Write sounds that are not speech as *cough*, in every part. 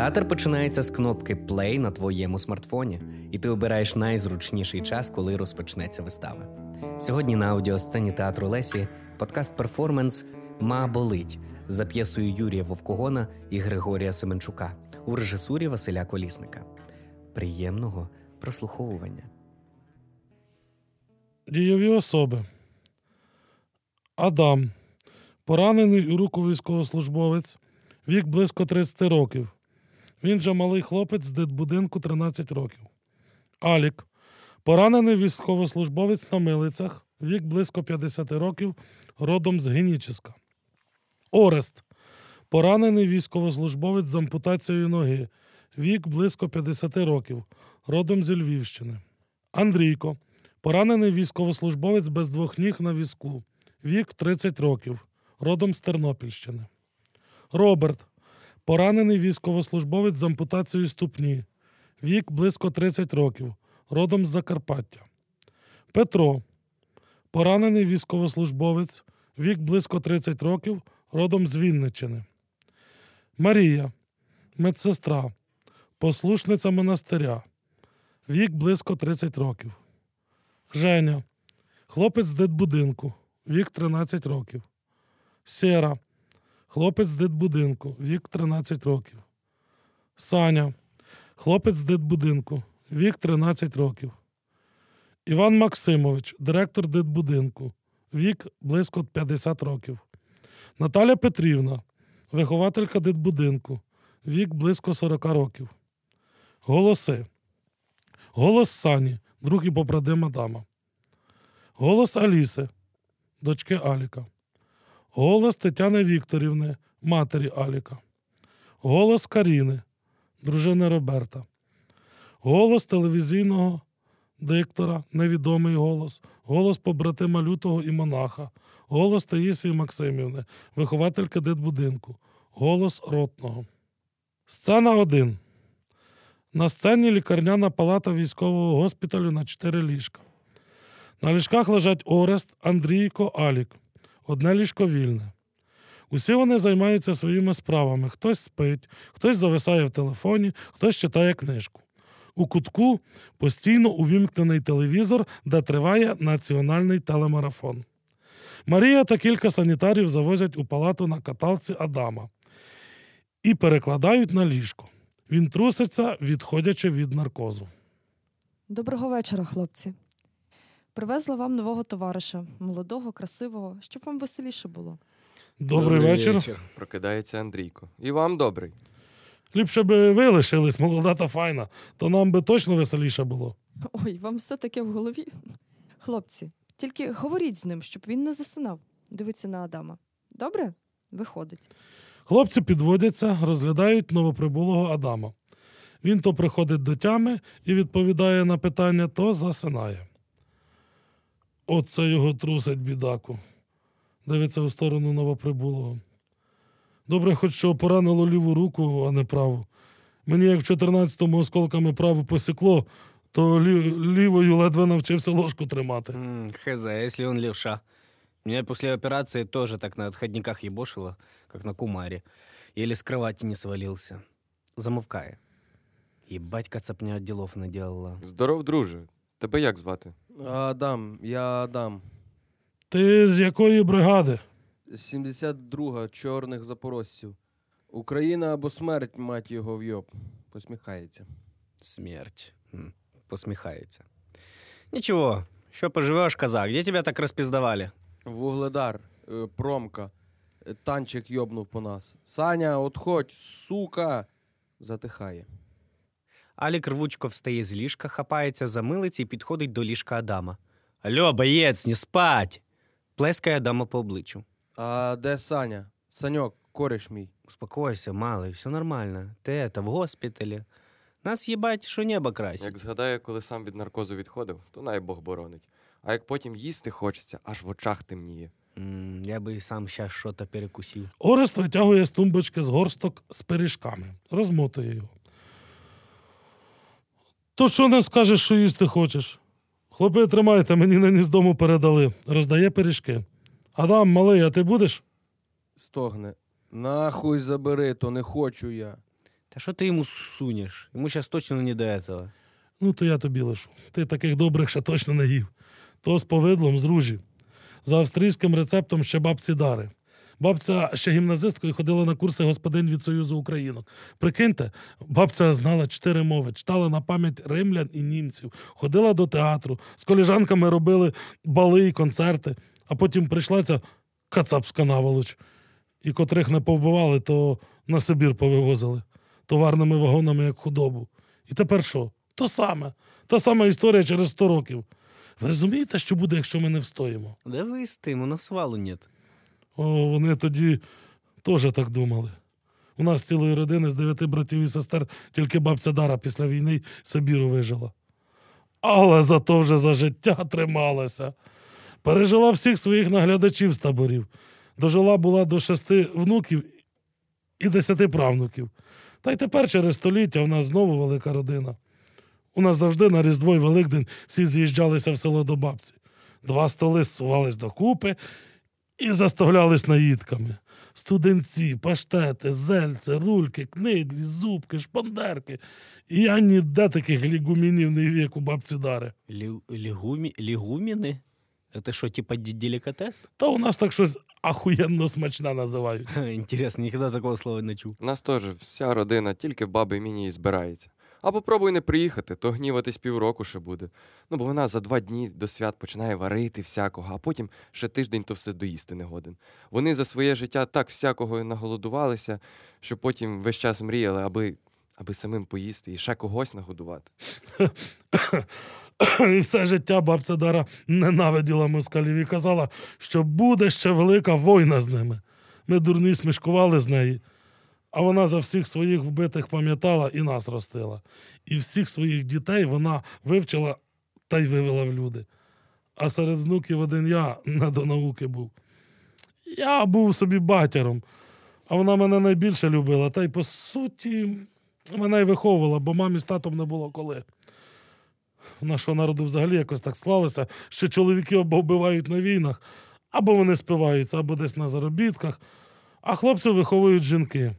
Театр починається з кнопки Play на твоєму смартфоні, і ти обираєш найзручніший час, коли розпочнеться вистава. Сьогодні на аудіосцені театру Лесі подкаст перформанс Ма болить за п'єсою Юрія Вовкогона і Григорія Семенчука у режисурі Василя Колісника. Приємного прослуховування. Дієві особи. Адам. Поранений у руку військовослужбовець. Вік близько 30 років. Він же малий хлопець з дитбудинку 13 років. Алік. Поранений військовослужбовець на милицях. Вік близько 50 років, родом з Геніческа. Орест. Поранений військовослужбовець з ампутацією ноги. Вік близько 50 років, родом зі Львівщини. Андрійко. Поранений військовослужбовець без двох ніг на візку. Вік 30 років, родом з Тернопільщини. Роберт. Поранений військовослужбовець з ампутацією ступні. Вік близько 30 років, родом з Закарпаття. Петро. Поранений військовослужбовець. Вік близько 30 років, родом з Вінниччини. Марія. Медсестра. Послушниця монастиря. Вік близько 30 років. Женя. Хлопець з дитбудинку. Вік 13 років. Сера. Хлопець з дитбудинку. Вік 13 років. Саня. Хлопець з дитбудинку. Вік 13 років. Іван Максимович, директор дитбудинку. Вік близько 50 років. Наталя Петрівна, вихователька дитбудинку. Вік близько 40 років. Голоси. Голос Сані, друг і побратима дама. Голос Аліси, дочки Аліка. Голос Тетяни Вікторівни, матері Аліка. Голос Каріни, дружини Роберта. Голос телевізійного диктора, невідомий голос, голос побратима Лютого і монаха, голос Таїсії Максимівни, виховательки дитбудинку, голос ротного. Сцена 1. На сцені лікарняна палата військового госпіталю на 4 ліжка. На ліжках лежать Орест, Андрійко, Алік. Одне ліжко вільне. Усі вони займаються своїми справами. Хтось спить, хтось зависає в телефоні, хтось читає книжку. У кутку постійно увімкнений телевізор, де триває національний телемарафон. Марія та кілька санітарів завозять у палату на каталці Адама і перекладають на ліжко. Він труситься, відходячи від наркозу. Доброго вечора, хлопці. Привезла вам нового товариша, молодого, красивого, щоб вам веселіше було. Добрий, вечір. Прокидається Андрійко. І вам добрий. Ліпше би ви лишились, молода та файна, то нам би точно веселіше було. Ой, вам все таке в голові. Хлопці, тільки говоріть з ним, щоб він не засинав. Дивиться на Адама. Добре? Виходить. Хлопці підводяться, розглядають новоприбулого Адама. Він то приходить до тями і відповідає на питання, то засинає. Оце його трусить, бідаку. Дивиться у сторону новоприбулого. Добре, хоч що поранило ліву руку, а не праву. Мені, як в 14-му осколками праву посікло, то лі- лівою ледве навчився ложку тримати. Хз, если он левша. Меня после операции тоже так на отходниках ебошило, как на кумаре. Еле с кровати не свалился. Замовкає. Ебать, кацапня отделов наделала. Здоров, друже. Тебе як звати? Адам, я Адам. Ти з якої бригади? 72 чорних запорожців. Україна або смерть, мать його вйоб. Посміхається. Смерть. М, Посміхається. Нічого, що поживеш, казак, де тебе так розпіздавали? Вугледар, е, промка. е, Танчик йобнув по нас. Саня, отходь, сука. Затихає. Алік рвучко встає з ліжка, хапається за милиці і підходить до ліжка Адама. Алло, боєць, не спать! Плескає Адама по обличчю. А де Саня? Саньок, кореш мій. Успокойся, малий, все нормально. Ти это, в госпіталі. Нас їбать, що небо красить. Як згадаю, коли сам від наркозу відходив, то най Бог боронить. А як потім їсти хочеться, аж в очах темніє. М, Я би і сам щас що-то перекусив. Орест витягує з тумбочки з горсток з пиріжками, розмотує його. То що не скажеш, що їсти хочеш? Хлопи, тримайте, мені нині з дому передали. Роздає пиріжки. Адам, малий, а ти будеш? Стогне. Нахуй забери, то не хочу я. Та що ти йому сунеш? Йому зараз точно не до этого. Ну, то я тобі лишу. Ти таких добрих ще точно не їв. То з повидлом з ружі. За австрійським рецептом ще бабці дари. Бабця ще гімназисткою ходила на курси господин від Союзу Українок. Прикиньте, бабця знала чотири мови, читала на пам'ять римлян і німців, ходила до театру, з коліжанками робили бали і концерти, а потім прийшла ця кацапська наволоч. І котрих не повбивали, то на Сибір повивозили товарними вагонами, як худобу. І тепер що? То саме. Та сама історія через 100 років. Ви розумієте, що буде, якщо ми не встоїмо? Да ви з тим, у нас свалу нет. Вони тоді теж так думали. У нас цілої родини з дев'яти братів і сестер тільки бабця Дара після війни Сибіру вижила. Але зато вже за життя трималася. Пережила всіх своїх наглядачів з таборів. Дожила була до шести внуків і десяти правнуків. Та й тепер через століття в нас знову велика родина. У нас завжди на Різдво й Великдень всі з'їжджалися в село до бабці. Два столи зсувались докупи і заставлялись наїдками. Студенці, паштети, зельце, рульки, книдлі, зубки, шпандерки. І я ніде таких лігумінів не вік у бабці Дари. Лі- лігумі... Лігуміни? Это що, типа делікатес? Та у нас так щось ахуєнно смачне називають. Інтересно, ніколи такого слова не чув. У нас теж вся родина тільки баби міні і збирається. А попробуй не приїхати, то гніватись півроку ще буде. Ну, бо вона за два дні до свят починає варити всякого, а потім ще тиждень то все доїсти не годен. Вони за своє життя так всякого наголодувалися, що потім весь час мріяли, аби, аби самим поїсти і ще когось нагодувати. *coughs* І все життя бабця Дара ненавиділа москалів і казала, що буде ще велика війна з ними. Ми дурні смішкували з неї. А вона за всіх своїх вбитих пам'ятала і нас ростила. І всіх своїх дітей вона вивчила та й вивела в люди. А серед внуків один я не до науки був. Я був собі батяром, а вона мене найбільше любила, та й по суті мене й виховувала, бо мамі з татом не було коли. Нашого народу взагалі якось так склалося, що чоловіки або вбивають на війнах, або вони спиваються, або десь на заробітках, а хлопців виховують жінки.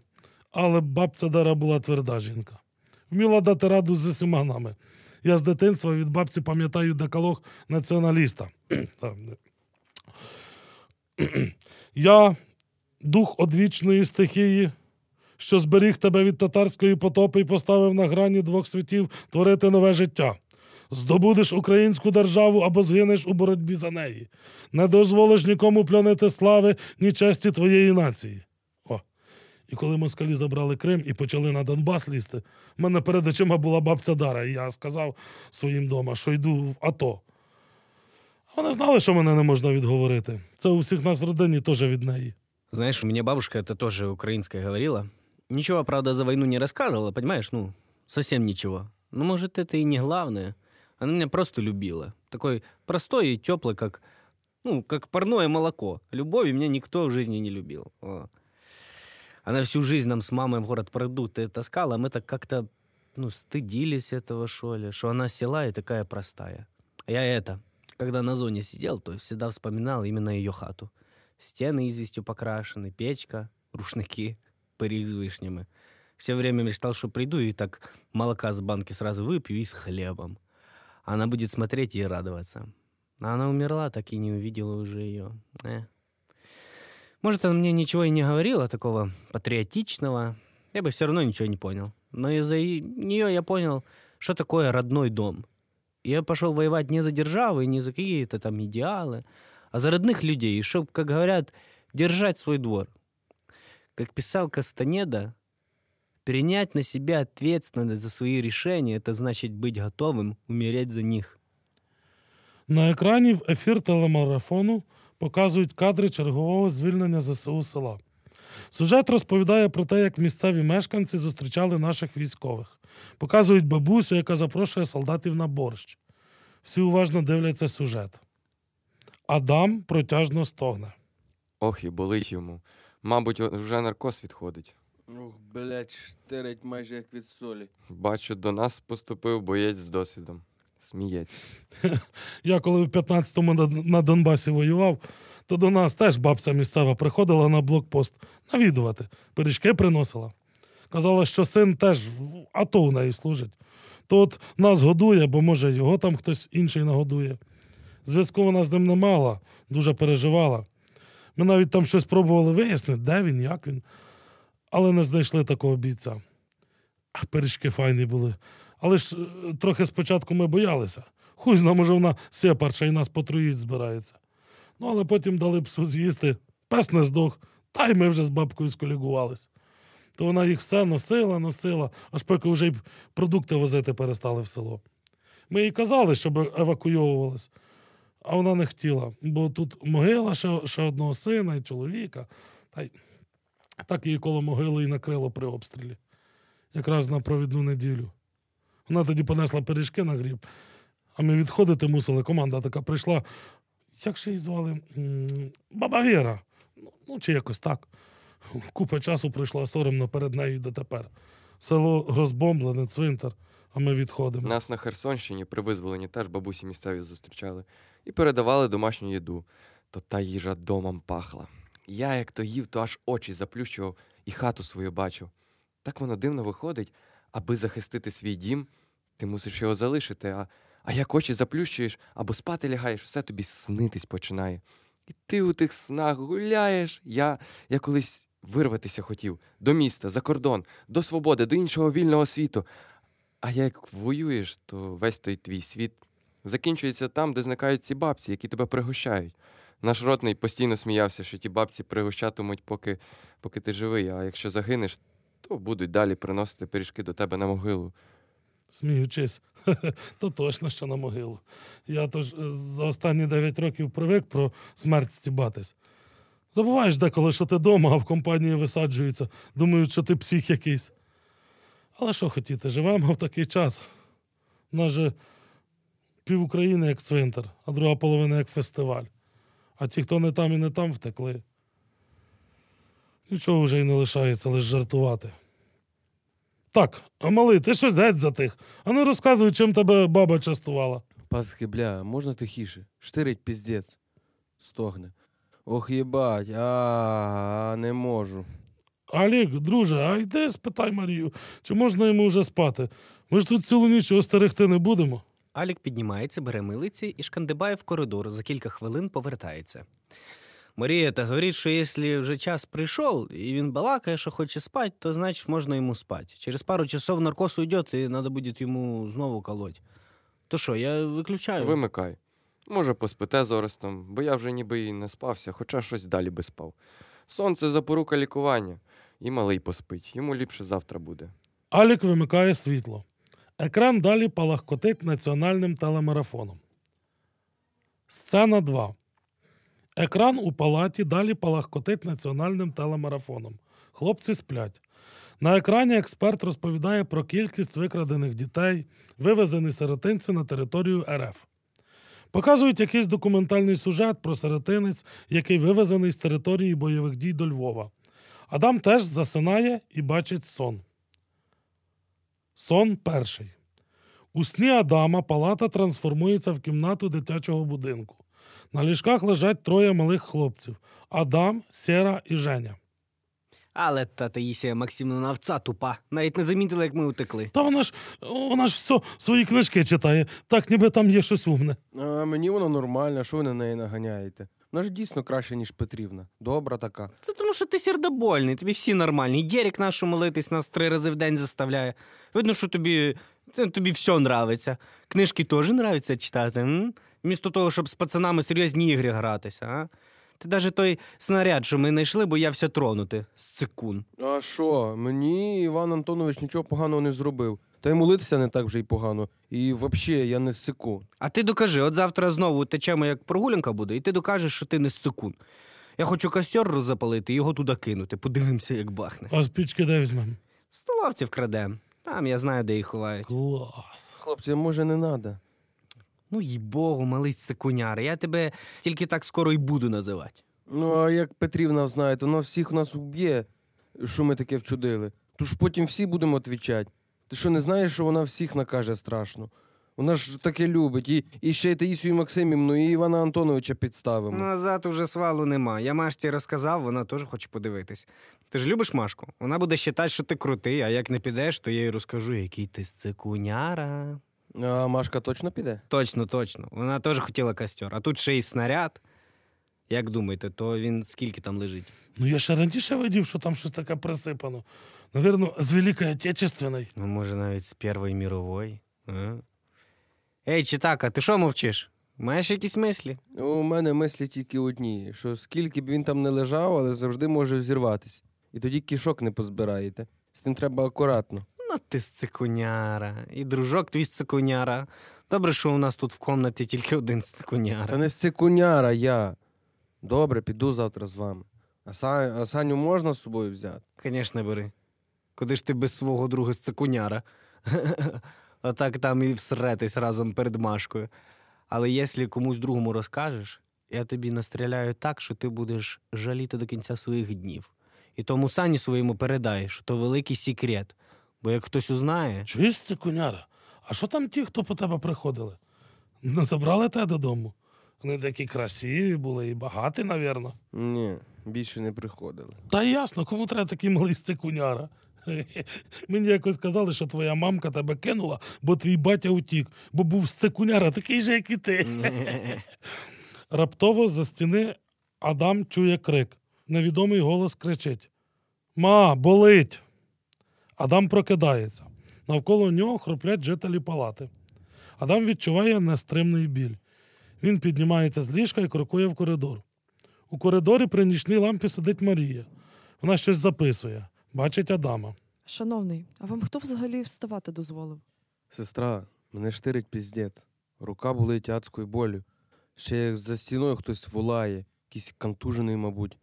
Але бабця Дара була тверда жінка. Вміла дати раду з усіма нами. Я з дитинства від бабці пам'ятаю декалог націоналіста. *clears throat* *clears throat* Я, дух одвічної стихії, що зберіг тебе від татарської потопи і поставив на грані двох світів творити нове життя. Здобудеш українську державу або згинеш у боротьбі за неї. Не дозволиш нікому плянити слави ні честі твоєї нації. О. І коли москалі забрали Крим і почали на Донбас лізти, в мене перед очима була бабця Дара, і я сказав своїм дома, що йду в АТО. А Вони знали, що мене не можна відговорити. Це у всіх нас в родині теж від неї. Знаешь, у меня бабушка это тоже украинская говорила. Ничего, правда, за войну не рассказывала, понимаешь? Ну, совсем ничего. Ну, может, это и не главное. Она меня просто любила. Такой простой и теплый, как, ну, как парное молоко. Любовью меня никто в жизни не любил. О. Она всю жизнь нам с мамой в город продукты таскала, а мы так как-то, ну, стыдились этого, что ли, что она села и такая простая. А я это, когда на зоне сидел, то всегда вспоминал именно ее хату. Стены известью покрашены, печка, рушники, пырик с вишнями. Все время мечтал, что приду и так молока с банки сразу выпью и с хлебом. Она будет смотреть и радоваться. А она умерла, так и не увидела уже ее. Э. Может, она мне ничего и не говорила такого патриотичного. Я бы все равно ничего не понял. Но из-за нее я понял, что такое родной дом. Я пошел воевать не за державу и не за какие-то там идеалы, а за родных людей, и чтоб, как говорят, держать свой двор. Как писал Кастанеда, перенять на себя ответственность за свои решения – это значит быть готовым умереть за них. На екрані в ефір телемарафону показують кадри чергового звільнення ЗСУ села. Сюжет розповідає про те, як місцеві мешканці зустрічали наших військових. Показують бабусю, яка запрошує солдатів на борщ. Всі уважно дивляться сюжет. Адам протяжно стогне. Ох, і болить йому. Мабуть, вже наркоз відходить. Ух, блядь, штирить майже як від солі. Бачу, до нас поступив боєць з досвідом. Сміється. Я коли в 15-му на, Донбасі воював, то до нас теж бабця місцева приходила на блокпост навідувати, пиріжки приносила. Казала, що син теж в АТО у неї служить. То от нас годує, бо може його там хтось інший нагодує. Зв'язку вона з ним не мала, дуже переживала. Ми навіть там щось пробували вияснити, де він, як він, але не знайшли такого бійця. А пиріжки файні були. Але ж е, трохи спочатку ми боялися. Хуй зна, може, вона сепарша і нас потруїть збирається. Ну, але потім дали псу з'їсти, пес не здох, та й ми вже з бабкою сколігувались. То вона їх все носила, носила, аж поки вже й продукти возити перестали в село. Ми їй казали, щоб евакуйовувались, а вона не хотіла, бо тут могила ще, ще одного сина і чоловіка. Та й так її коло могили і накрило при обстрілі. Якраз на провідну неділю. Вона тоді понесла пиріжки на гріб, а ми відходити мусили. Команда така прийшла. Як ще її звали? Баба Віра. Ну, Ну, чи якось так. Купа часу пройшла соромно перед нею дотепер. Село розбомблене, цвинтар, а ми відходимо. Нас на Херсонщині при визволенні теж бабусі місцеві зустрічали і передавали домашню їду. То та їжа домом пахла. Я, як то їв, то аж очі заплющував і хату свою бачив. Так воно дивно виходить, аби захистити свій дім, ти мусиш його залишити. А, а як очі заплющуєш або спати лягаєш, все тобі снитись починає. І ти у тих снах гуляєш. Я, я колись вирватися хотів до міста, за кордон, до свободи, до іншого вільного світу. А як воюєш, то весь той твій світ закінчується там, де зникають ці бабці, які тебе пригощають. Наш ротний постійно сміявся, що ті бабці пригощатимуть, поки, поки ти живий, а якщо загинеш, то будуть далі приносити пиріжки до тебе на могилу. Сміючись, *laughs* то точно, що на могилу. Я то ж е, за останні 9 років привик про смерть стібатись. Забуваєш деколи, що ти вдома, а в компанії висаджуються, думають, що ти псих якийсь. Але що хотіти, живемо в такий час. У нас же пів України як цвинтар, а друга половина як фестиваль. А ті, хто не там і не там, втекли. Нічого вже й не лишається, лише жартувати. Так, а малий, ти щось геть затих. А ну розказуй, чим тебе баба частувала. Пасхи, бля, можна тихіше? Штирить піздець. Стогне. Ох, їбать, а не можу. Алік, друже, а йди спитай Марію, чи можна йому вже спати? Ми ж тут цілу ніч його стерегти не будемо. Алік піднімається, бере милиці і шкандибає в коридор. За кілька хвилин повертається. Марія та говорить, що якщо вже час прийшов, і він балакає, що хоче спати, то значить можна йому спати. Через пару часов наркоз уйде, і треба буде йому знову колоть. То що, я виключаю? Вимикай. Може, поспите з Орестом, бо я вже ніби і не спався, хоча щось далі би спав. Сонце запорука лікування, і малий поспить. Йому ліпше завтра буде. Алік вимикає світло. Екран далі палахкотить національним телемарафоном. Сцена 2. Екран у палаті далі палахкотить національним телемарафоном. Хлопці сплять. На екрані експерт розповідає про кількість викрадених дітей, вивезені сиротинці на територію РФ. Показують якийсь документальний сюжет про сиротинець, який вивезений з території бойових дій до Львова. Адам теж засинає і бачить сон. Сон перший. У сні Адама палата трансформується в кімнату дитячого будинку. На ліжках лежать троє малих хлопців: Адам, Сера і Женя. Але та Таїсія Максимовна овца тупа. Навіть не замітила, як ми утекли. Та вона ж вона ж все свої книжки читає, так ніби там є щось умне. А мені вона нормальна, що ви на неї наганяєте? Вона ж дійсно краще, ніж Петрівна. Добра така. Це тому, що ти сердобольний, тобі всі нормальні. І Дерек нашу молитись нас три рази в день заставляє. Видно, що тобі, тобі все нравиться. Книжки теж нравиться читати. М? Вмісто того, щоб з пацанами серйозні ігри гратися, а? Ти навіть той снаряд, що ми знайшли, боявся тронути з цикун. А що? Мені Іван Антонович нічого поганого не зробив. Та й молитися не так вже й погано. І взагалі я не сику. А ти докажи, от завтра знову течемо, як прогулянка буде, і ти докажеш, що ти не цикун. Я хочу костер запалити і його туди кинути. Подивимося, як бахне. А спічки де візьмемо? В столовці вкрадем. Там я знаю, де їх ховають. Клас. Хлопці, може, не треба. Ну, їй богу, малий цикуняр, я тебе тільки так скоро й буду називати. Ну, а як Петрівна знає, то вона всіх нас уб'є, що ми таке вчудили. Тож потім всі будемо відповідати. Ти що не знаєш, що вона всіх накаже страшно? Вона ж таке любить. І, і ще й Таїсію Максимівну, і Івана Антоновича підставимо. Назад уже свалу нема. Я Машці розказав, вона теж хоче подивитись. Ти ж любиш Машку? Вона буде вважати, що ти крутий, а як не підеш, то я їй розкажу, який ти з цикуняра. А Машка точно піде? Точно, точно. Вона теж хотіла костер. А тут ще й снаряд. Як думаєте, то він скільки там лежить? Ну я ще раніше видів, що там щось таке присипано. Навірно, з Великої Отечественної. Ну, може, навіть з Першої мірової. А? Ей, Читака, ти що мовчиш? Маєш якісь мислі? У мене мислі тільки одні: що скільки б він там не лежав, але завжди може взірватися. І тоді кішок не позбираєте. З тим треба акуратно. Ну, ти з цикуняра. І дружок твій з цикуняра. Добре, що у нас тут в комнаті тільки один з Та не з цикуняра я. Добре, піду завтра з вами. А, Са... а Саню можна з собою взяти? Звісно, бери. Куди ж ти без свого друга з цикуняра? *laughs* Отак там і всретись разом перед Машкою. Але якщо комусь другому розкажеш, я тобі настріляю так, що ти будеш жаліти до кінця своїх днів. І тому Сані своєму передай, що то великий секрет. Бо як хтось узнає, Чуєш, цикуняра? А що там ті, хто по тебе приходили? Не забрали тебе додому? Вони такі красиві були і багаті, навірно. Ні, більше не приходили. Та ясно, кому треба такий малий з цикуняра. *laughs* Мені якось сказали, що твоя мамка тебе кинула, бо твій батя утік, бо був з цикуняра, такий же, як і ти. *laughs* Раптово за стіни Адам чує крик. Невідомий голос кричить: Ма, болить! Адам прокидається. Навколо нього хроплять жителі палати. Адам відчуває нестримний біль. Він піднімається з ліжка і крокує в коридор. У коридорі при нічній лампі сидить Марія. Вона щось записує. Бачить Адама. Шановний, а вам хто взагалі вставати дозволив? Сестра, мене штирить піздець. Рука болить адською болю. Ще як за стіною хтось волає, якийсь контужений, мабуть.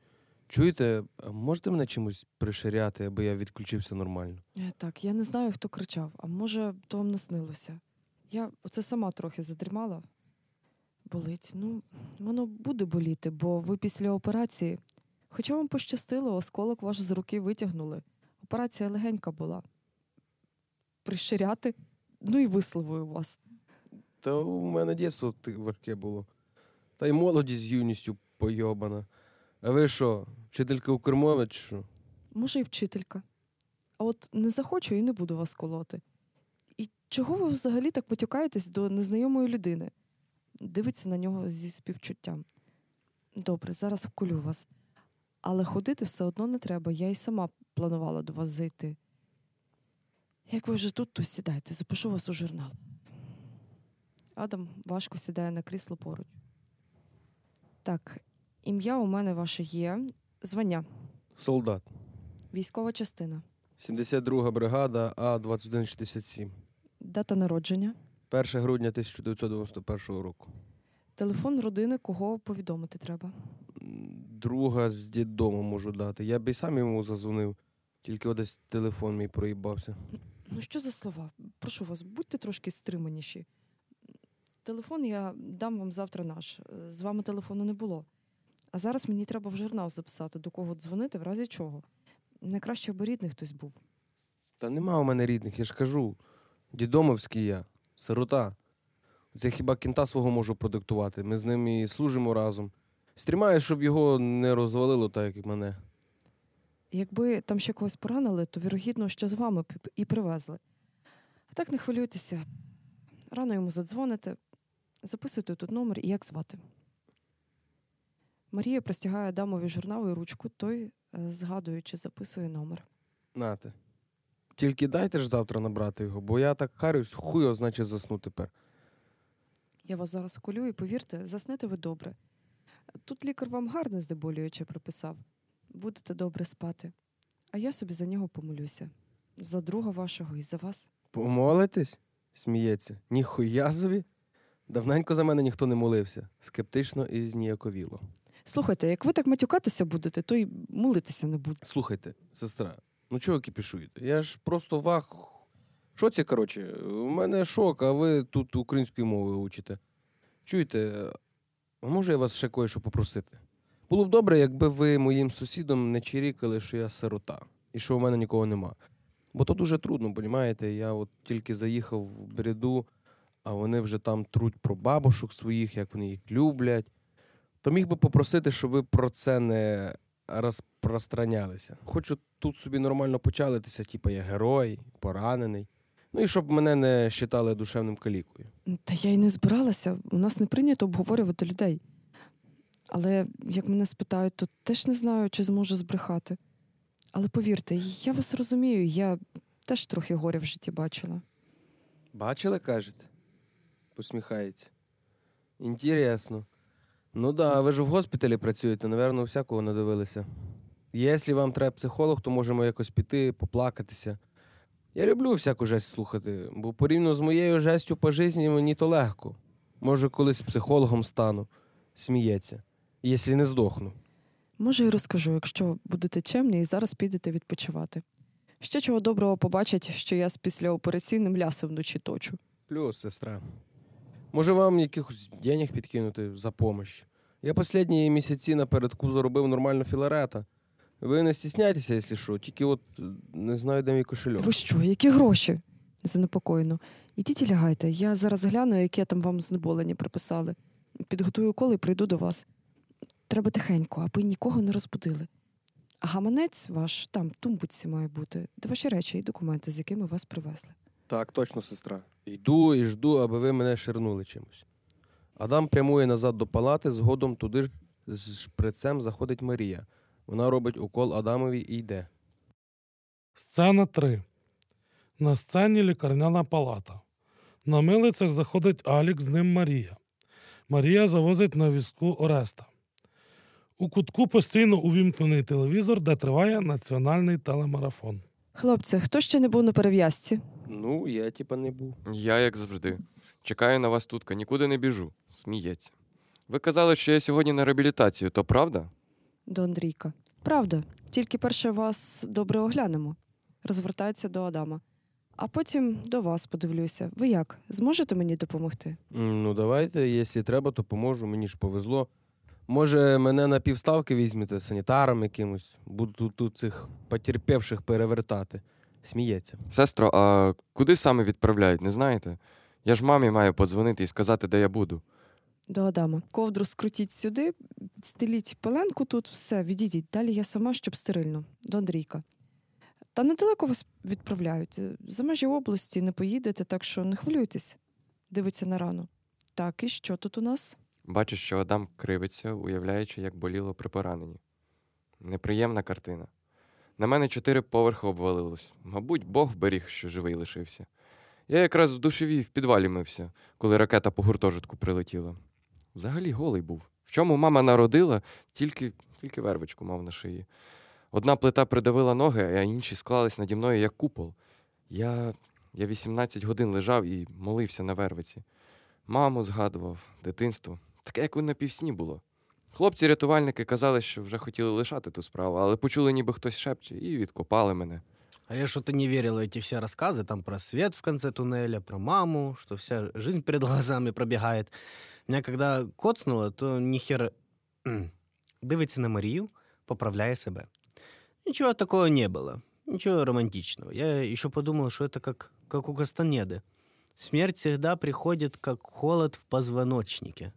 Чуєте, можете мене чимось приширяти, аби я відключився нормально? Е, Так, я не знаю, хто кричав, а може, то вам наснилося. Я оце сама трохи задрімала. Болить. Ну, воно буде боліти, бо ви після операції. Хоча вам пощастило, осколок ваш з руки витягнули. Операція легенька була. Прищиряти, ну і висловую вас. Та у мене дійсно важке було. Та й молодість з юністю пойобана. А ви що, вчителька Укрмови чи що? Може, і вчителька. А от не захочу і не буду вас колоти. І чого ви взагалі так потякаєтесь до незнайомої людини? Дивиться на нього зі співчуттям. Добре, зараз вколю вас. Але ходити все одно не треба. Я й сама планувала до вас зайти. Як ви вже тут, то сідайте, запишу вас у журнал. Адам важко сідає на крісло поруч. Так, ім'я у мене ваше є. Звання, Солдат. військова частина. 72 бригада А2167. Дата народження, 1 грудня 1991 року. телефон родини, кого повідомити треба. Друга з діддому можу дати. Я б і сам йому зазвонив, тільки десь телефон мій проїбався. Ну що за слова? Прошу вас, будьте трошки стриманіші. Телефон я дам вам завтра наш. З вами телефону не було. А зараз мені треба в журнал записати, до кого дзвонити, в разі чого. Найкраще, аби рідний хтось був. Та нема у мене рідних, я ж кажу. Дідомовський я, сирота. Це хіба кінта свого можу продиктувати. Ми з ним і служимо разом. Стрімаю, щоб його не розвалило, так як мене. Якби там ще когось поранили, то вірогідно, що з вами б і привезли. А так не хвилюйтеся. Рано йому задзвоните, записуйте тут номер і як звати. Марія простягає Адамові журнал і ручку, той, е, згадуючи, записує номер. Нате. Тільки дайте ж завтра набрати його, бо я так харюсь, хуй значить засну тепер. Я вас зараз вколю і повірте, заснете ви добре. Тут лікар вам гарне здеболююче прописав. Будете добре спати. А я собі за нього помолюся. За друга вашого і за вас. Помолитесь? Сміється. Ніхуя собі. Давненько за мене ніхто не молився. Скептично і зніяковіло. Слухайте, як ви так матюкатися будете, то й молитися не буде. Слухайте, сестра, ну чого ви кипішуєте? Я ж просто вах. Що це, коротше? У мене шок, а ви тут українською мовою учите. Чуєте, а може я вас ще кое-що попросити? Було б добре, якби ви моїм сусідом не чирікали, що я сирота і що у мене нікого нема. Бо то дуже трудно, понімаєте? Я от тільки заїхав в бреду, а вони вже там труть про бабушок своїх, як вони їх люблять, то міг би попросити, щоб ви про це не розпространялися. Хочу тут собі нормально почалитися, типу я герой, поранений. Ну і щоб мене не вважали душевним калікою. Та я й не збиралася. У нас не прийнято обговорювати людей. Але як мене спитають, то теж не знаю, чи зможу збрехати. Але повірте, я вас розумію, я теж трохи горя в житті бачила. Бачили, кажете? Посміхається. Інтересно. Ну да, ви ж в госпіталі працюєте, напевно, всякого надивилися. Якщо вам треба психолог, то можемо якось піти, поплакатися. Я люблю всяку жесть слухати, бо порівняно з моєю жестю по житті мені то легко. Може, колись психологом стану, сміється, якщо не здохну. Може, і розкажу, якщо будете чемні і зараз підете відпочивати. Ще чого доброго побачать, що я з післяопераційним лясом вночі точу. Плюс, сестра. Може, вам якихось денег підкинути за помощь? Я останні місяці напередку заробив нормально філарета. Ви не стісняйтеся, якщо що, тільки от е, не знаю, де мій кошельок. Ви що, які гроші? Занепокоєно. Ідіть і лягайте. Я зараз гляну, яке там вам знеболення приписали. Підготую коли і прийду до вас. Треба тихенько, аби нікого не розбудили. А гаманець ваш там в тумбуці має бути, де ваші речі і документи, з якими вас привезли. Так, точно, сестра. Йду і жду, аби ви мене ширнули чимось. Адам прямує назад до палати, згодом туди ж з шприцем заходить Марія. Вона робить укол Адамові і йде. Сцена 3. На сцені лікарняна палата. На милицях заходить Алік, з ним Марія. Марія завозить на візку Ореста. У кутку постійно увімкнений телевізор, де триває національний телемарафон. Хлопці, хто ще не був на перев'язці? Ну, я типа не був. Я, як завжди, чекаю на вас тут, нікуди не біжу. Сміється. Ви казали, що я сьогодні на реабілітацію, то правда? До Андрійка. Правда, тільки перше вас добре оглянемо. Розвертається до Адама. А потім до вас подивлюся. Ви як? Зможете мені допомогти? Ну, давайте, якщо треба, то поможу. Мені ж повезло. Може, мене на півставки візьмете санітаром якимось. Буду тут, тут цих потерпівших перевертати. Сміється. Сестро, а куди саме відправляють, не знаєте? Я ж мамі маю подзвонити і сказати, де я буду. До Адама. Ковдру скрутіть сюди, стеліть пеленку тут, все, відійдіть. Далі я сама, щоб стерильно. До Андрійка. Та недалеко вас відправляють. За межі області не поїдете, так що не хвилюйтесь. Дивиться на рану. Так, і що тут у нас? Бачу, що Адам кривиться, уявляючи, як боліло при пораненні. Неприємна картина. На мене чотири поверхи обвалилось. Мабуть, Бог беріг, що живий лишився. Я якраз в душевій в підвалі мився, коли ракета по гуртожитку прилетіла. Взагалі голий був. В чому мама народила, тільки, тільки вервичку мав на шиї. Одна плита придавила ноги, а інші склались наді мною як купол. Я, я 18 годин лежав і молився на вервиці. Маму згадував, дитинство. Таке, як у напівсні було. Хлопці-рятувальники казали, що вже хотіли лишати ту справу, але почули, ніби хтось шепче, і відкопали мене. А я что-то не верила в эти все рассказы, там про свет в конце туннеля, про маму, что вся жизнь перед глазами *laughs* пробегает. Меня когда коцнуло, то ніхер М. дивиться на Марію, поправляє себе. Ничего такого не было, ничего романтичного. Я еще подумал, что это как, как у Кастанеды. Смерть всегда приходит, как холод в позвоночнике.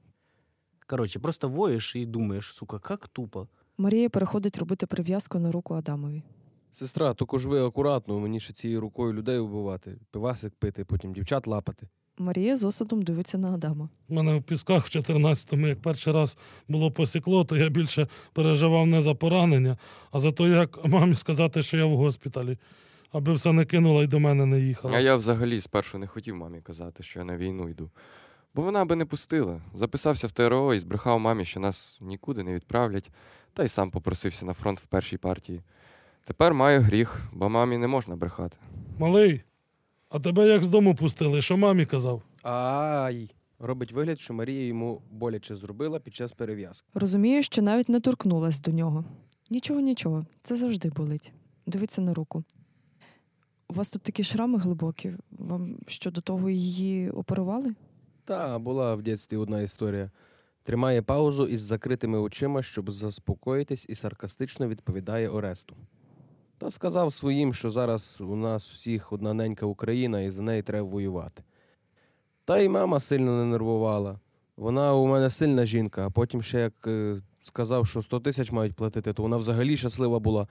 Короче, просто воешь и думаешь, сука, как тупо. Марія переходить робити прив'язку на руку Адамові. Сестра, тільки ж ви акуратно, мені ще цією рукою людей вбивати, пивасик пити, потім дівчат лапати. Марія з осадом дивиться на Адама. У мене в пісках в 14-му, як перший раз було посікло, то я більше переживав не за поранення, а за те, як мамі сказати, що я в госпіталі, аби все не кинула і до мене не їхала. А я взагалі спершу не хотів мамі казати, що я на війну йду. Бо вона би не пустила. Записався в ТРО і збрехав мамі, що нас нікуди не відправлять, та й сам попросився на фронт в першій партії. Тепер маю гріх, бо мамі не можна брехати. Малий, а тебе як з дому пустили, що мамі казав? Ай! Робить вигляд, що Марія йому боляче зробила під час перев'язки. Розумію, що навіть не торкнулась до нього. Нічого, нічого, це завжди болить. Дивиться на руку. У вас тут такі шрами глибокі. Вам що до того її оперували? Та була в дитинстві одна історія. Тримає паузу із закритими очима, щоб заспокоїтись, і саркастично відповідає Оресту. Та сказав своїм, що зараз у нас всіх одна ненька Україна, і за неї треба воювати. Та й мама сильно не нервувала. Вона у мене сильна жінка, а потім ще як е, сказав, що 100 тисяч мають платити, то вона взагалі щаслива була.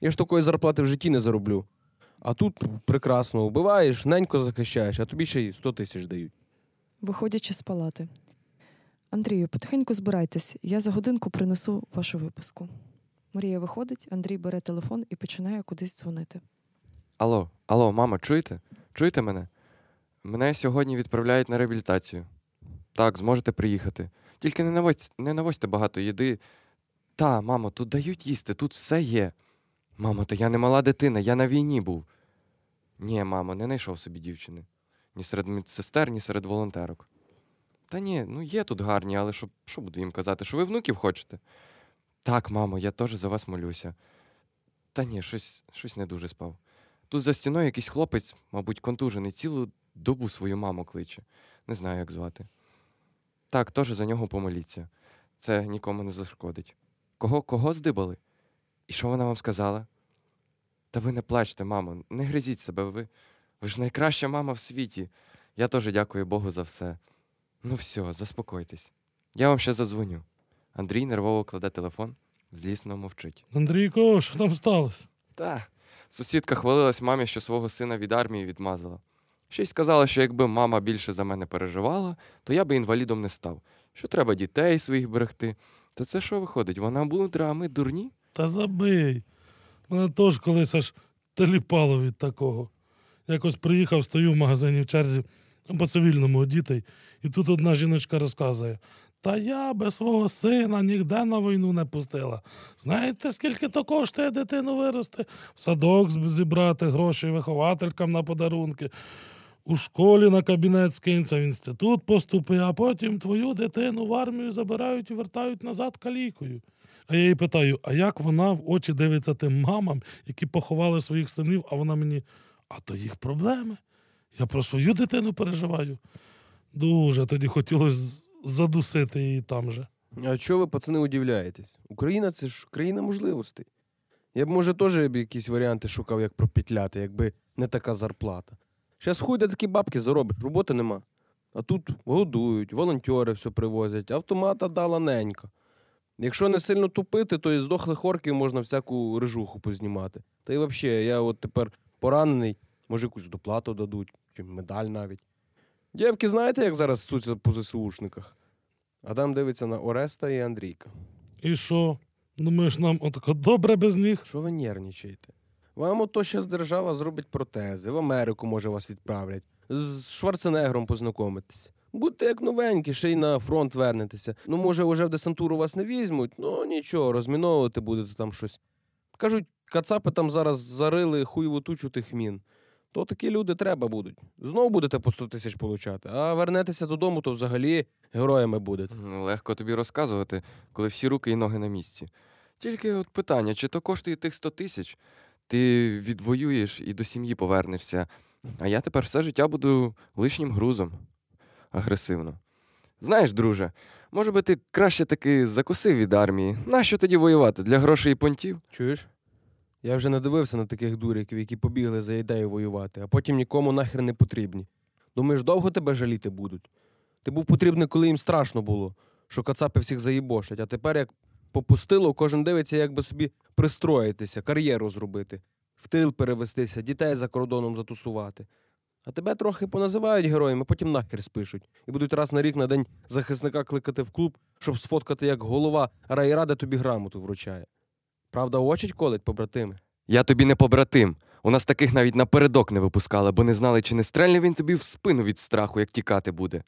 Я ж такої зарплати в житті не зароблю. А тут прекрасно вбиваєш, ненько захищаєш, а тобі ще й 100 тисяч дають. Виходячи з палати. Андрію, потихеньку збирайтесь. Я за годинку принесу вашу виписку. Марія виходить, Андрій бере телефон і починає кудись дзвонити. Алло, алло, мама, чуєте? Чуєте мене? Мене сьогодні відправляють на реабілітацію. Так, зможете приїхати. Тільки не навозь, не навозьте багато їди. Та, мамо, тут дають їсти, тут все є. Мамо, та я не мала дитина, я на війні був. Ні, мамо, не знайшов собі дівчини. Ні серед медсестер, ні серед волонтерок. Та ні, ну є тут гарні, але що, що буду їм казати? Що ви внуків хочете? Так, мамо, я теж за вас молюся. Та ні, щось, щось не дуже спав. Тут за стіною якийсь хлопець, мабуть, контужений, цілу добу свою маму кличе. Не знаю, як звати. Так, теж за нього помоліться. Це нікому не зашкодить. Кого, кого здибали? І що вона вам сказала? Та ви не плачте, мамо, не гризіть себе, ви. Ви ж найкраща мама в світі. Я теж дякую Богу за все. Ну все, заспокойтесь. Я вам ще задзвоню. Андрій нервово кладе телефон, злісно мовчить. Андрійко, що там сталося? Та. Сусідка хвалилась мамі, що свого сина від армії відмазала. Ще й сказала, що якби мама більше за мене переживала, то я би інвалідом не став. Що треба дітей своїх берегти. То це що виходить? Вона мудра, а ми дурні? Та забий. Мене теж колись аж теліпало від такого. Якось приїхав, стою в магазині в черзі по цивільному дітей, і тут одна жіночка розказує: Та я без свого сина ніде на війну не пустила. Знаєте, скільки то коштує дитину вирости? В садок зібрати гроші вихователькам на подарунки. У школі на кабінет скинься, в інститут поступи, а потім твою дитину в армію забирають і вертають назад калікою. А я її питаю: а як вона в очі дивиться тим мамам, які поховали своїх синів, а вона мені, а то їх проблеми. Я про свою дитину переживаю. Дуже тоді хотілося задусити її там же. А чого ви, пацани, удивляєтесь? Україна це ж країна можливостей. Я б, може, теж якісь варіанти шукав, як пропетляти, якби не така зарплата. Зараз хуй де такі бабки заробиш, роботи нема. А тут годують, волонтери все привозять, автомата дала ненька. Якщо не сильно тупити, то і здохлих орків можна всяку рижуху познімати. Та й взагалі, я от тепер поранений, може якусь доплату дадуть, чи медаль навіть. Дівки, знаєте, як зараз суться по ЗСУшниках? Адам дивиться на Ореста і Андрійка. І що? Думаєш, нам отако добре без них? Що ви нервничаєте? Вам ото щас держава зробить протези, в Америку, може, вас відправлять, з Шварценегром познайомитись. Будьте як новенькі, ще й на фронт вернетеся. Ну, може, вже в десантуру вас не візьмуть, ну нічого, розміновувати будете там щось. Кажуть, кацапи там зараз зарили хуйову тучу тих мін. То такі люди треба будуть. Знову будете по 100 тисяч получати, а вернетеся додому, то взагалі героями будете. Легко тобі розказувати, коли всі руки і ноги на місці. Тільки от питання, чи то коштує тих 100 тисяч, ти відвоюєш і до сім'ї повернешся, а я тепер все життя буду лишнім грузом. Агресивно. Знаєш, друже, може би ти краще таки закусив від армії. Нащо тоді воювати? Для грошей і понтів? Чуєш? Я вже надивився на таких дуриків, які побігли за ідею воювати, а потім нікому нахер не потрібні. Думаєш, довго тебе жаліти будуть? Ти був потрібний, коли їм страшно було, що кацапи всіх заїбошать, а тепер як попустило, кожен дивиться, як би собі пристроїтися, кар'єру зробити, в тил перевестися, дітей за кордоном затусувати. А тебе трохи поназивають героями, потім нахер спишуть і будуть раз на рік на день захисника кликати в клуб, щоб сфоткати, як голова райради тобі грамоту вручає. Правда, очить колить, побратими? Я тобі не побратим. У нас таких навіть напередок не випускали, бо не знали, чи не стрельне він тобі в спину від страху, як тікати буде.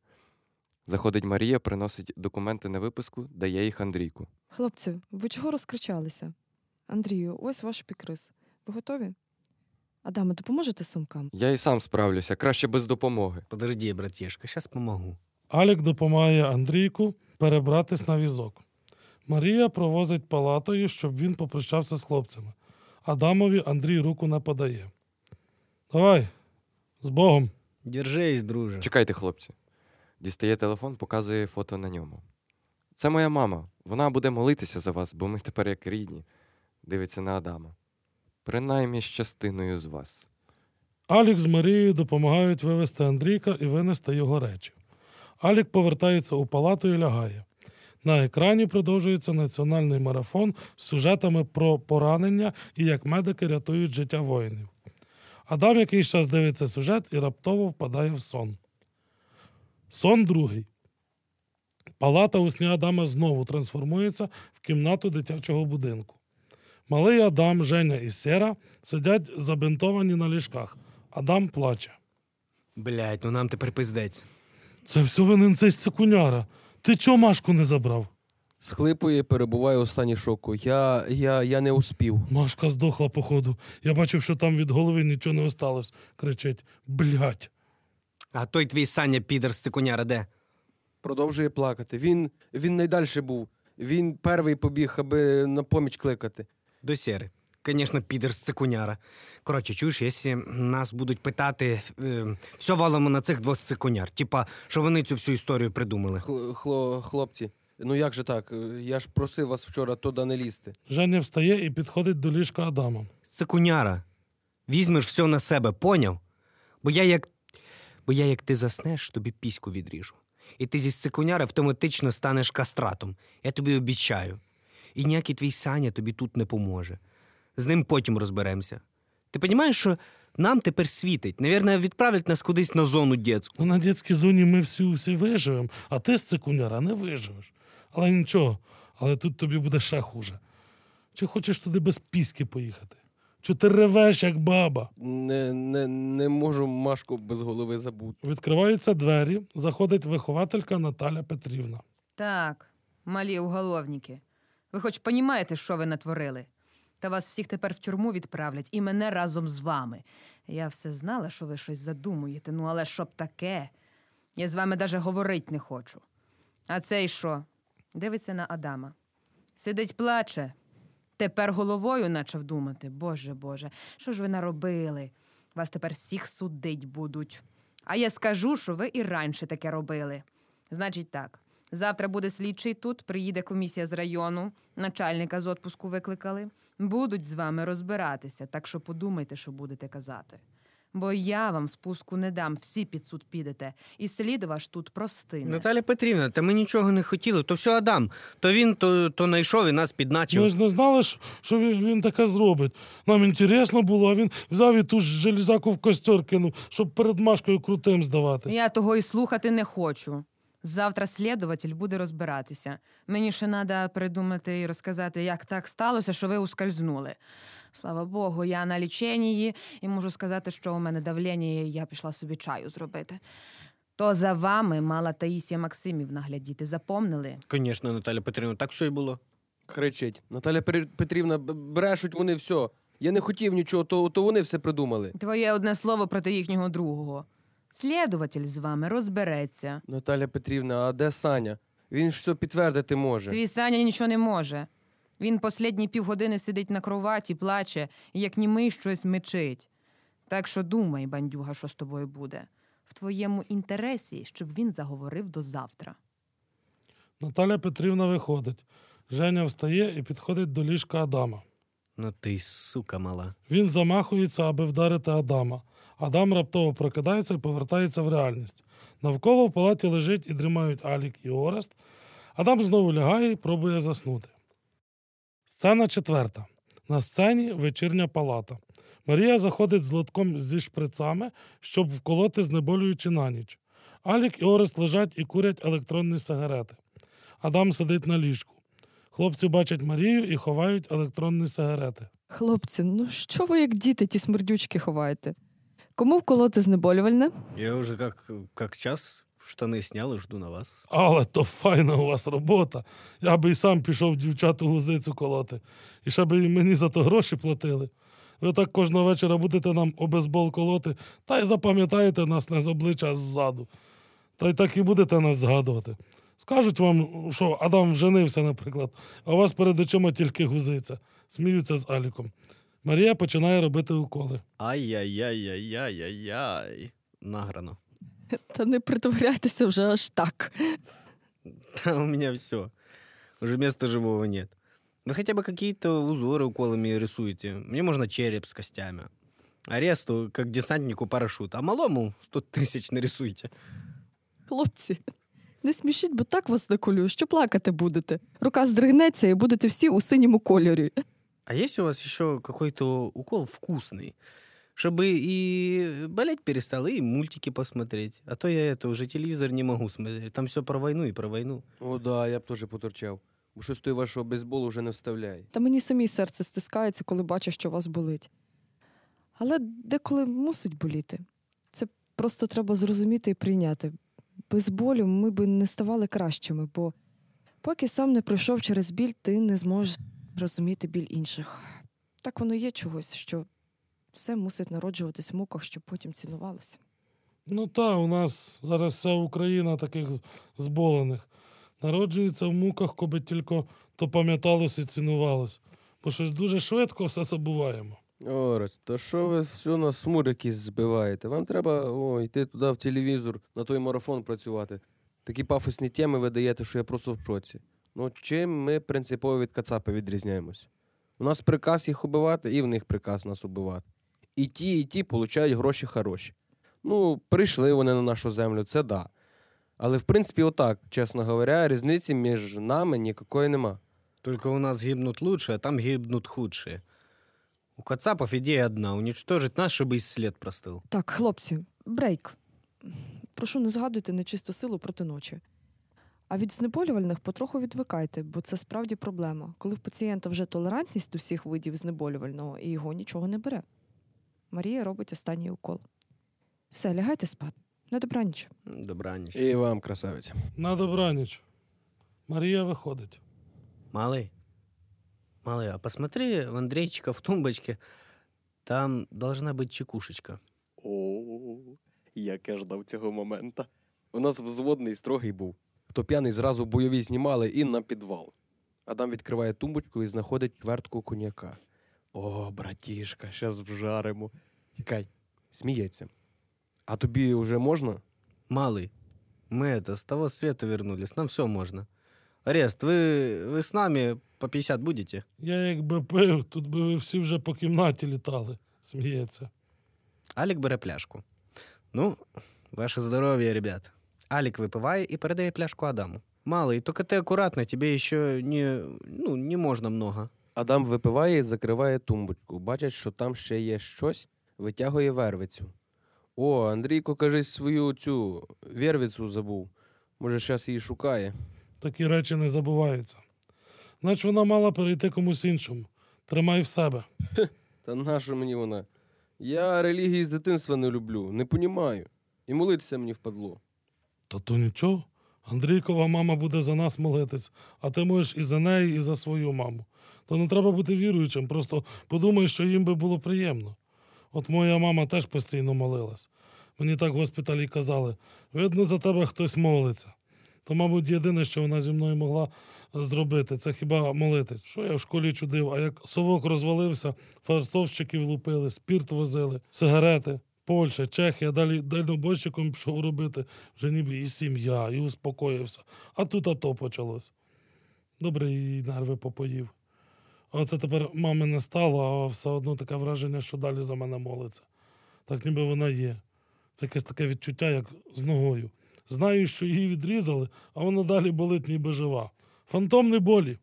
Заходить Марія, приносить документи на виписку, дає їх Андрійку. Хлопці, ви чого розкричалися? Андрію, ось ваш пікрис. Ви готові? Адаме, допоможете сумкам? Я і сам справлюся, краще без допомоги. Подожди, братишка, сейчас помогу. Алік допомагає Андрійку перебратись на візок. Марія провозить палатою, щоб він попрощався з хлопцями. Адамові Андрій руку не подає. Давай, з Богом. Держись, друже. Чекайте, хлопці. Дістає телефон, показує фото на ньому. Це моя мама. Вона буде молитися за вас, бо ми тепер як рідні. Дивиться на Адама. Принаймні з частиною з вас. Алік з Марією допомагають вивезти Андрійка і винести його речі. Алік повертається у палату і лягає. На екрані продовжується національний марафон з сюжетами про поранення і як медики рятують життя воїнів. Адам якийсь час дивиться сюжет і раптово впадає в сон. Сон другий. Палата у сні Адама знову трансформується в кімнату дитячого будинку. Малий Адам, Женя і Сера сидять забинтовані на ліжках. Адам плаче. Блять, ну нам тепер пиздець. Це все винен цей цикуняра. Ти чого Машку не забрав? Схлипує, перебуває у стані шоку. Я, я, я не успів. Машка здохла, походу. Я бачив, що там від голови нічого не осталось. Кричить: блять. А той твій Саня підер з цикуняра де? Продовжує плакати. Він, він найдальше був. Він перший побіг, аби на поміч кликати. До сєри. Звісно, підер з цикуняра. Коротше, чуєш, якщо нас будуть питати, е, все валимо на цих двох цикуняр. Типа, що вони цю всю історію придумали. Хло, хлопці, ну як же так? Я ж просив вас вчора туди не лізти. Женя встає і підходить до ліжка Адама. Цикуняра, візьмеш все на себе, поняв? Бо я як. Бо я як ти заснеш, тобі піську відріжу. І ти зі цикуняри автоматично станеш кастратом. Я тобі обіцяю. І ніякий твій Саня тобі тут не поможе. З ним потім розберемося. Ти розумієш, що нам тепер світить. Навірно, відправлять нас кудись на зону дітську. Ну, на дитячій зоні ми всі усі виживемо, а ти з цикуняра не виживеш. Але нічого, але тут тобі буде ще хуже. Чи хочеш туди без піски поїхати? Чи ти ревеш, як баба? Не, не, не можу Машку без голови забути. Відкриваються двері, заходить вихователька Наталя Петрівна. Так, малі уголовники. Ви хоч понімаєте, що ви натворили? Та вас всіх тепер в тюрму відправлять і мене разом з вами. Я все знала, що ви щось задумуєте, ну але щоб таке. Я з вами даже говорить не хочу. А цей що? Дивиться на Адама. Сидить, плаче. Тепер головою почав думати. Боже, Боже, що ж ви наробили? Вас тепер всіх судить будуть. А я скажу, що ви і раніше таке робили. Значить так. Завтра буде слідчий тут, приїде комісія з району, начальника з отпуску викликали. Будуть з вами розбиратися, так що подумайте, що будете казати. Бо я вам спуску не дам, всі під суд підете, і слід ваш тут простине. Наталя Петрівна, та ми нічого не хотіли. То все Адам. То він то, то знайшов і нас підначив. Ми ж не знали, що- він, він таке зробить. Нам інтересно було, а він взяв і ту ж железяку в костер кинув, щоб перед Машкою крутим здаватись. Я того і слухати не хочу. Завтра слідуватель буде розбиратися. Мені ще треба придумати і розказати, як так сталося, що ви ускользнули. Слава Богу, я на ліченні і можу сказати, що у мене давлення, і я пішла собі чаю зробити. То за вами мала Таїсія Максимівна глядіти. Запомнили? Звісно, Наталя Петрівна, так все і було. Кричить. Наталя Петрівна, брешуть вони все. Я не хотів нічого, то, то вони все придумали. Твоє одне слово проти їхнього другого. Слідуватель з вами розбереться. Наталя Петрівна, а де Саня? Він все підтвердити може. Твій Саня нічого не може. Він послідні півгодини сидить на кроваті, плаче, і як німий щось мечить. Так що думай, бандюга, що з тобою буде. В твоєму інтересі, щоб він заговорив до завтра. Наталя Петрівна виходить. Женя встає і підходить до ліжка Адама. Ну ти й сука мала. Він замахується, аби вдарити Адама. Адам раптово прокидається і повертається в реальність. Навколо в палаті лежить і дрімають Алік і Орест. Адам знову лягає і пробує заснути. Сцена четверта. На сцені вечірня палата. Марія заходить з лотком зі шприцами, щоб вколоти знеболюючи на ніч. Алік і Орест лежать і курять електронні сигарети. Адам сидить на ліжку. Хлопці бачать Марію і ховають електронні сигарети. Хлопці, ну що ви як діти ті смердючки ховаєте? Кому вколоти знеболювальне? Я вже як, як час штани снял і жду на вас. Але то файна у вас робота. Я би і сам пішов дівчату гузицю колоти. І ще би і мені за то гроші платили. Ви так кожного вечора будете нам обезбол колоти, та й запам'ятаєте нас не з обличчя, а ззаду. Та й так і будете нас згадувати. Скажуть вам, що Адам вженився, наприклад, а у вас перед очима тільки гузиця. Сміються з Аліком. Марія починає робити уколи. Ай-яй-яй-яй-яй-яй. Награно. Та не притворяйтеся вже аж так. Да, у меня все. Уже места живого нет. Вы хотя бы какие-то узоры уколами рисуете. Мне можно череп с костями. Аресту, как десантнику парашют, а малому 100 тысяч нарисуйте. Хлопці, не смішіть, бо так вас наколю, що плакати будете. Рука здригнеться і будете всі у синьому кольорі. А есть у вас еще какой-то укол вкусный? Чтобы и болеть перестал, и мультики посмотреть. А то я это уже телевизор не могу смотреть. Там все про войну и про войну. О, да, я б теж поторчав. Бо щось той вашого бейсболу вже не вставляє. Та мені самі серце стискається, коли бачу, що вас болить. Але деколи мусить боліти. Це просто треба зрозуміти і прийняти. Без болю ми би не ставали кращими, бо поки сам не пройшов через біль, ти не зможеш розуміти біль інших. Так воно є чогось, що все мусить народжуватись в муках, щоб потім цінувалося. Ну та, у нас зараз вся Україна таких зболених. Народжується в муках, коби тільки то пам'яталось і цінувалось. Бо щось дуже швидко все забуваємо. Орес, то що ви все на смур якісь збиваєте? Вам треба о, йти туди в телевізор, на той марафон працювати. Такі пафосні теми ви даєте, що я просто в шоці. Ну, чим ми принципово від Кацапи відрізняємось? У нас приказ їх убивати, і в них приказ нас убивати. І ті, і ті получають гроші хороші. Ну, прийшли вони на нашу землю, це да. Але в принципі, отак, чесно говоря, різниці між нами ніякої нема. Только у нас гибнут лучшие, а там гибнут худшие. У Кацапов идея одна — уничтожить нас, чтобы и след простыл. Так, хлопці, брейк. Прошу, не згадуйте нечисту силу проти ночі. А від знеболювальних потроху відвикайте, бо це справді проблема. Коли в пацієнта вже толерантність до всіх видів знеболювального і його нічого не бере. Марія робить останній укол. Все, лягайте спати. На добраніч. Добраніч. І вам, красавиця. На добраніч. Марія виходить. Малый, малый, а посмотри в Андрейчика в тумбочке. Там должна быть чекушечка. О, як я ждав цього момента. У нас взводний строгий був. Хто п'яний зразу бойові знімали і на підвал. Адам відкриває тумбочку і знаходить чвертку коньяка. О, братішка, щас вжаримо. Чекай, сміється. А тобі вже можна? Малый, мы это, с того света вернулись, нам все можно. Арест, вы, вы с нами по 50 будете? Я якби пив, тут би ви всі вже по кімнаті літали, сміється. Алік бере пляшку. Ну, ваше здоров'я, ребят. Алік випиває і передає пляшку Адаму. Малий, тільки ти акуратно, тебе ще не, ну, не можна много. Адам випиває і закриває тумбочку. Бачить, що там ще є щось, витягує вервицю. О, Андрійко, кажись, свою цю вервицю забув. Може, зараз її шукає. Такі речі не забуваються. Значить, вона мала перейти комусь іншому. Тримай в себе. Та нащо мені вона? Я релігії з дитинства не люблю, не понімаю. І молитися мені впадло. Та то нічого. Андрійкова мама буде за нас молитись, а ти можеш і за неї, і за свою маму. То не треба бути віруючим, просто подумай, що їм би було приємно. От моя мама теж постійно молилась. Мені так в госпіталі казали: видно, за тебе хтось молиться. То, мабуть, єдине, що вона зі мною могла зробити, це хіба молитись. Що я в школі чудив, а як совок розвалився, фарсовщиків лупили, спірт возили, сигарети. Польща, Чехія, далі дальнобойщиком пішов робити вже ніби і сім'я, і успокоївся. А тут ато почалось. Добре, і нерви попоїв. А оце тепер мами не стало, а все одно таке враження, що далі за мене молиться. Так ніби вона є. Це якесь таке відчуття, як з ногою. Знаю, що її відрізали, а вона далі болить, ніби жива. Фантомні болі.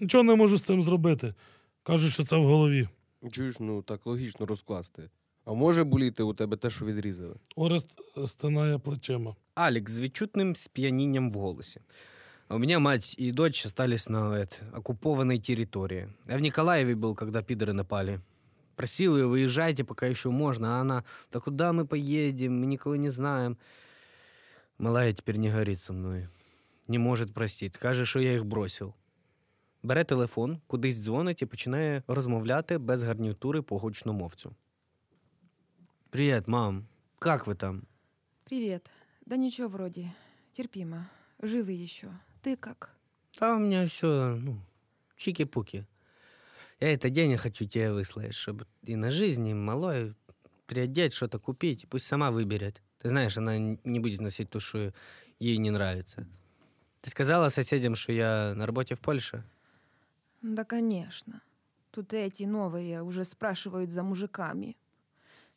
Нічого не можу з цим зробити. Кажуть, що це в голові. Чуєш, ну так логічно розкласти. А може боліти у тебе те, що відрізали? Орест стинає плечима. Алік з відчутним сп'янінням в голосі. А у меня мать и дочь остались на это, оккупованной территории. Я в Николаеве был, когда пидоры напали. Просил ее, выезжайте, пока еще можно. А она, да куда мы поедем, мы никого не знаем. Малая теперь не говорит со мною. Не может простити. Каже, що я їх бросив. Бере телефон, кудись дзвонить і починає розмовляти без гарнітури по гучномовцю. Привіт, мам. Как ви там? Привет. Да ничего вроде. Терпимо. Живы еще. Ты как? Да у меня все, ну, чики-пуки. Я это денег хочу тебе выслать, чтобы и на жизнь, и малой приодеть, что-то купить. Пусть сама выберет. Ты знаешь, она не будет носить то, что ей не нравится. Ты сказала соседям, что я на работе в Польше? Да, конечно. Тут эти новые уже спрашивают за мужиками.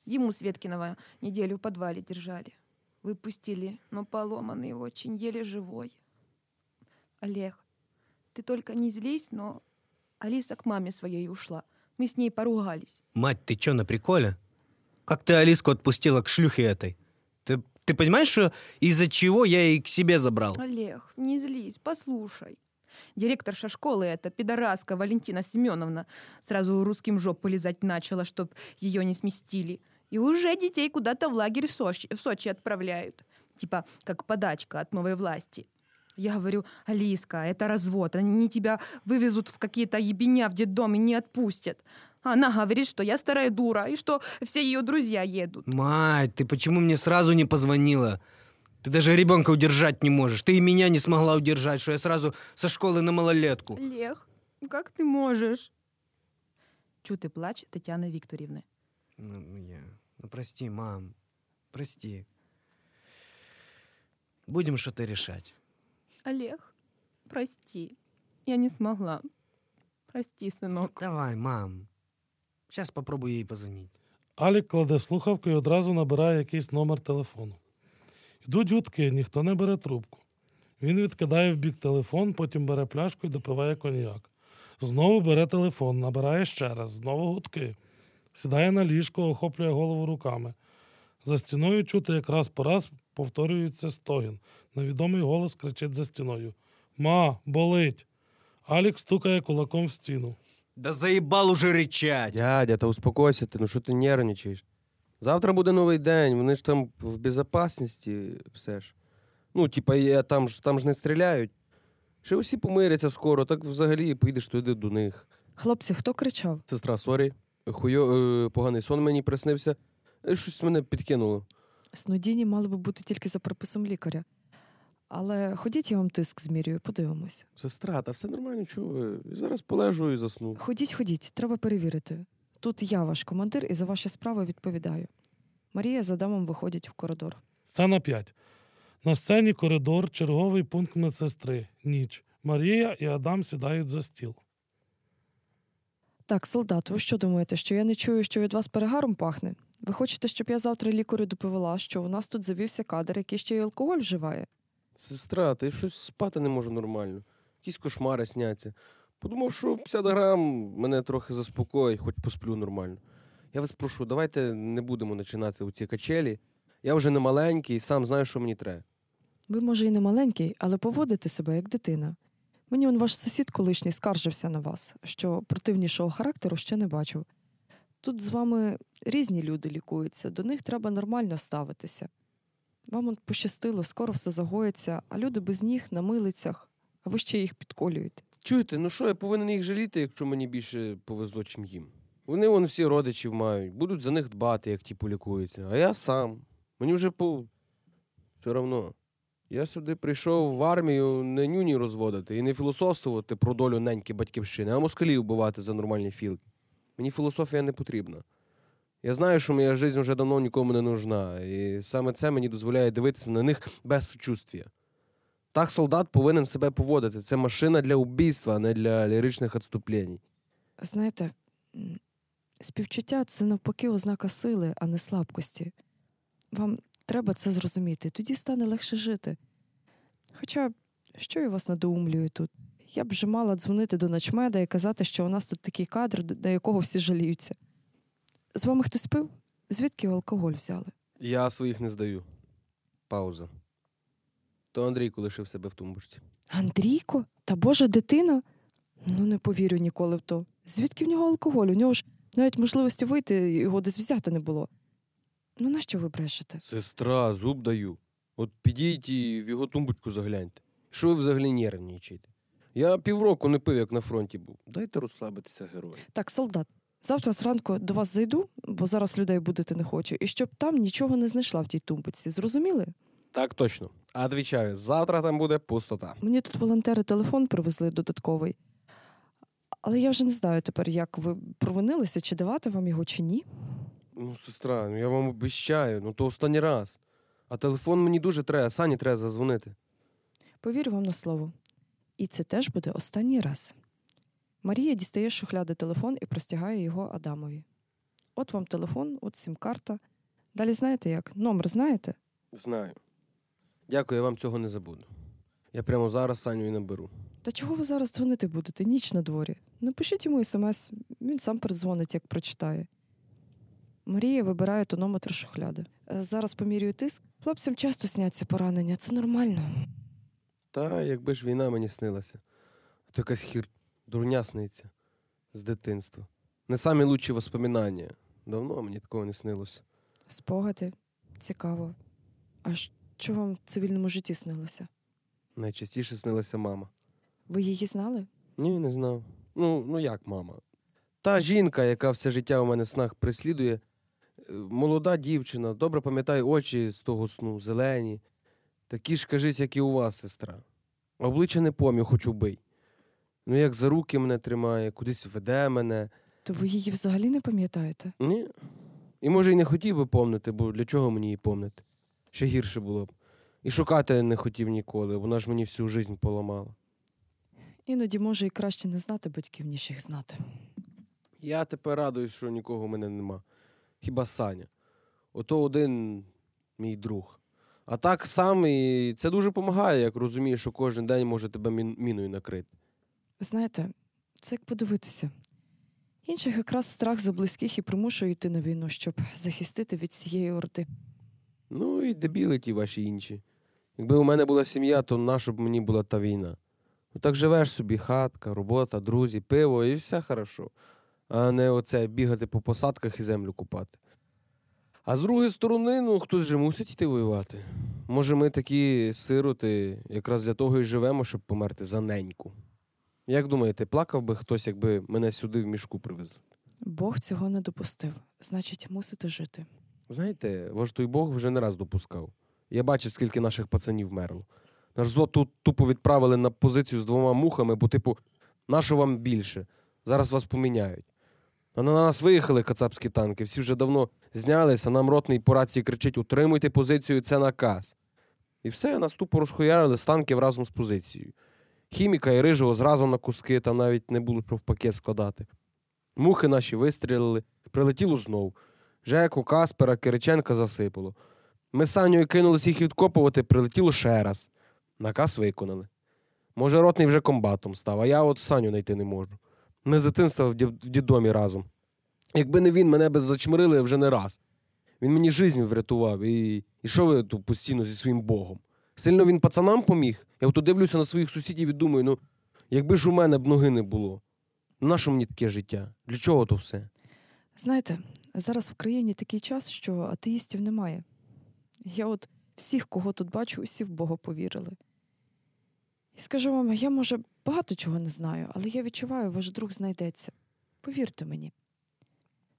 Диму Светкиного неделю в подвале держали. Выпустили, но поломанный очень, еле живой. Олег, ты только не злись, но Алиса к маме своей ушла. Мы с ней поругались. Мать, ты чё, на приколе? Как ты Алиску отпустила к шлюхе этой? Ты, ты понимаешь, что из-за чего я ее к себе забрал? Олег, не злись, послушай. Директорша школы эта пидораска Валентина Семеновна сразу русским жоп полезать начала, чтоб ее не сместили. И уже детей куда-то в лагерь в Сочи, в Сочи отправляют. Типа как подачка от новой власти. Я говорю, Алиска, это развод. Они тебя вывезут в какие-то ебеня в детдом и не отпустят. Она говорит, что я старая дура, и что все ее друзья едут. Мать, ты почему мне сразу не позвонила? Ты даже ребенка удержать не можешь. Ты и меня не смогла удержать, что я сразу со школы на малолетку. Ну как ты можешь? Чути плач Тетяни Вікторівни. Ну, я... ну прости, мам. Прости. Будем что-то решать. Олег, прости. Я не смогла. Прости, сынок. Давай, мам. Сейчас попробую ей позвонить. Алік кладе слухавку і одразу набирає якийсь номер телефону. Йдуть гудки, ніхто не бере трубку. Він відкидає в бік телефон, потім бере пляшку і допиває коньяк. Знову бере телефон, набирає ще раз, знову гудки. Сідає на ліжко, охоплює голову руками. За стіною чути якраз по раз повторюється стогін. Невідомий голос кричить за стіною: Ма, болить! Алік стукає кулаком в стіну. Да заебал уже рычать. Дядя, та успокойся ти, ну що ти нервничаєш? Завтра буде новий день, вони ж там в безопасності все ж. Ну, типа, я, там, ж, там ж не стріляють. Ще усі помиряться скоро, так взагалі поїдеш туди до них. Хлопці, хто кричав? Сестра, sorry, хуйо, е, поганий сон мені приснився. Е, Щось мене підкинуло. Снодійні мали би бути тільки за приписом лікаря. Але ходіть, я вам тиск змірюю, подивимось. Сестра, та все нормально, чого ви? Зараз полежу і засну. Ходіть, ходіть, треба перевірити. Тут я ваш командир і за ваші справи відповідаю. Марія з Адамом виходять в коридор. Сцена 5. На сцені коридор, черговий пункт медсестри. Ніч. Марія і Адам сідають за стіл. Так, солдат, ви що думаєте, що я не чую, що від вас перегаром пахне? Ви хочете, щоб я завтра лікарю доповіла, що у нас тут завівся кадр, який ще й алкоголь вживає? Сестра, ти щось спати не можу нормально. Якісь кошмари сняться. Подумав, що 50 грам мене трохи заспокоїть, хоч посплю нормально. Я вас прошу, давайте не будемо починати у ці качелі. Я вже не маленький і сам знаю, що мені треба. Ви, може, і не маленький, але поводите себе як дитина. Мені он ваш сусід колишній скаржився на вас, що противнішого характеру ще не бачив. Тут з вами різні люди лікуються, до них треба нормально ставитися. Вам он пощастило, скоро все загоїться, а люди без ніг на милицях, а ви ще їх підколюєте. Чуєте, ну що, я повинен їх жаліти, якщо мені більше повезло, чим їм. Вони вон всі родичів мають, будуть за них дбати, як ті полікуються. А я сам. Мені вже по. Все одно. Я сюди прийшов в армію не нюні розводити і не філософствувати про долю неньки батьківщини, а москалів вбивати за нормальні філки. Мені філософія не потрібна. Я знаю, що моя життя вже давно нікому не нужна, і саме це мені дозволяє дивитися на них без сучувствія. Так солдат повинен себе поводити. Це машина для убійства, а не для ліричних відступлень. Знаєте, співчуття це навпаки ознака сили, а не слабкості. Вам треба це зрозуміти, тоді стане легше жити. Хоча, що я вас надоумлюю тут? Я б вже мала дзвонити до начмеда і казати, що у нас тут такий кадр, на якого всі жаліються. З вами хтось пив? Звідки алкоголь взяли? Я своїх не здаю. Пауза. То Андрійко лишив себе в тумбочці. Андрійко? Та божа дитина? Ну, не повірю ніколи в то. Звідки в нього алкоголь? У нього ж навіть можливості вийти його десь взяти не було. Ну, нащо ви брешете? Сестра, зуб даю. От підіть і в його тумбочку загляньте. Що ви взагалі нервничаєте? Я півроку не пив, як на фронті був. Дайте розслабитися герою. Так, солдат, завтра зранку до вас зайду, бо зараз людей будити не хочу, і щоб там нічого не знайшла в тій тумбочці. Зрозуміли? Так точно. А Отвічаю, завтра там буде пустота. Мені тут волонтери телефон привезли додатковий. Але я вже не знаю тепер, як ви провинилися, чи давати вам його, чи ні. Ну, сестра, ну я вам обіщаю, ну то останній раз. А телефон мені дуже треба, Сані треба зазвонити. Повірю вам на слово. І це теж буде останній раз. Марія дістає з шухляди телефон і простягає його Адамові. От вам телефон, от сім-карта. Далі знаєте як? Номер знаєте? Знаю. Дякую, я вам цього не забуду. Я прямо зараз Саню і наберу. Та чого ви зараз дзвонити будете? Ніч на дворі. Напишіть йому смс, він сам передзвонить, як прочитає. Марія вибирає тонометр шухляди. Е, Зараз помірюю тиск. Хлопцям часто сняться поранення, це нормально. Та якби ж війна мені снилася. А то якась хір дурня сниться з дитинства. Не самі лучші воспоминання. Давно мені такого не снилося. Спогади. Цікаво. А що вам в цивільному житті снилося? Найчастіше снилася мама. Ви її знали? Ні, не знав. Ну, ну як мама? Та жінка, яка все життя у мене в снах прислідує, молода дівчина, добре пам'ятаю очі з того сну, зелені. Такі ж, кажись, як і у вас, сестра. Обличчя не помню, хоч убий. Ну, як за руки мене тримає, кудись веде мене. То ви її взагалі не пам'ятаєте? Ні. І може й не хотів би помнити, бо для чого мені її помнити? Ще гірше було б. І шукати не хотів ніколи, вона ж мені всю жизнь поламала. Іноді може і краще не знати батьків, ніж їх знати. Я тепер радуюсь, що нікого в мене нема. Хіба Саня. Ото один мій друг. А так сам і це дуже допомагає, як розумієш, що кожен день може тебе міною накрити. Ви знаєте, це як подивитися. Інших якраз страх за близьких і примушує йти на війну, щоб захистити від цієї орди. Ну і дебіли ті ваші інші. Якби у мене була сім'я, то нащо б мені була та війна? Ну так живеш собі, хатка, робота, друзі, пиво і все хорошо. А не оце бігати по посадках і землю купати. А з другої сторони, ну хтось же мусить йти воювати. Може, ми такі сироти якраз для того і живемо, щоб померти за неньку. Як думаєте, плакав би хтось, якби мене сюди в мішку привезли? Бог цього не допустив. Значить, мусите жити. Знаєте, ваш той Бог вже не раз допускав. Я бачив, скільки наших пацанів вмерло. Наш зод тут тупо відправили на позицію з двома мухами, бо, типу, нащо вам більше? Зараз вас поміняють. На нас виїхали кацапські танки, всі вже давно знялись, а нам ротний по рації кричить: утримуйте позицію, це наказ. І все, нас тупо розхуярили з танків разом з позицією. Хіміка і рижого зразу на куски, там навіть не було що в пакет складати. Мухи наші вистрілили, прилетіло знов. Жеку, Каспера, Кириченка засипало. Ми з Санєю кинулись їх відкопувати, прилетіло ще раз. Наказ виконали. Може, ротний вже комбатом став, а я от Саню знайти не можу. Ми з дитинства в, дідомі разом. Якби не він, мене би зачмирили вже не раз. Він мені жизнь врятував. І, що ви тут постійно зі своїм Богом? Сильно він пацанам поміг. Я от дивлюся на своїх сусідів і думаю, ну, якби ж у мене б ноги не було. Нащо мені таке життя? Для чого то все? Знаєте, зараз в країні такий час, що атеїстів немає. Я от всіх, кого тут бачу, усі в Бога повірили. І скажу вам, я, може, багато чого не знаю, але я відчуваю, ваш друг знайдеться. Повірте мені.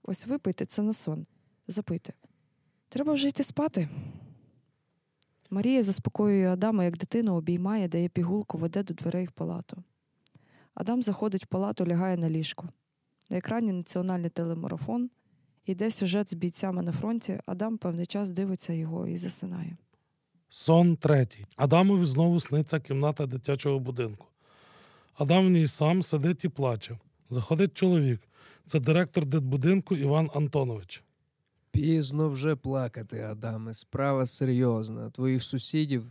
Ось випийте це на сон. Запийте. Треба вже йти спати. Марія заспокоює Адама, як дитину обіймає, дає пігулку, веде до дверей в палату. Адам заходить в палату, лягає на ліжко. На екрані національний телемарафон. Йде сюжет з бійцями на фронті. Адам певний час дивиться його і засинає. Сон третій. Адамові знову сниться кімната дитячого будинку. Адам в ній сам сидить і плаче. Заходить чоловік. Це директор дитбудинку Іван Антонович. Пізно вже плакати, Адаме. Справа серйозна. Твоїх сусідів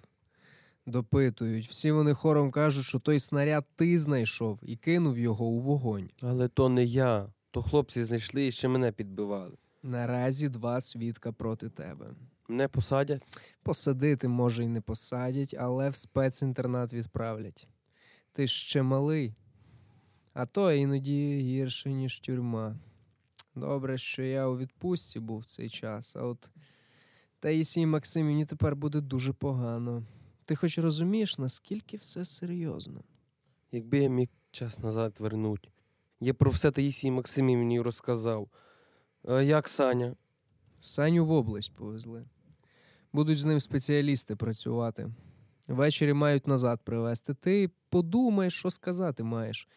допитують. Всі вони хором кажуть, що той снаряд ти знайшов і кинув його у вогонь. Але то не я. То хлопці знайшли і ще мене підбивали. Наразі два свідка проти тебе. Мене посадять. Посадити, може, й не посадять, але в спецінтернат відправлять. Ти ж ще малий, а то іноді гірше, ніж тюрма. Добре, що я у відпустці був в цей час, а от Таїсії Максимівні тепер буде дуже погано. Ти хоч розумієш, наскільки все серйозно? Якби я міг час назад вернуть. Я про все Таїсії Максимівні розказав. А як Саня? Саню в область повезли. Будуть з ним спеціалісти працювати. Ввечері мають назад привезти. Ти подумай, що сказати маєш.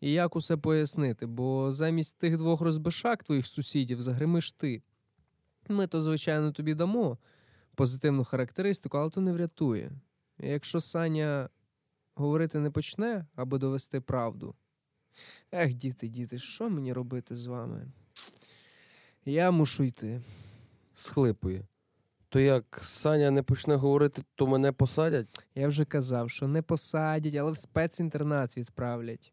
І як усе пояснити, бо замість тих двох розбишак твоїх сусідів загримиш ти. Ми то, звичайно, тобі дамо позитивну характеристику, але то не врятує. Якщо Саня говорити не почне, аби довести правду. Ех, діти, діти, що мені робити з вами? Я мушу йти. Схлипує. То як Саня не почне говорити, то мене посадять? Я вже казав, що не посадять, але в спецінтернат відправлять.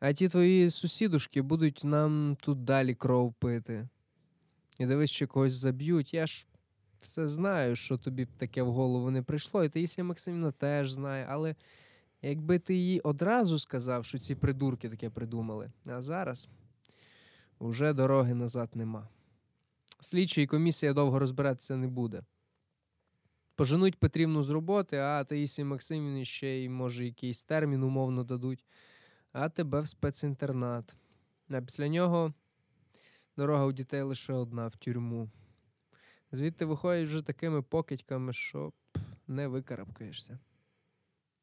А ті твої сусідушки будуть нам тут далі кров пити. І дивись, ще когось заб'ють. Я ж все знаю, що тобі таке в голову не прийшло, і Таїсія Максимівна теж знає, але якби ти їй одразу сказав, що ці придурки таке придумали, а зараз уже дороги назад нема. Слідчі і комісія довго розбиратися не буде. Поженуть Петрівну з роботи, а Таїсі Максимівні ще й, може, якийсь термін умовно дадуть, а тебе в спецінтернат. А після нього дорога у дітей лише одна в тюрму. Звідти виходять вже такими покидьками, що не викарабкаєшся.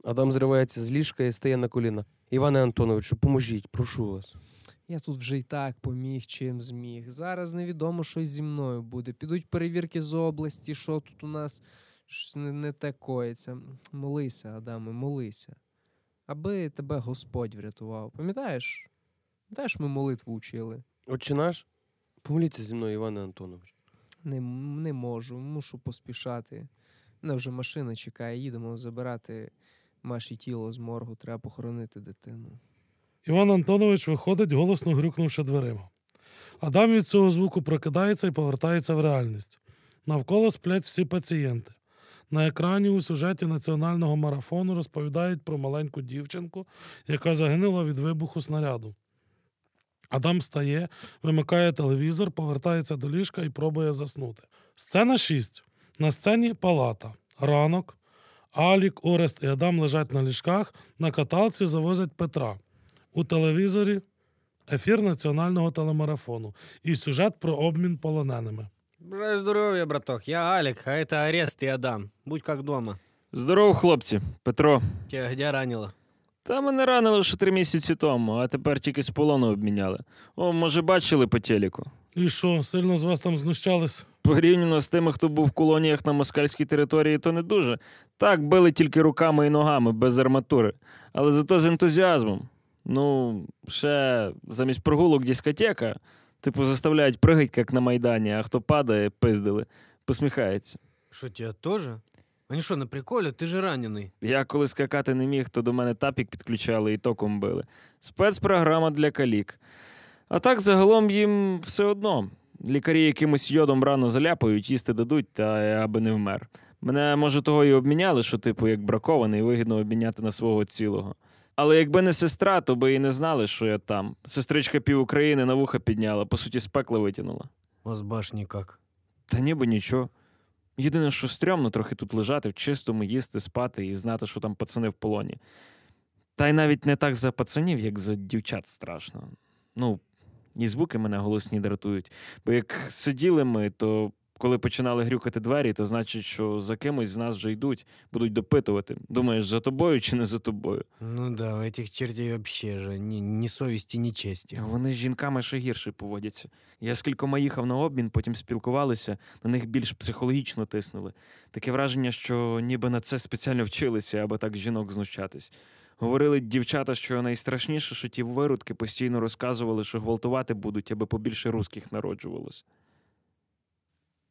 Адам зривається з ліжка і стає на коліна. Іване Антоновичу, поможіть, прошу вас. Я тут вже й так поміг, чим зміг. Зараз невідомо, що зі мною буде. Підуть перевірки з області, що тут у нас щось не, не те коїться. Молися, Адаме, молися. Аби тебе Господь врятував. Пам'ятаєш? Пам'ятаєш, ми молитву вчили? Отче наш, помоліться зі мною, Іване Антонович. Не, не можу, мушу поспішати. Мене вже машина чекає, їдемо забирати Маші тіло з моргу, треба похоронити дитину. Іван Антонович виходить, голосно грюкнувши дверима. Адам від цього звуку прокидається і повертається в реальність. Навколо сплять всі пацієнти. На екрані у сюжеті національного марафону розповідають про маленьку дівчинку, яка загинула від вибуху снаряду. Адам стає, вимикає телевізор, повертається до ліжка і пробує заснути. Сцена 6. На сцені палата. Ранок. Алік, Орест і Адам лежать на ліжках, на каталці завозять Петра. У телевізорі ефір національного телемарафону і сюжет про обмін полоненими. Бажаю здоров'я, браток. Я Алік, а это Арест і Адам. Будь как дома. Здоров, хлопці, Петро. Тебя где ранило? Та мене ранили лише три місяці тому, а тепер тільки з полону обміняли. О, може, бачили по телеку. І що, сильно з вас там знущались? Порівняно з тими, хто був в колоніях на москальській території, то не дуже. Так, били тільки руками і ногами, без арматури. Але зато з ентузіазмом. Ну, ще замість прогулок дискотека, типу, заставляють пригать, як на Майдані, а хто падає, пиздили, посміхається. Что, тебя тоже? Они что, на приколе? Ты же раненый. Я коли скакати не міг, то до мене тапік підключали і током били. Спецпрограма для калік. А так загалом їм все одно. Лікарі якимось йодом рано заляпають, їсти дадуть, та я аби не вмер. Мене, може, того і обміняли, що, типу, як бракований, вигідно обміняти на свого цілого. Але якби не сестра, то би і не знали, що я там. Сестричка пів України на вуха підняла, по суті, з пекла витягнула. У вас башни как? Та ніби нічого. Єдине, що стрьомно трохи тут лежати в чистому, їсти, спати і знати, що там пацани в полоні. Та й навіть не так за пацанів, як за дівчат страшно. Ну, і звуки мене голосні дратують. Бо як сиділи ми, то коли починали грюкати двері, то значить, що за кимось з нас вже йдуть, будуть допитувати. Думаєш, за тобою чи не за тобою? Ну да, у этих чертей вообще же ни, ни совести, ни чести. Вони з жінками ще гірше поводяться. Я з кількома їхав на обмін, потім спілкувалися, на них більш психологічно тиснули. Таке враження, що ніби на це спеціально вчилися, аби так жінок знущатись. Говорили дівчата, що найстрашніше, що ті виродки постійно розказували, що гвалтувати будуть, аби побільше русських народжувалось.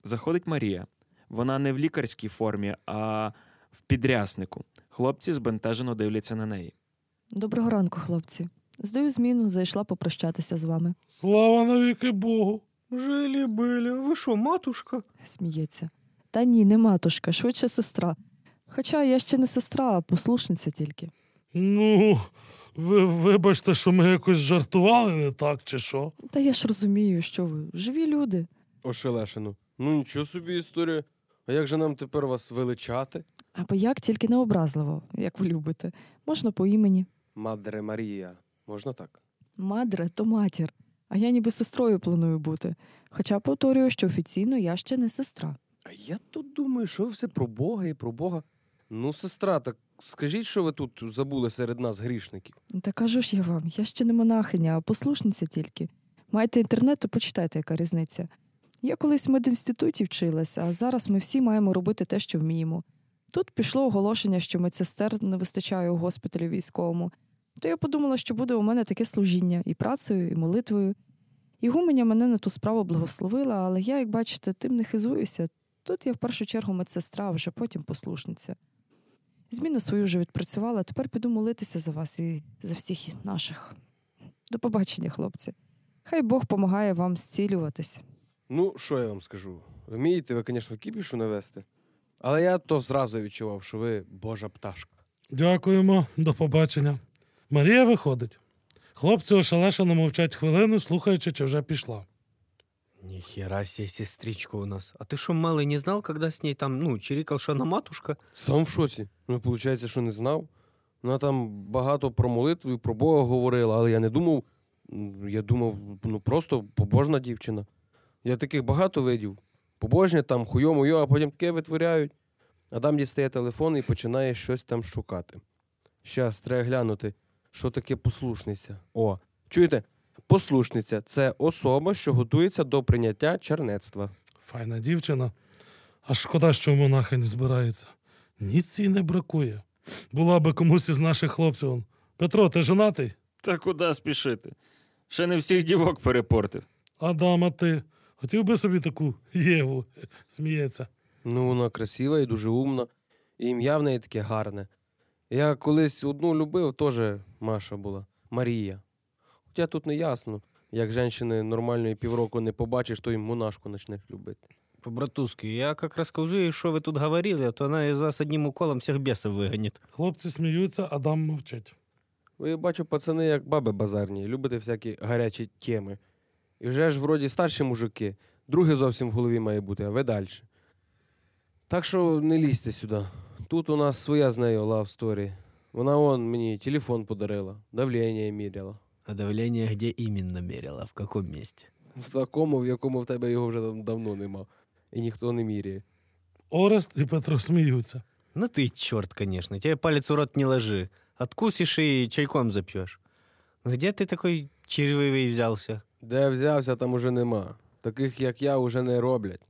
Заходить Марія. Вона не в лікарській формі, а в підряснику. Хлопці збентежено дивляться на неї. Доброго ранку, хлопці. Здаю зміну, зайшла попрощатися з вами. Слава навіки Богу! Жили были. Вы что, матушка? Сміється. Та ні, не матушка, швидше сестра. Хоча я ще не сестра, а послушниця тільки. Ну, ви вибачте, що ми якось жартували, не так, чи що? Та я ж розумію, що ви живі люди. Ошелешено. Ну нічого собі історія. А як же нам тепер вас величати? Або як тільки не образливо, як ви любите. Можна по імені. Мадре Марія. Можна так? Мадре то матір. А я ніби сестрою планую бути. Хоча повторюю, що офіційно я ще не сестра. А я тут думаю, що все про Бога і про Бога. Ну, сестра, так скажіть, що ви тут забули серед нас грішників? Та кажу ж я вам, я ще не монахиня, а послушниця тільки. Маєте інтернет, то почитайте, яка різниця. Я колись в медінституті вчилася, а зараз ми всі маємо робити те, що вміємо. Тут пішло оголошення, що медсестер не вистачає у госпіталі військовому. То я подумала, що буде у мене таке служіння і працею, і молитвою. Ігуменя мене на ту справу благословила, але я, як бачите, тим не хизуюся. Тут я в першу чергу медсестра, а вже потім послушниця. Зміну свою вже відпрацювала, тепер піду молитися за вас і за всіх наших. До побачення, хлопці. Хай Бог помагає вам зцілюватись. Ну, що я вам скажу? Вмієте ви, звісно, кіпішу навести, але я то зразу відчував, що ви Божа пташка. Дякуємо, до побачення. Марія виходить. Хлопці ошелешено мовчать хвилину, слухаючи, чи вже пішла. Нихера себе сестричка у нас. А ты что, малый, не знал, когда с ней там, ну, чирикал, что она матушка? Сам в шоці. Ну, виходить, що не знав. Вона там багато про молитву і про Бога говорила, але я не думав. Я думав, ну просто побожна дівчина. Я таких багато видів. Побожні там хуйо-мойо, а потім таке витворяють. Адам дістає телефон і починає щось там шукати. Щас, треба глянути, що таке послушниця. О, чуєте? Послушниця це особа, що готується до прийняття чернецтва. Файна дівчина. Аж шкода, що в монахинь збирається. Ніц їй не бракує. Була би комусь із наших хлопців. он. Петро, ти женатий? Та куди спішити? Ще не всіх дівок перепортив. Адама, ти хотів би собі таку Єву, сміється. Ну, вона красива і дуже умна. І ім'я в неї таке гарне. Я колись одну любив, теж Маша була Марія. Хоча тут не ясно, як жінки нормальної півроку не побачиш, то й монашку почнеш любити. По-братузски, я как расскажу, что вы тут говорили, а то она из вас одним уколом всех бесов выгонит. Хлопці сміються, Адам мовчить. Ви бачу, пацани, як баби базарні, любите всякі гарячі теми. І вже ж вроді старші мужики, другий зовсім в голові має бути, а ви далі. Так що не лізьте сюди. Тут у нас своя з нею love story. Вона он мені телефон подарила, давлення міряла. А давление где именно мерило? В каком месте? В такому, в якому в тебе його вже дав- давно нема. І ніхто не міряє. Орест і Петро сміються. Ну ты черт, конечно. Тебе палец в рот не ложи. Откусишь и чайком запьешь. Где ты такой червивый взялся? Де взявся, там уже нема. Таких, як я, уже не роблять.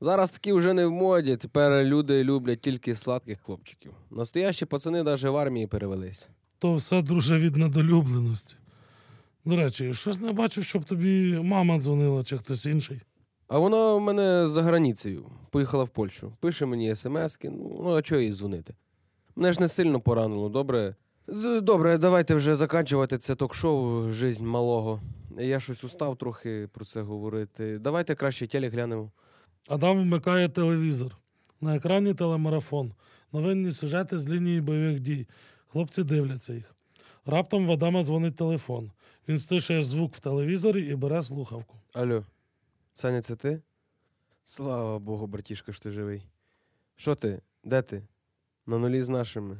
Зараз такі вже не в моді. Тепер люди люблять тільки сладких хлопчиків. Настоящі пацани навіть в армії перевелись. То все, друже, від недолюбленості. До речі, щось не бачу, щоб тобі мама дзвонила чи хтось інший. А вона в мене за границею. Поїхала в Польщу. Пише мені смски. Ну, ну а чого їй дзвонити? Мене ж не сильно поранило, добре. Добре, давайте вже заканчувати це ток-шоу Жизнь малого. Я щось устав трохи про це говорити. Давайте краще телек глянемо. Адам вмикає телевізор. На екрані телемарафон. Новинні сюжети з лінії бойових дій. Хлопці дивляться їх. Раптом в Адама дзвонить телефон. Він стишує звук в телевізорі і бере слухавку. Алло, Саня, це ти? Слава Богу, братішка, що ти живий. Що ти? Де ти? На нулі з нашими.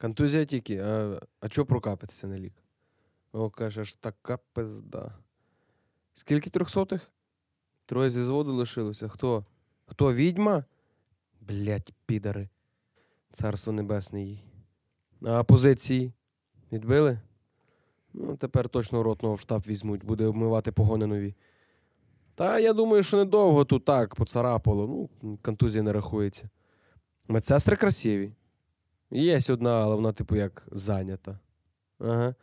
Контузія тільки, а, а чого прокапатися на лік? О, каже, аж така пизда. Скільки трьохсотих? Троє зі зводу лишилося. Хто? Хто відьма? Блять, підари. Царство небесне їй. А позиції? Відбили? Ну, тепер точно ротного в штаб візьмуть, буде обмивати погони нові. Та я думаю, що недовго тут так поцарапало. Ну, контузія не рахується. Медсестри красиві. Є одна, але вона, типу, як зайнята. Ага.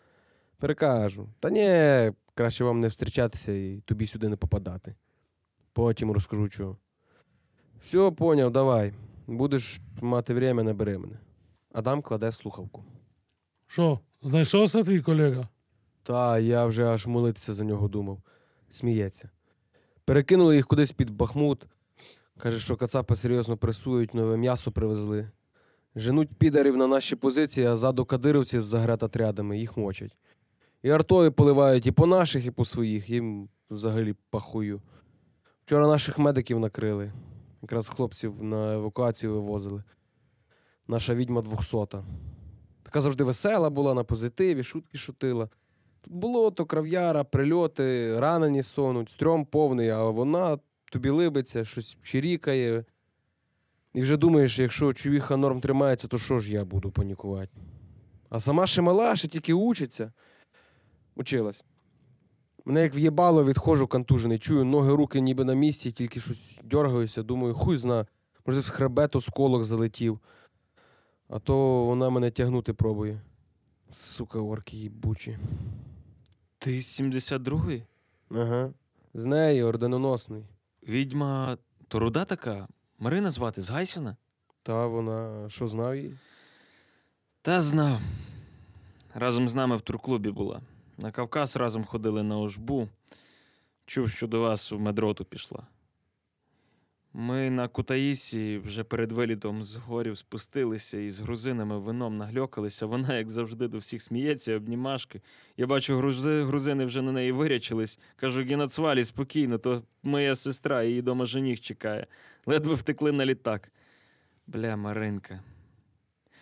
Перекажу. Та ні, краще вам не зустрічатися і тобі сюди не попадати. Потім розкажу чого. Все, поняв, давай. Будеш мати время, набери мене. Адам кладе слухавку. Що, знайшовся твій колега? Та я вже аж молитися за нього думав. Сміється. Перекинули їх кудись під Бахмут. Каже, що кацапи серйозно пресують, нове м'ясо привезли. Женуть підарів на наші позиції, а ззаду кадировці з загретотрядами їх мочать. І артою поливають і по наших, і по своїх. Їм взагалі пахую. Вчора наших медиків накрили. Якраз хлопців на евакуацію вивозили. Наша відьма двохсота. Така завжди весела була на позитиві, шутки шутила. Тут болото, крав'яра, прильоти, ранені стонуть, стрьом повний, а вона тобі либиться, щось чирікає. І вже думаєш, якщо човіха норм тримається, то що ж я буду панікувати? А сама ще мала, ще тільки учиться. Училась. Мене як в'єбало, відходжу контужений, чую, ноги, руки ніби на місці, тільки щось дергаюся, думаю, хуй зна, може, з хребет осколок залетів. А то вона мене тягнути пробує. Сука, орки їбучі. Ти з 72-ї? Ага. З неї орденоносний. Відьма то руда така. Марина звати з Гайсіна? Та вона що знав її? Та знав. Разом з нами в турклубі була. На Кавказ разом ходили на ожбу. Чув, що до вас в медроту пішла. Ми на Кутаїсі вже перед вилітом з горів спустилися і з грузинами вином нагльокалися. Вона, як завжди, до всіх сміється, обнімашки. Я бачу, грузи, грузини вже на неї вирячились. Кажу, Гінацвалі, спокійно, то моя сестра, її дома жених чекає. Ледве втекли на літак. Бля, Маринка.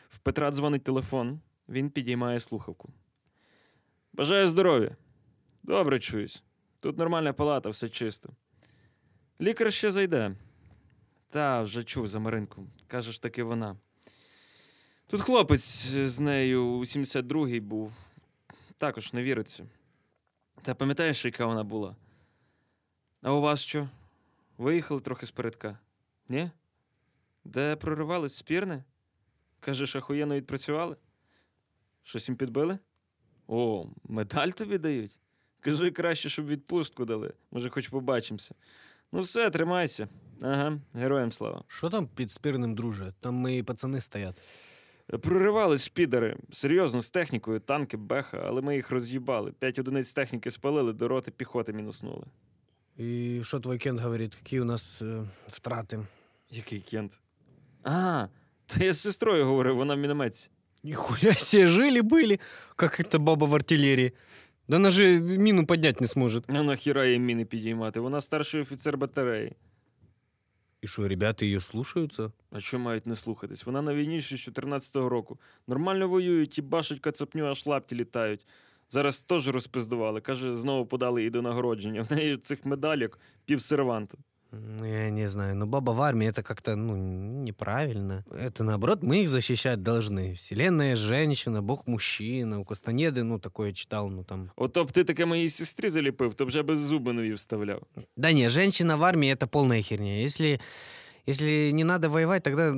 В Петра дзвонить телефон, він підіймає слухавку. Бажаю здоров'я. Добре чуюсь. Тут нормальна палата, все чисто. Лікар ще зайде. Та, вже чув за Маринку. Каже ж таки вона. Тут хлопець з нею у 72-й був. Також не віриться. Та пам'ятаєш, яка вона була? А у вас що? Виїхали трохи спередка? Ні? Де проривались спірне? Кажеш, ахуєнно відпрацювали? Щось їм підбили? О, медаль тобі дають? Кажи краще, щоб відпустку дали. Може, хоч побачимося. Ну все, тримайся. Ага, героям слава. Що там під спірним, друже? Там мої пацани стоять. Проривались підари. Серйозно, з технікою, танки, беха, але ми їх роз'їбали. П'ять одиниць техніки спалили, до роти піхоти мінуснули. І що твій кент говорить, які у нас е, втрати? Який кент? А, та я з сестрою говорив, вона в мінометці. Нихуя себе, жили-были, как это баба в артиллерии. Да она же мину поднять не сможет. А нахіра їй міни підіймати? Вона старший офіцер батареї. И что, ребята ее слушаются? А що мають не слухатись? Вона на війні ще з 14-го року. Нормально воюють і башать кацапню, аж лапті літають. Зараз теж розпиздували. Каже, знову подали їй до нагородження. *laughs* В неї цих медалік пів серванту Ну, я не знаю, но баба в армии это как-то, ну, неправильно. Это наоборот, мы их защищать должны. Вселенная женщина, бог мужчина. У Кастанеды, ну, такое читал, ну, там... Ото б ти таке моїй сестрі заліпив, то б вже би зуби нові вставляв. Да не, женщина в армии это полная херня. Если, если не надо воевать, тогда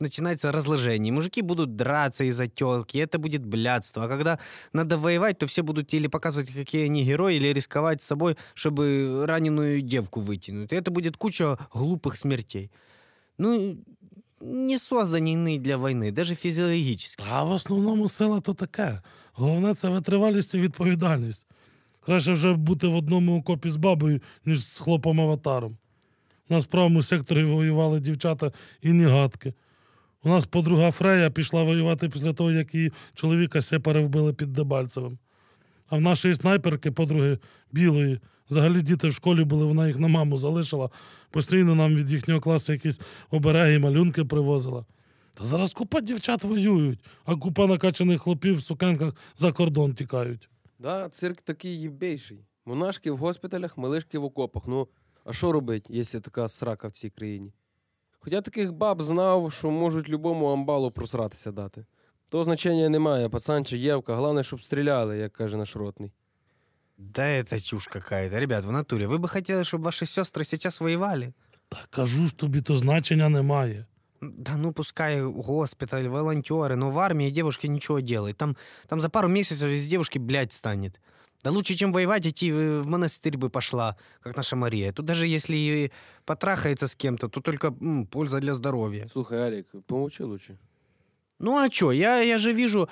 начинается разложение. Мужики будут драться из-за тёлки, это будет блядство. А когда надо воевать, то все будут или показывать, какие они герои, или рисковать собой, чтобы раненую девку вытянуть. И это будет куча глупых смертей. Ну, не создані для війни, навіть фізіологічно. А в основному сила то таке. Головне це витривалість і відповідальність. Краще вже бути в одному окопі з бабою, ніж з хлопом аватаром. У нас в правому секторі воювали дівчата і нігатки. У нас подруга Фрея пішла воювати після того, як її чоловіка сепари вбили під Дебальцевим. А в нашої снайперки, подруги білої, взагалі діти в школі були, вона їх на маму залишила. Постійно нам від їхнього класу якісь обереги, малюнки привозила. Та зараз купа дівчат воюють, а купа накачаних хлопів в сукенках за кордон тікають. Да, цирк такий їбейший. Монашки в госпіталях, малишки в окопах. Ну, а що робить, якщо така срака в цій країні? Хоча таких баб знав, що можуть любому амбалу просратися дати. То значення немає, пацан чи євка, головне, щоб стріляли, як каже наш ротний. Да это чушь какая-то. Ребят, в натуре, вы бы хотели, чтобы ваши сестры сейчас воевали? Та кажу ж тобі, то значення немає. Да ну пускай госпиталь, волонтеры, но в армии девушки ничего делают. Там, там за пару месяцев из девушки, блядь, станет. Да лучше, чем воевать, идти в в монастырь бы пошла, как наша Мария. Тут даже если и потрахается с кем-то, то только м, польза для здоровья. Слухай, Алік, помовчи лучше. Ну а чё, я, я же вижу,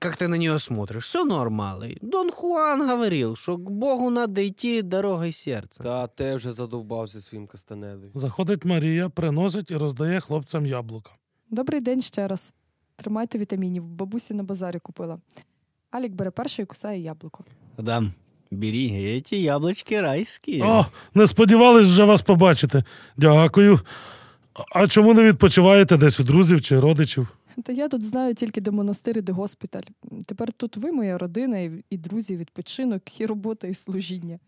как ты на нее смотришь. Все нормально. Дон Хуан говорил, что к Богу надо идти дорогой сердца. Та те вже задовбався своїм кастанедою. Заходить Марія, приносить і роздає хлопцям яблука. Добрий день ще раз. Тримайте вітамінів, бабусі на базарі купила. Алік бере перший і кусає яблуко. Да, бери, эти яблочки райские. О, не сподівались вже вас побачити. Дякую. А чому не відпочиваєте десь у друзів чи родичів? Та я тут знаю тільки де монастир і де госпіталь. Тепер тут ви, моя родина, і, і друзі, відпочинок, і робота, і служіння.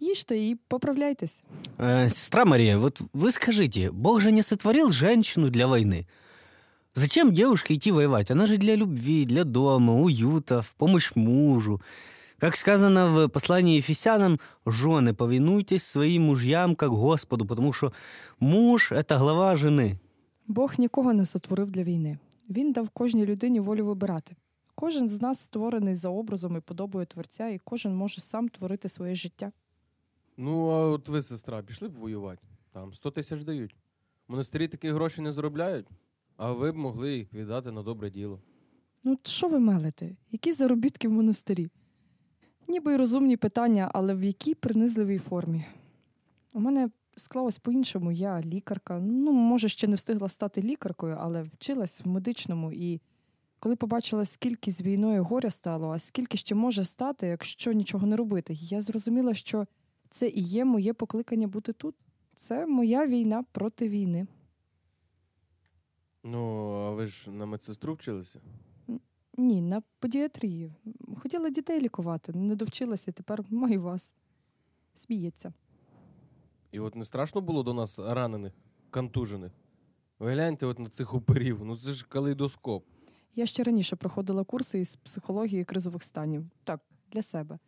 Їжте і поправляйтесь. Э, сестра Мария, вот вы скажите, Бог же не сотворил женщину для войны. Зачем девушке идти воевать? Она же для любви, для дома, уюта, в помощь мужу. Как сказано в послании Ефесянам, жены, повинуйтесь своим мужьям, как Господу, потому что муж – это глава жены. Бог нікого не сотворив для війни. Він дав кожній людині волю вибирати. Кожен з нас створений за образом і подобою творця, і кожен може сам творити своє життя. Ну, а от ви, сестра, пішли б воювати. Там 100 тисяч дають. Монастирі такі гроші не заробляють, а ви б могли їх віддати на добре діло. Ну, що ви мелите? Які заробітки в монастирі? Ніби й розумні питання, але в якій принизливій формі? У мене склалось по-іншому. Я лікарка. Ну, може, ще не встигла стати лікаркою, але вчилась в медичному. І коли побачила, скільки з війною горя стало, а скільки ще може стати, якщо нічого не робити, я зрозуміла, що це і є моє покликання бути тут. Це моя війна проти війни. Ну, а ви ж на медсестру вчилися? Ні, на педіатрії. Хотіла дітей лікувати, не довчилася, тепер маю вас. Сміється. І от не страшно було до нас ранених, контужених. Ви гляньте от на цих уперів, ну це ж калейдоскоп. Я ще раніше проходила курси із психології кризових станів. Так, для себе.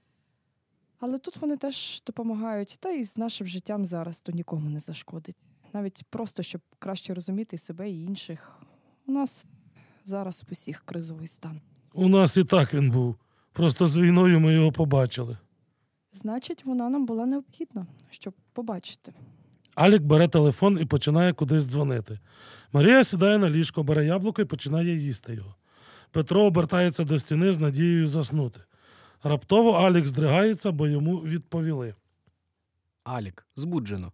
Але тут вони теж допомагають, та і з нашим життям зараз то нікому не зашкодить. Навіть просто, щоб краще розуміти себе і інших. У нас зараз усіх кризовий стан. У нас і так він був. Просто з війною ми його побачили. Значить, вона нам була необхідна, щоб побачити. Алік бере телефон і починає кудись дзвонити. Марія сідає на ліжко, бере яблуко і починає їсти його. Петро обертається до стіни з надією заснути. Раптово Алік здригається, бо йому відповіли. Алик, сбуджено.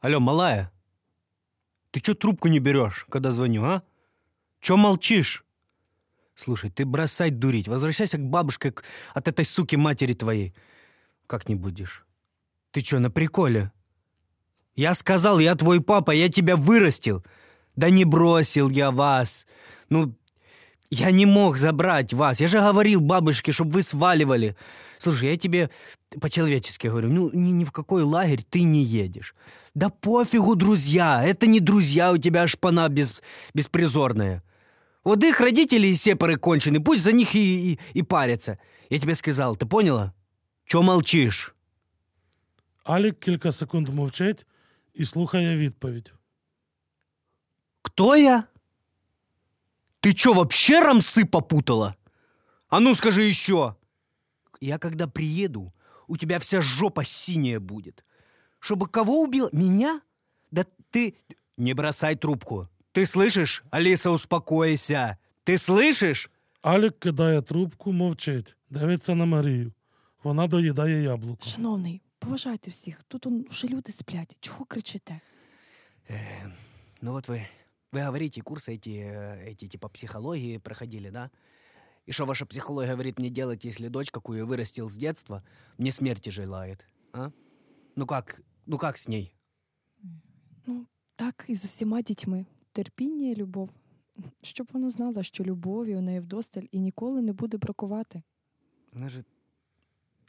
Алло, малая, ты чё трубку не берешь, когда звоню, а? Чё молчишь? Слушай, ты бросай дурить, возвращайся к бабушке, к- от этой суки матери твоей. Как не будешь? Ты чё, на приколе? Я сказал, я твой папа, я тебя вырастил. Да не бросил я вас. Ну, я не мог забрать вас. Я же говорил бабушке, чтобы вы сваливали. Слушай, я тебе по-человечески говорю, ну ни, ни в какой лагерь ты не едешь. Да пофигу, друзья, это не друзья у тебя шпана без, беспризорная. Вот их родители сепары кончены, пусть за них и, и, и парятся. Я тебе сказал, ты поняла? Чё молчишь? Алік кілька секунд мовчить і слухає відповідь. Кто я? Ты чё, вообще рамсы попутала? А ну скажи еще. Я когда приеду, у тебя вся жопа синяя будет. Чтобы кого убил? Меня? Да ты... Не бросай трубку. Ты слышишь? Алиса, успокойся. Ты слышишь? Алік кидає трубку, мовчить, дивиться на Марію. Вона доїдає яблуко. Шановний, поважайте всіх. Тут он, вже люди сплять. Чого кричите? Э, ну вот вы, вы говорите, курсы эти, э, эти типа психологии проходили, да? И что ваша психология говорит мне делать, если дочь, какую я вырастил с детства, мне смерти желает, а? Ну как, ну как с ней? Ну, Так і з усіма дітьми. Терпіння і любов. Щоб вона знала, що любові у неї вдосталь і ніколи не буде бракувати. Она же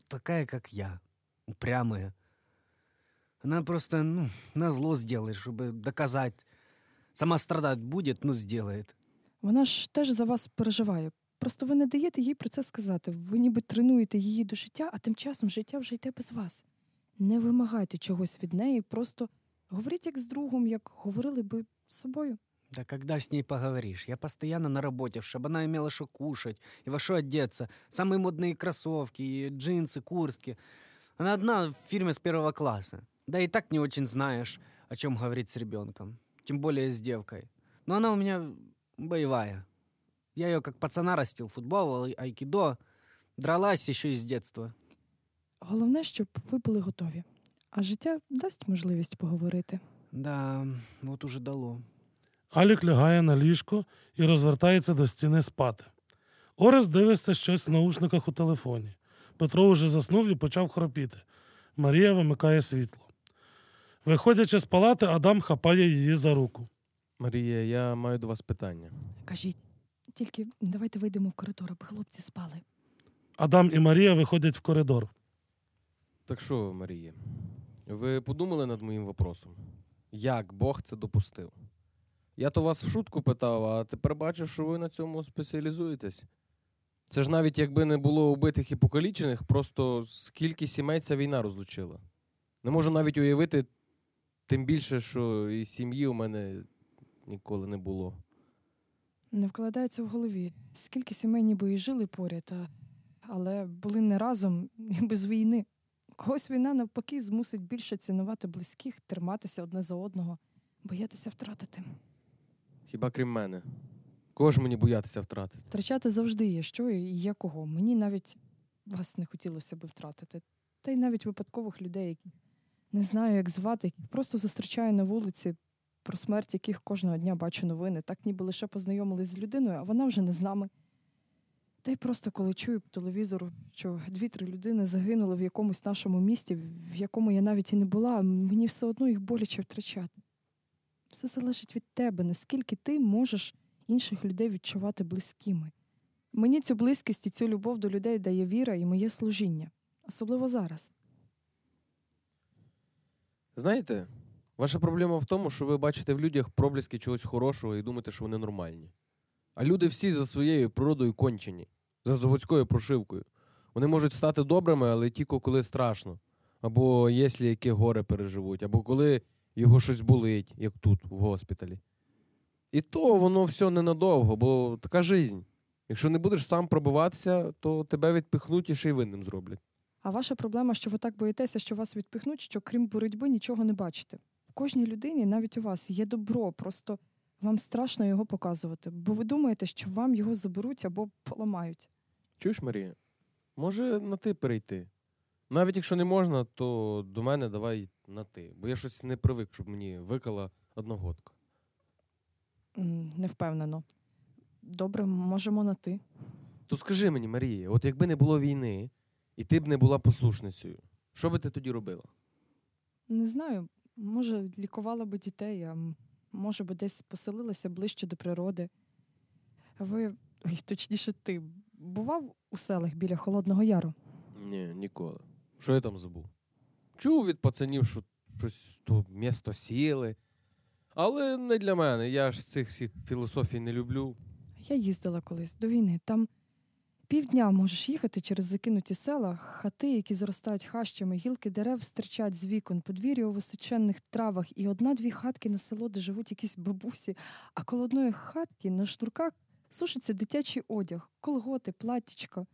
такая, как я, упрямая. Она просто, ну, на зло сделает, чтобы доказать. Сама страдать будет, ну, сделает. Вона ж теж за вас переживає. Просто ви не даєте їй про це сказати. Ви ніби тренуєте її до життя, а тим часом життя вже йде без вас. Не вимагайте чогось від неї, просто говоріть як з другом, як говорили би з собою. Да когда с ней поговоришь? Я постоянно на работе, чтобы она имела что кушать и во что одеться. Самые модные кроссовки, и джинсы, куртки. Она одна в фирме с первого класса. Да и так не очень знаешь, о чем говорить с ребенком. Тем более с девкой. Но она у меня боевая. Я ее как пацана растил, футбол, ай- айкидо. Дралась еще и с детства. Головне, щоб ви були готові. А життя дасть можливість поговорити. Да, вот уже дало. Алік лягає на ліжко і розвертається до стіни спати. Орес дивиться щось в наушниках у телефоні. Петро уже заснув і почав хропіти. Марія вимикає світло. Виходячи з палати, Адам хапає її за руку. Марія, я маю до вас питання. Кажіть, тільки давайте вийдемо в коридор, аби хлопці спали. Адам і Марія виходять в коридор. Так що, Марія, ви подумали над моїм вопросом? Як Бог це допустив? Я то вас в шутку питав, а тепер бачу, що ви на цьому спеціалізуєтесь. Це ж навіть якби не було убитих і покалічених, просто скільки сімей ця війна розлучила. Не можу навіть уявити, тим більше, що і сім'ї у мене ніколи не було. Не вкладається в голові. Скільки сімей ніби і жили поряд, а... але були не разом *laughs* і без війни. Когось війна навпаки змусить більше цінувати близьких, триматися одне за одного, боятися втратити. Хіба крім мене? Кого ж мені боятися втратити? Втрачати завжди є що і є кого. Мені навіть вас не хотілося би втратити. Та й навіть випадкових людей, які не знаю, як звати, просто зустрічаю на вулиці, про смерть яких кожного дня бачу новини, так ніби лише познайомились з людиною, а вона вже не з нами. Та й просто коли чую по телевізору, що дві-три людини загинули в якомусь нашому місті, в якому я навіть і не була, мені все одно їх боляче втрачати. Все залежить від тебе, наскільки ти можеш інших людей відчувати близькими. Мені цю близькість і цю любов до людей дає віра і моє служіння, особливо зараз. Знаєте, ваша проблема в тому, що ви бачите в людях проблиски чогось хорошого і думаєте, що вони нормальні. А люди всі за своєю природою кончені, за заводською прошивкою. Вони можуть стати добрими, але тільки коли страшно. Або якщо яке горе переживуть, або коли його щось болить, як тут, в госпіталі. І то воно все ненадовго, бо така жизнь. Якщо не будеш сам пробиватися, то тебе відпихнуть і ще й винним зроблять. А ваша проблема, що ви так боїтеся, що вас відпихнуть, що крім боротьби нічого не бачите. В кожній людині, навіть у вас, є добро, просто вам страшно його показувати, бо ви думаєте, що вам його заберуть або поламають. Чуєш, Марія? Може на ти перейти? Навіть якщо не можна, то до мене давай на ти. Бо я щось не привик, щоб мені викала одногодка. Не впевнено. Добре, можемо на ти. То скажи мені, Марія, от якби не було війни, і ти б не була послушницею, що би ти тоді робила? Не знаю, може, лікувала би дітей, а може би десь поселилася ближче до природи. Ви, ой, точніше, ти бував у селах біля Холодного Яру? Ні, ніколи. Що я там забув? Чув від пацанів, що щось то місто сіли. Але не для мене. Я ж цих всіх філософій не люблю. Я їздила колись до війни. Там півдня можеш їхати через закинуті села, хати, які зростають хащами, гілки дерев стирчать з вікон, подвір'я у височенних травах, і одна-дві хатки на село, де живуть якісь бабусі, а коло одної хатки на шнурках сушиться дитячий одяг, колготи, платтячка.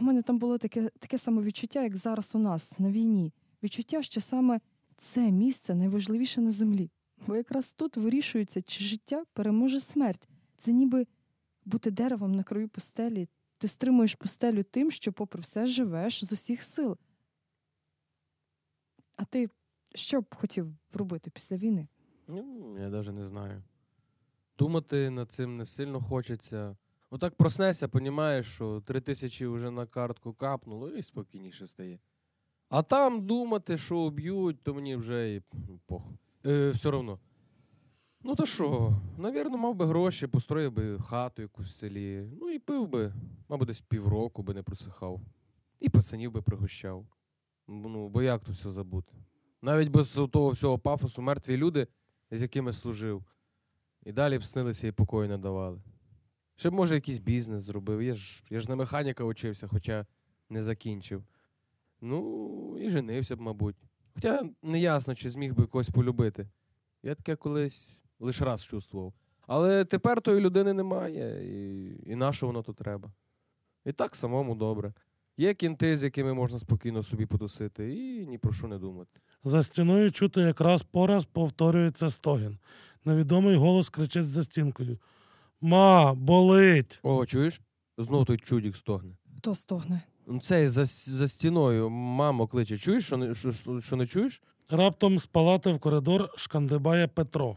У мене там було таке, таке саме відчуття, як зараз у нас на війні. Відчуття, що саме це місце найважливіше на землі. Бо якраз тут вирішується, чи життя переможе смерть. Це ніби бути деревом на краю пустелі. Ти стримуєш пустелю тим, що, попри все, живеш з усіх сил. А ти що б хотів робити після війни? Ну, я навіть не знаю. Думати над цим не сильно хочеться. Отак проснешся, понімаєш, що три тисячі вже на картку капнуло і спокійніше стає. А там думати, що уб'ють, то мені вже і пох. Е, все одно. Ну то що, навірно, мав би гроші, построїв би хату якусь в селі. Ну і пив би, мабуть, десь півроку би не просихав. І пацанів би пригощав. Ну, бо як то все забути? Навіть без того всього пафосу мертві люди, з якими служив, і далі б снилися і покою не давали. Ще б, може, якийсь бізнес зробив. Я ж, я ж на механіка учився, хоча не закінчив. Ну, і женився б, мабуть. Хоча не ясно, чи зміг би когось полюбити. Я таке колись лише раз чувствував. Але тепер тої людини немає, і, і на що воно то треба. І так самому добре. Є кінти, з якими можна спокійно собі потусити, і ні про що не думати. За стіною чути якраз пораз повторюється стогін. Невідомий голос кричить за стінкою. Ма, болить. О, чуєш? Знов той чудік стогне. Хто стогне? Ну, Цей за, за стіною мамо кличе. Чуєш, що не, що, що не чуєш? Раптом з палати в коридор шкандибає Петро.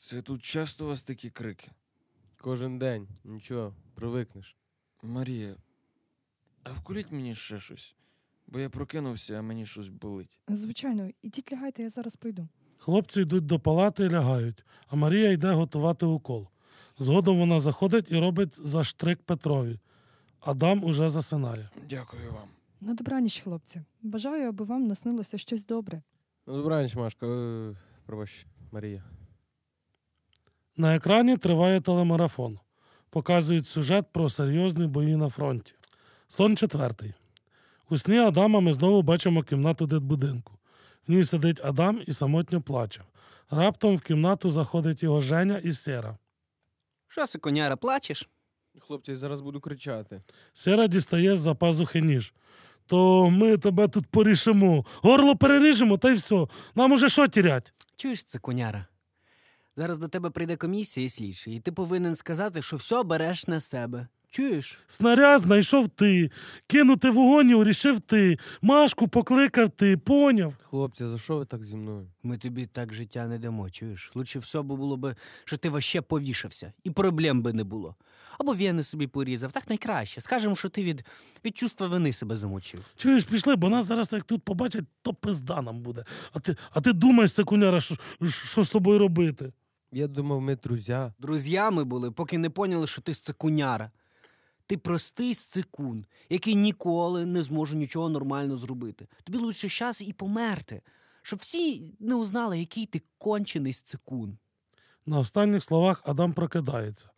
Це тут часто у вас такі крики. Кожен день. Нічого, привикнеш. Марія, а вкуліть мені ще щось, бо я прокинувся, а мені щось болить. Звичайно, ідіть лягайте, я зараз прийду. Хлопці йдуть до палати і лягають, а Марія йде готувати укол. Згодом вона заходить і робить заштрик Петрові. Адам уже засинає. Дякую вам. На добраніч, хлопці. Бажаю, аби вам наснилося щось добре. Ну, добраніч, Машка. Е, Пробач, Марія. На екрані триває телемарафон. Показують сюжет про серйозні бої на фронті. Сон четвертий. У сні Адама ми знову бачимо кімнату дитбудинку. В ній сидить Адам і самотньо плаче. Раптом в кімнату заходить його Женя і Сера. Що, сиконяра, плачеш? Хлопці, я зараз буду кричати. Сера дістає з-за пазухи ніж. То ми тебе тут порішимо. Горло переріжемо, та й все. Нам уже що тірять? Чуєш, цикуняра? Зараз до тебе прийде комісія і слідчий, і ти повинен сказати, що все береш на себе. Чуєш? Снаряд знайшов ти, кинути вогонь урішив ти, Машку покликав ти, поняв? Хлопці, за що ви так зі мною? Ми тобі так життя не дамо, чуєш? Лучше все було би, що ти ваще повішався, і проблем би не було. Або вени собі порізав, так найкраще. Скажемо, що ти від, від чувства вини себе замочив. Чуєш, пішли, бо нас зараз як тут побачать, то пизда нам буде. А ти, а ти думаєш, секуняра, що, що з тобою робити? Я думав, ми друзя. Друзями були, поки не поняли, що ти сцикуняра. Ти простий сцикун, який ніколи не зможе нічого нормально зробити. Тобі лучше щас і померти, щоб всі не узнали, який ти кончений сцикун. На останніх словах Адам прокидається.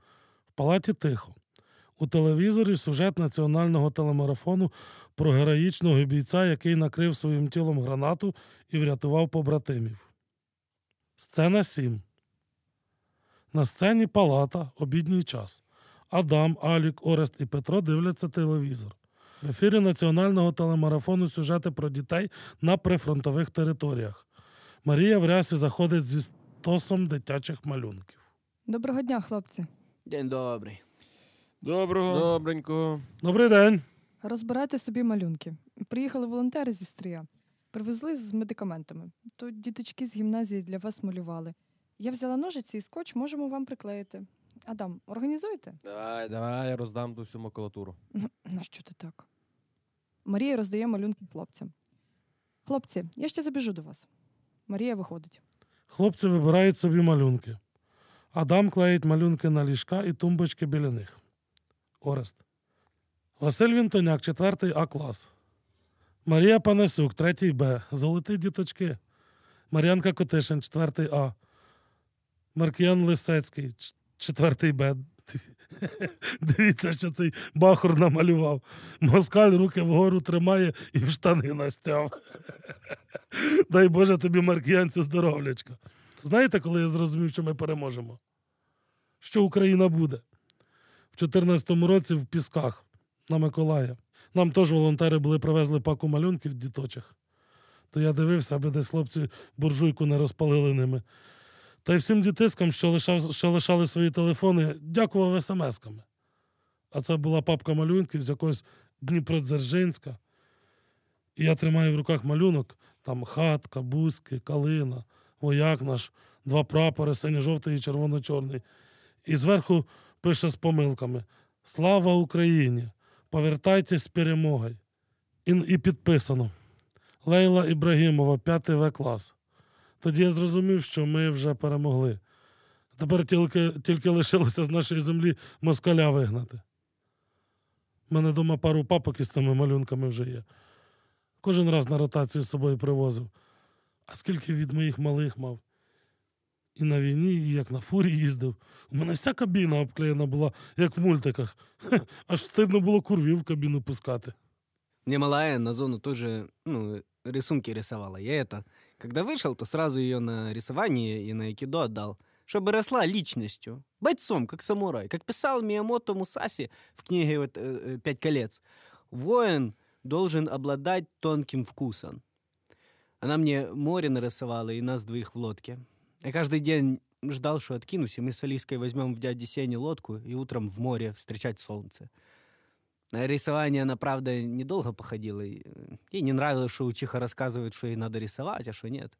В палаті тихо. У телевізорі сюжет національного телемарафону про героїчного бійця, який накрив своїм тілом гранату і врятував побратимів. Сцена 7. На сцені палата, обідній час. Адам, Алік, Орест і Петро дивляться телевізор. В ефірі національного телемарафону сюжети про дітей на прифронтових територіях. Марія в рясі заходить зі стосом дитячих малюнків. Доброго дня, хлопці. День добрий. Доброго. Добренько. Добрий день. Розбирайте собі малюнки. Приїхали волонтери зі стрія. Привезли з медикаментами. Тут діточки з гімназії для вас малювали. Я взяла ножиці і скотч, можемо вам приклеїти. Адам, організуйте? Давай, давай, я роздам ту всю макулатуру. Ну, нащо ти так? Марія роздає малюнки хлопцям. Хлопці, я ще забіжу до вас. Марія виходить. Хлопці вибирають собі малюнки. Адам клеїть малюнки на ліжка і тумбочки біля них. Орест. Василь Вінтоняк, 4 А клас. Марія Панасюк, 3 Б. Золоті діточки. Мар'янка Котишин, 4 А. Маркіян Лисецький, 4 Б. *laughs* Дивіться, що цей бахур намалював. Москаль руки вгору тримає і в штани настяв. *laughs* Дай Боже тобі, Маркіянцю, здоровлячка. Знаєте, коли я зрозумів, що ми переможемо? Що Україна буде? В 14-му році в Пісках на Миколая. Нам теж волонтери були привезли паку малюнків діточих. То я дивився, аби десь хлопці буржуйку не розпалили ними. Та й всім дітискам, що, лишав, що лишали свої телефони, дякував смс-ками. А це була папка малюнків з якогось Дніпродзержинська. І я тримаю в руках малюнок, там хатка, бузьки, калина, вояк наш, два прапори, синьо-жовтий і червоно-чорний. І зверху пише з помилками: Слава Україні! Повертайтесь з перемогою. І, і підписано. Лейла Ібрагімова, 5 В клас. Тоді я зрозумів, що ми вже перемогли. Тепер тільки, тільки лишилося з нашої землі москаля вигнати. У мене вдома пару папок із цими малюнками вже є. Кожен раз на ротацію з собою привозив. А скільки від моїх малих мав? І на війні, і як на фурі їздив. У мене вся кабіна обклеєна була, як в мультиках. Аж стидно було курвів в кабіну пускати. Мне малая на зону тоже ну, рисунки рисовала. Я это, когда вышел, то сразу ее на рисование и на айкидо отдал, чтобы росла личностью, бойцом, как самурай. Как писал Миямото Мусаси в книге вот, э, «Пять колец». Воин должен обладать тонким вкусом. Она мне море нарисовала и нас двоих в лодке. Я каждый день ждал, что откинусь, и мы с Алиской возьмем в дяди Сене лодку и утром в море встречать солнце. На рисование она, правда, недолго походила. и, э, Ей не нравилось, что учиха рассказывает, что ей надо рисовать, а что нет.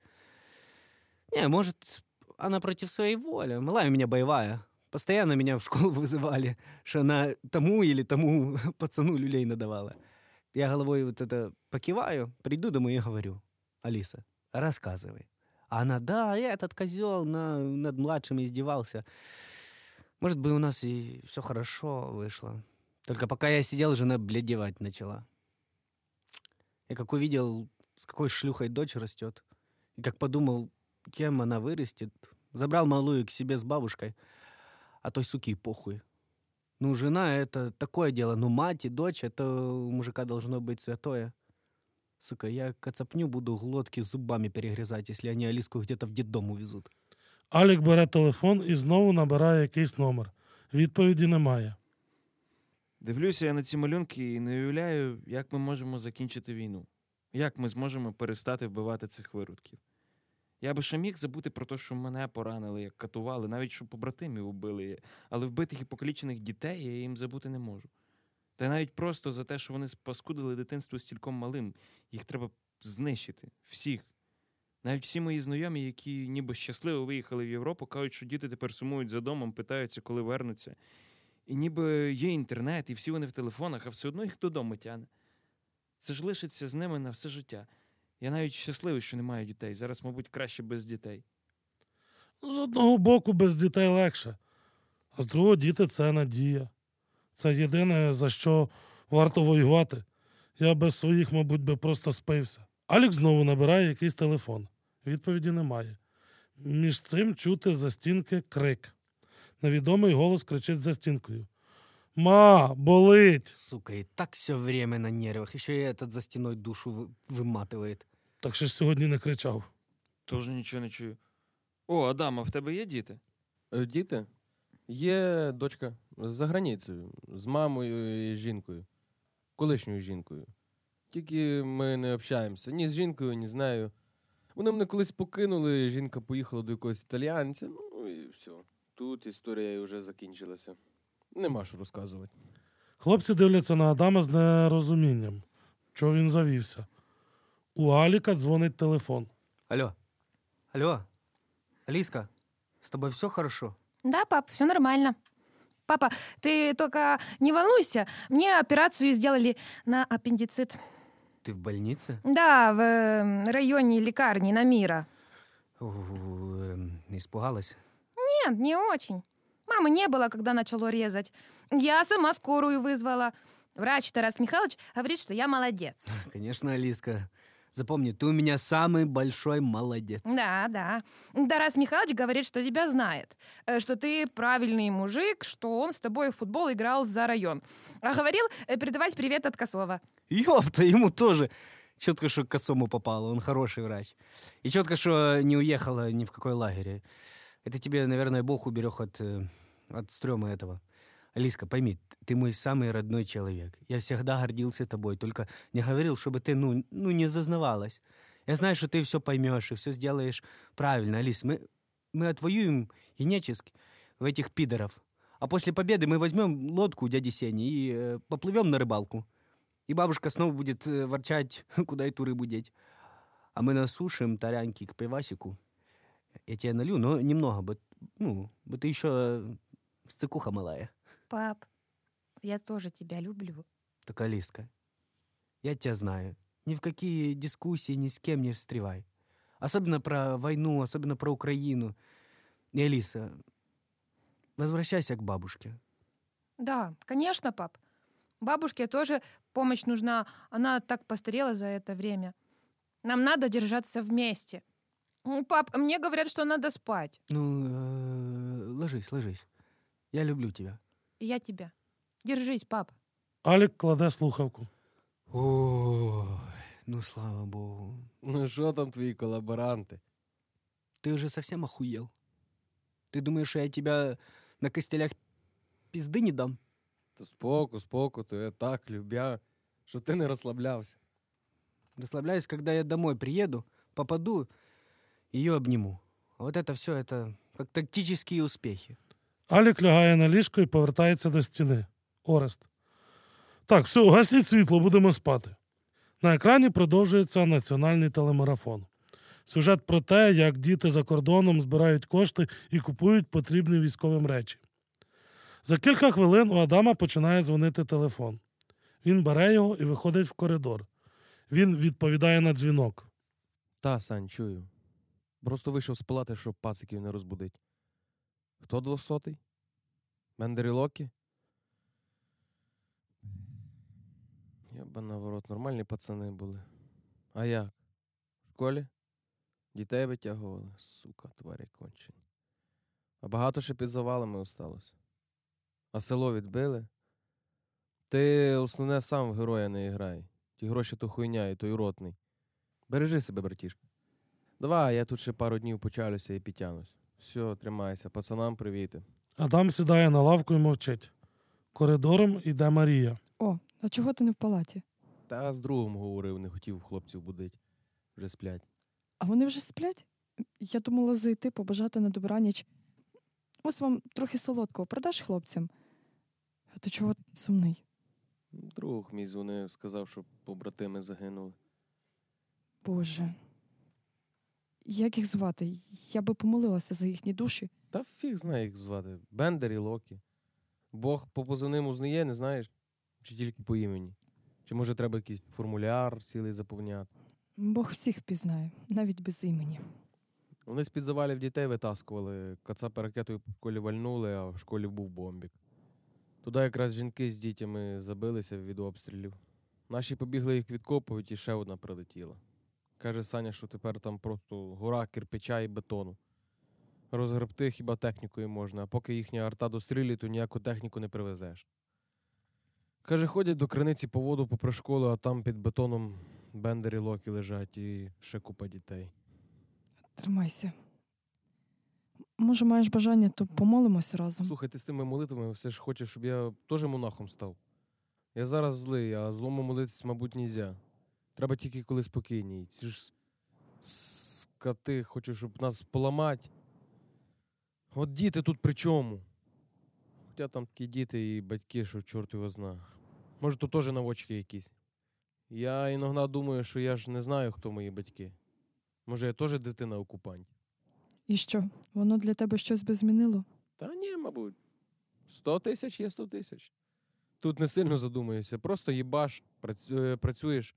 Не, может, она против своей воли. Малая у меня боевая. Постоянно меня в школу *laughs* вызывали, что она тому или тому *laughs* пацану люлей надавала. Я головой вот это покиваю, приду домой и говорю, Алиса, рассказывай. А она, да, я этот козел на, над младшим издевался. Может быть, у нас и все хорошо вышло. Только пока я сидел, жена бледевать начала. Я как увидел, с какой шлюхой дочь растет, и как подумал, кем она вырастет, забрал малую к себе с бабушкой, а той суки и похуй. Ну, жена — это такое дело, ну, мать и дочь — это у мужика должно быть святое. Сука, я кацапню буду глотки зубами перегрызать, если они Алиску где-то в детдом увезут. Алік бере телефон і знову набирає якийсь номер. Відповіді немає. Дивлюся я на ці малюнки і не уявляю, як ми можемо закінчити війну. Як ми зможемо перестати вбивати цих виродків. Я би ще міг забути про те, що мене поранили, як катували, навіть що побратимів убили, але вбитих і покалічених дітей я їм забути не можу. Та навіть просто за те, що вони спаскудили дитинство стільком малим, їх треба знищити. Всіх. Навіть всі мої знайомі, які ніби щасливо виїхали в Європу, кажуть, що діти тепер сумують за домом, питаються, коли вернуться. І ніби є інтернет, і всі вони в телефонах, а все одно їх додому тягне. Це ж лишиться з ними на все життя. Я навіть щасливий, що немає дітей. Зараз, мабуть, краще без дітей. З одного боку, без дітей легше, а з другого діти це надія. Це єдине, за що варто воювати. Я без своїх, мабуть, би просто спився. Алік знову набирає якийсь телефон. Відповіді немає. Між цим чути за стінки крик. Невідомий голос кричить за стінкою. Ма, болить! Сука, и так все время на нервах. Еще и этот за стеной душу вы- выматывает. Так ще ж сьогодні не кричав. Тож нічого не чую. О, Адам, а в тебе є діти? Е, Діти? Є дочка за границею, з мамою і жінкою, колишньою жінкою. Тільки ми не общаємося ні з жінкою, ні з нею. Вони мене колись покинули, жінка поїхала до якогось італіянця, ну і все. Тут історія вже закінчилася. Нема що розказувати. Хлопці дивляться на Адама з нерозумінням. Чого він завівся? У Аліка дзвонить телефон. Алло. Алло. Алиска, с тобой все хорошо? Да, пап, все нормально. Папа, ты только не волнуйся, мне операцию сделали на аппендицит. Ты в больнице? Да, в э, районе лекарни на Мира. У, эм, Испугалась? Нет, не очень. Мамы не было, когда начало резать. Я сама скорую вызвала. Врач Тарас Михайлович говорит, что я молодец. *laughs* Конечно, Алиска. Запомни, ты у меня самый большой молодец. Да, да. Тарас Михайлович говорит, что тебя знает, э, что ты правильный мужик, что он с тобой в футбол играл за район. А говорил э, передавать привет от Косова. Ёпта, ему тоже. Четко, что к косому попало, он хороший врач. И четко, что не уехала ни в какой лагерь. Это тебе, наверное, Бог уберег от, э, от стрёма этого. Алиска, пойми, ты мой самый родной человек. Я всегда гордился тобой, только не говорил, чтобы ты, ну, ну не зазнавалась. Я знаю, что ты все поймешь и все сделаешь правильно, Алис. Мы, мы отвоюем Енеческ в этих пидоров. А после победы мы возьмем лодку у дяди Сени и э, поплывем на рыбалку. И бабушка снова будет э, ворчать, *laughs* куда эту рыбу деть. А мы насушим тарянки к пивасику. Я тебе налью, но немного, бо, ну, бо ты еще сцикуха малая. Пап, я тоже тебя люблю. Так, Алиска, я тебя знаю. Ни в какие дискуссии ни с кем не встревай. Особенно про войну, особенно про Украину. И, Алиса, возвращайся к бабушке. Да, конечно, пап. Бабушке тоже помощь нужна. Она так постарела за это время. Нам надо держаться вместе. Пап, мне говорят, что надо спать. Ну, э, ложись, ложись. Я люблю тебя. И я тебя. Держись, пап. Алік кладе слухавку. Ой, ну слава богу. Ну що там твої колаборанти? Ты уже совсем охуел? Ты думаешь, что я тебя на костелях пизды не дам? Споку, споку, то я так любя, що ти не розслаблявся. Расслабляюсь, когда я домой приеду, попаду, ее обниму. А вот это все, это как тактические успехи. Алік лягає на ліжко і повертається до стіни. Орест. Так, все, гасіть світло, будемо спати. На екрані продовжується національний телемарафон. Сюжет про те, як діти за кордоном збирають кошти і купують потрібні військовим речі. За кілька хвилин у Адама починає дзвонити телефон. Він бере його і виходить в коридор. Він відповідає на дзвінок. Та, Сань, чую. Просто вийшов з палати, щоб пасиків не розбудить. Хто двохсотий? Бендер і Локі? Єба наворот, нормальні пацани були. А як? В школі? Дітей витягували? Сука, тварі кончені. А багато ще під завалами осталося. А село відбили? Ти основне сам в героя не грай. Ті гроші то хуйня і той ротний. Бережи себе, братішка. Давай, я тут ще пару днів почалюся і підтягнусь. Все, тримайся. Пацанам привіти. Адам сідає на лавку і мовчить. Коридором іде Марія. О, а чого ти не в палаті? Та з другом говорив, не хотів хлопців будити. Вже сплять. А вони вже сплять? Я думала зайти, побажати на добраніч. Ось вам трохи солодкого продаш хлопцям. А ти чого такий сумний? Друг мій дзвонив, сказав, що побратими загинули. Боже. Як їх звати? Я би помолилася за їхні душі. Та фіг знає, як звати. Бендер і Локі. Бог по позивним узнає, не знаєш? Чи тільки по імені? Чи може треба якийсь формуляр цілий заповняти? Бог всіх впізнає, навіть без імені. Вони з-під завалів дітей витаскували, кацапи ракетою по школі вальнули, а в школі був бомбік. Туди якраз жінки з дітьми забилися від обстрілів. Наші побігли їх відкопувати, і ще одна прилетіла. Каже Саня, що тепер там просто гора кирпича і бетону. Розгребти хіба технікою можна, а поки їхня арта дострілює, то ніяку техніку не привезеш. Каже, ходять до криниці по воду попри школу, а там під бетоном бендери локі лежать і ще купа дітей. Тримайся. Може, маєш бажання, то помолимося разом. Слухай, ти з тими молитвами все ж хочеш, щоб я теж монахом став. Я зараз злий, а злому молитись, мабуть, нельзя. Треба тільки коли спокійні. Ці ж скати хочуть, щоб нас поламати. От діти тут при чому? Хоча там такі діти і батьки, що чорт його зна. Може, то теж навочки якісь. Я іноді думаю, що я ж не знаю, хто мої батьки. Може, я теж дитина окупантів. І що? Воно для тебе щось би змінило? Та ні, мабуть. 100 тисяч є 100 тисяч. Тут не сильно задумуєшся, просто їбаш, е, працюєш.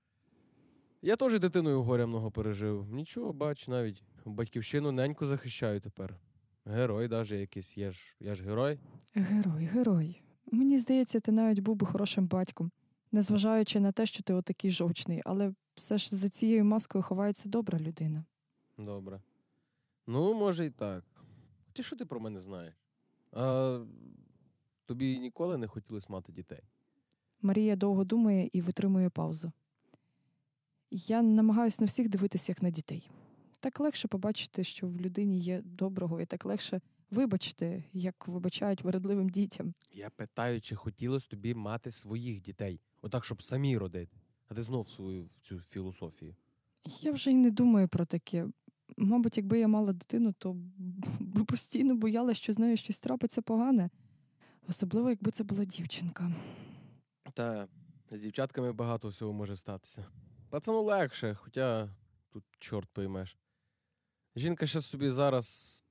Я теж дитиною горя много пережив. Нічого, бач, навіть батьківщину неньку захищаю тепер. Герой даже якийсь. Я ж, я ж герой. Герой, герой. Мені здається, ти навіть був би хорошим батьком, незважаючи на те, що ти отакий жовчний, але все ж за цією маскою ховається добра людина. Добре. Ну, може, і так. Ти що ти про мене знаєш? А тобі ніколи не хотілося мати дітей? Марія довго думає і витримує паузу. Я намагаюся на всіх дивитися як на дітей. Так легше побачити, що в людині є доброго, і так легше вибачити, як вибачають вередливим дітям. Я питаю, чи хотілося тобі мати своїх дітей, отак, щоб самі родити. А ти знов свою в цю філософію. Я вже й не думаю про таке. Мабуть, якби я мала дитину, то б постійно боялася, що з нею щось трапиться погане. Особливо, якби це була дівчинка. Та з дівчатками багато всього може статися. Пацану легше, хоча тут чорт поймеш. Жінка ще собі зараз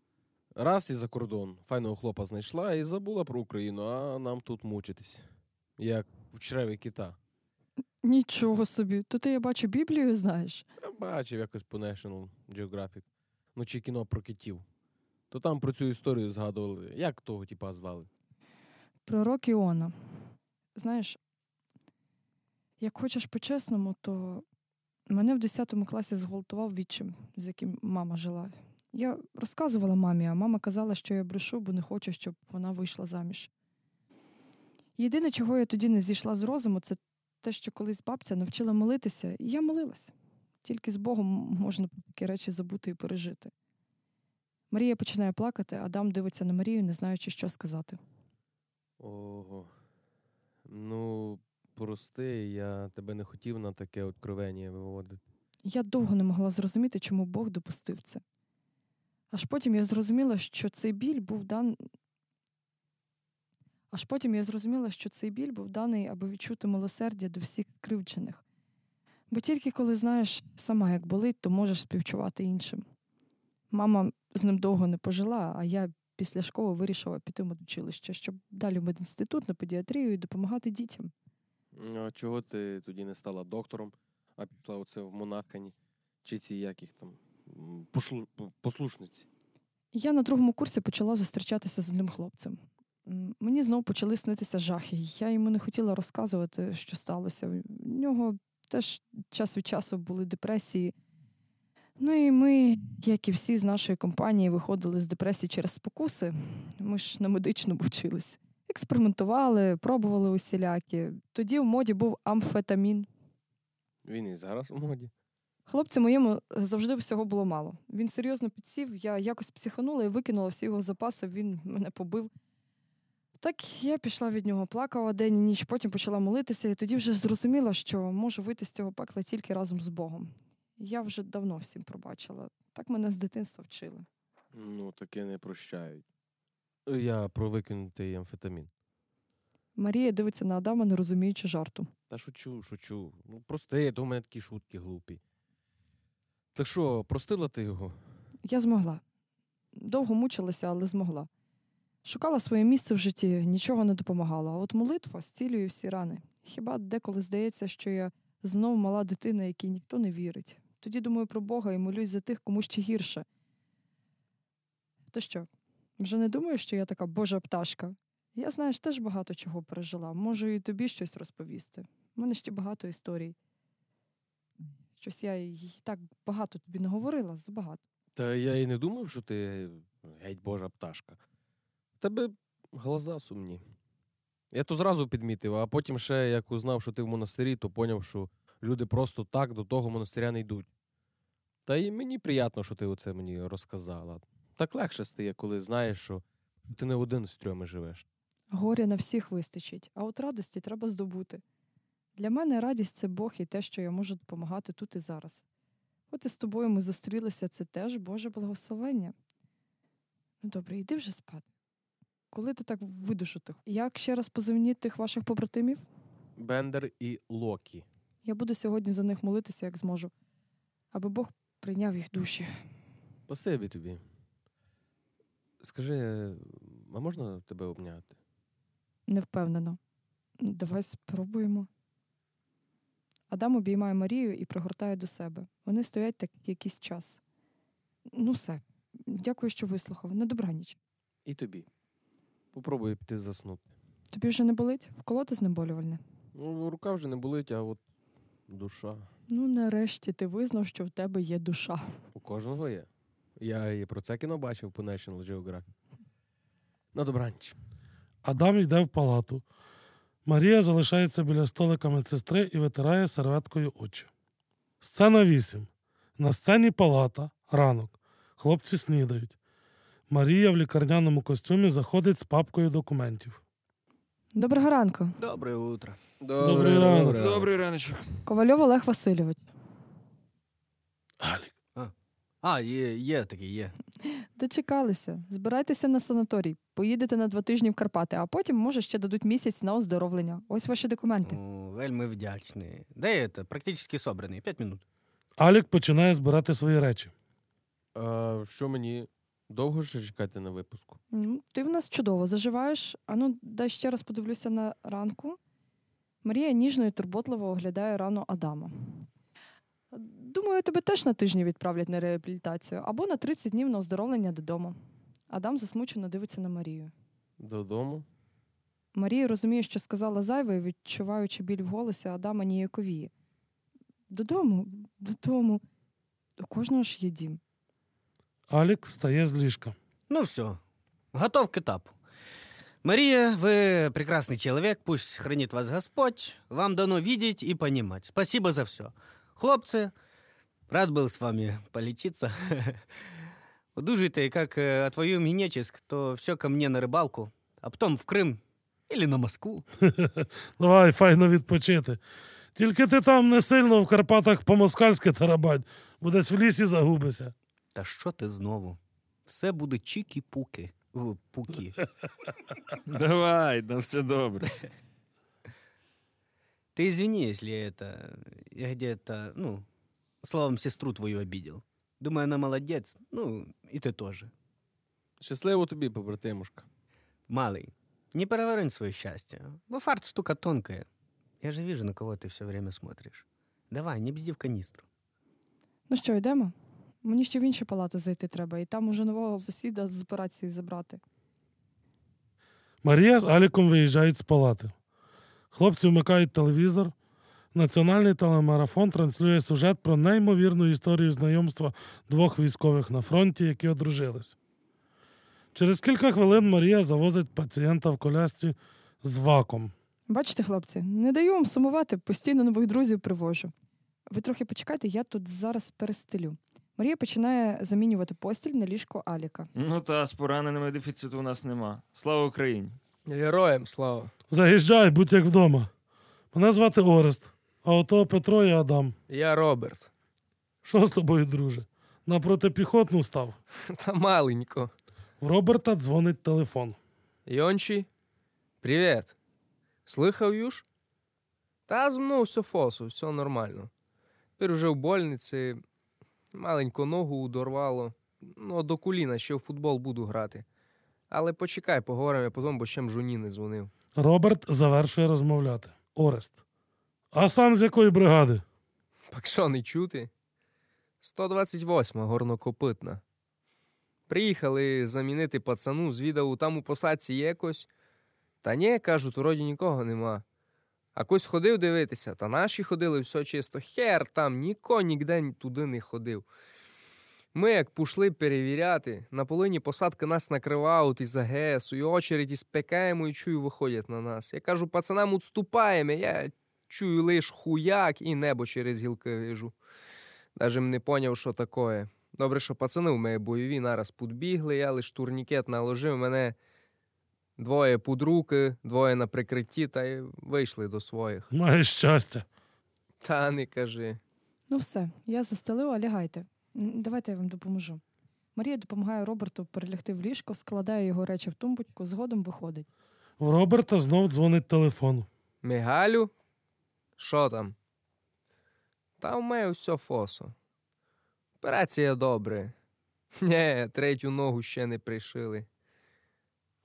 раз і за кордон файного хлопа знайшла і забула про Україну, а нам тут мучитись. Як в чреві кита. Нічого собі, то ти я бачу Біблію знаєш. Я бачив якось по National Geographic. Ну, чи кіно про китів. То там про цю історію згадували. Як того типа звали? Пророк Іона. Знаєш, як хочеш по-чесному, то мене в 10 класі зґвалтував відчим, з яким мама жила. Я розказувала мамі, а мама казала, що я брешу, бо не хочу, щоб вона вийшла заміж. Єдине, чого я тоді не зійшла з розуму, це те, що колись бабця навчила молитися, і я молилась. Тільки з Богом можна такі речі забути і пережити. Марія починає плакати, Адам дивиться на Марію, не знаючи, що сказати. Ого. Ну, прости, я тебе не хотів на таке откровення виводити. Я довго не могла зрозуміти, чому Бог допустив це. Аж потім я зрозуміла, що цей біль був дан. Аж потім я зрозуміла, що цей біль був даний, аби відчути милосердя до всіх кривджених. Бо тільки коли знаєш сама, як болить, то можеш співчувати іншим. Мама з ним довго не пожила, а я після школи вирішила піти в медучилище, щоб далі в медінститут на педіатрію і допомагати дітям. А чого ти тоді не стала доктором, а пішла оце в монахані? Чи ці яких там пошлу... послушниці? Я на другому курсі почала зустрічатися з одним хлопцем. Мені знову почали снитися жахи. Я йому не хотіла розказувати, що сталося. В нього теж час від часу були депресії. Ну і ми, як і всі з нашої компанії, виходили з депресії через спокуси. Ми ж на медичному вчились. Експериментували, пробували усілякі. Тоді в моді був амфетамін. Він і зараз у моді. Хлопцю моєму завжди всього було мало. Він серйозно підсів, я якось психанула і викинула всі його запаси, він мене побив. Так я пішла від нього, плакала день і ніч, потім почала молитися, і тоді вже зрозуміла, що можу вийти з цього пекла тільки разом з Богом. Я вже давно всім пробачила. Так мене з дитинства вчили. Ну, таке не прощають. Я про викинутий амфетамін. Марія дивиться на Адама, не розуміючи жарту. Та шучу, шучу. Ну, прости, то у мене такі шутки глупі. Так що, простила ти його? Я змогла. Довго мучилася, але змогла. Шукала своє місце в житті, нічого не допомагало. А от молитва зцілює всі рани. Хіба деколи здається, що я знов мала дитина, якій ніхто не вірить. Тоді думаю про Бога і молюсь за тих, кому ще гірше. То що, вже не думаю, що я така божа пташка. Я, знаєш, теж багато чого пережила. Можу і тобі щось розповісти. У мене ще багато історій. Щось я й так багато тобі не говорила, забагато. Та я і не думав, що ти геть божа пташка. Тебе глаза сумні. Я то зразу підмітив, а потім ще як узнав, що ти в монастирі, то поняв, що люди просто так до того монастиря не йдуть. Та й мені приємно, що ти оце мені розказала. Так легше стає, коли знаєш, що ти не один з трьоми живеш. Горя на всіх вистачить, а от радості треба здобути. Для мене радість це Бог і те, що я можу допомагати тут і зараз. От і з тобою ми зустрілися, це теж Боже благословення. Ну добре, йди вже спати. Коли ти так видушити? Як ще раз позивні тих ваших побратимів? Бендер і Локі. Я буду сьогодні за них молитися, як зможу, аби Бог прийняв їх душі. Спасибі тобі. Скажи, а можна тебе обняти? Не впевнено. Давай спробуємо. Адам обіймає Марію і пригортає до себе. Вони стоять так якийсь час. Ну, все. Дякую, що вислухав. На добраніч. І тобі. Попробуй піти заснути. Тобі вже не болить? Вколоти знеболювальне. Ну, рука вже не болить, а от душа. Ну, нарешті ти визнав, що в тебе є душа. У кожного є. Я і про це кіно бачив по National Geographic. На добраніч. Адам йде в палату. Марія залишається біля столика медсестри і витирає серветкою очі. Сцена 8. На сцені палата. Ранок. Хлопці снідають. Марія в лікарняному костюмі заходить з папкою документів. Доброго ранку. Доброе утро. Добрий ранок. Добрий раночок. Ковальов Олег Васильович. Галік. А, є, є таке, є. Дочекалися. Збирайтеся на санаторій. Поїдете на два тижні в Карпати, а потім, може, ще дадуть місяць на оздоровлення. Ось ваші документи. О, вельми вдячний. Де це? Практично собраний. П'ять минут. Алік починає збирати свої речі. А, що мені довго ще чекати на випуску? Ти в нас чудово заживаєш. Ану, дай ще раз подивлюся на ранку. Марія ніжно і турботливо оглядає рану Адама Думаю, тебе теж на тижні відправлять на реабілітацію або на 30 днів на оздоровлення додому. Адам засмучено дивиться на Марію. Додому? Марія розуміє, що сказала зайве, і, відчуваючи біль в голосі, Адама ніяковіє. Додому, додому. У кожного ж є дім. Алік встає з ліжка. Ну все, готов к этапу. Мария, вы прекрасный человек, пусть хранит вас Господь. Вам дано видеть и понимать. Спасибо за все. Хлопцы, рад был с вами полечиться. *laughs* Удужите, как э, отвоюем Генеческ, то все ко мне на рыбалку, а потом в Крым или на Москву. *laughs* Давай, файно відпочити. Тільки ти там не сильно в Карпатах по-москальськи тарабань, бо десь в лісі загубишся. Та що ти знову? Все буде чікі-пуки. О, Пуки. *laughs* Давай, да все добре. Ты извини, если это я где-то, ну, словом, сестру твою обидел. Думаю, она молодец. Ну, и ты тоже. Щасливо тобі, побратимушка. Малый, не переворонь свое счастье. Во фарт штука тонкая. Я же вижу, на кого ты все время смотришь. Давай, не бзди в канистру. Ну що, йдемо? Мені ще в інші палати зайти треба, і там уже нового сусіда з операції забрати. Марія з Аліком виїжджають з палати. Хлопці вмикають телевізор. Національний телемарафон транслює сюжет про неймовірну історію знайомства двох військових на фронті, які одружились. Через кілька хвилин Марія завозить пацієнта в колясці з ваком. Бачите, хлопці, не даю вам сумувати, постійно нових друзів привожу. Ви трохи почекайте, я тут зараз перестелю. Марія починає замінювати постіль на ліжко Аліка. Ну та з пораненими дефіциту у нас нема. Слава Україні. Героям слава. Заїжджай, будь як вдома. Мене звати Орест, а ото Петро і Адам. Я Роберт. Що з тобою, друже? На протипіхотну став. *laughs* Та маленько. В Роберта дзвонить телефон. Йончі, привіт. Слыхав юж? Та зі мною все фосу, все нормально. Тепер уже в больниці, маленько ногу удорвало. Ну, до коліна ще в футбол буду грати. Але почекай, поговоримо потім, бо ще жоні не дзвонив. Роберт завершує розмовляти. Орест. А сам з якої бригади? Так що не чути? 128 горнокопитна. Приїхали замінити пацану, звідав, там у посадці якось. Та ні, кажуть, вроді нікого нема. А кось ходив дивитися, та наші ходили, все чисто. Хер там, ніко нігде туди не ходив. Ми, як пішли перевіряти, на полині посадки нас накривають із АГСу, і очереді спекаємо і чую, виходять на нас. Я кажу, пацанам відступаємо, я чую лиш хуяк і небо через гілки вижу. Даже не поняв, що таке. Добре, що пацани в мене бойові нараз підбігли, я лиш турнікет наложив, мене двоє під руки, двоє на прикритті, та й вийшли до своїх. Маєш щастя. Та не кажи. Ну все, я застелила, лягайте. Давайте я вам допоможу. Марія допомагає Роберту перелягти в ліжко, складає його речі в тумбочку, згодом виходить. В Роберта знов дзвонить телефон. Мигалю? Що там? Та в мене все фосо. Операція добре. *laughs* Нє, третю ногу ще не пришили.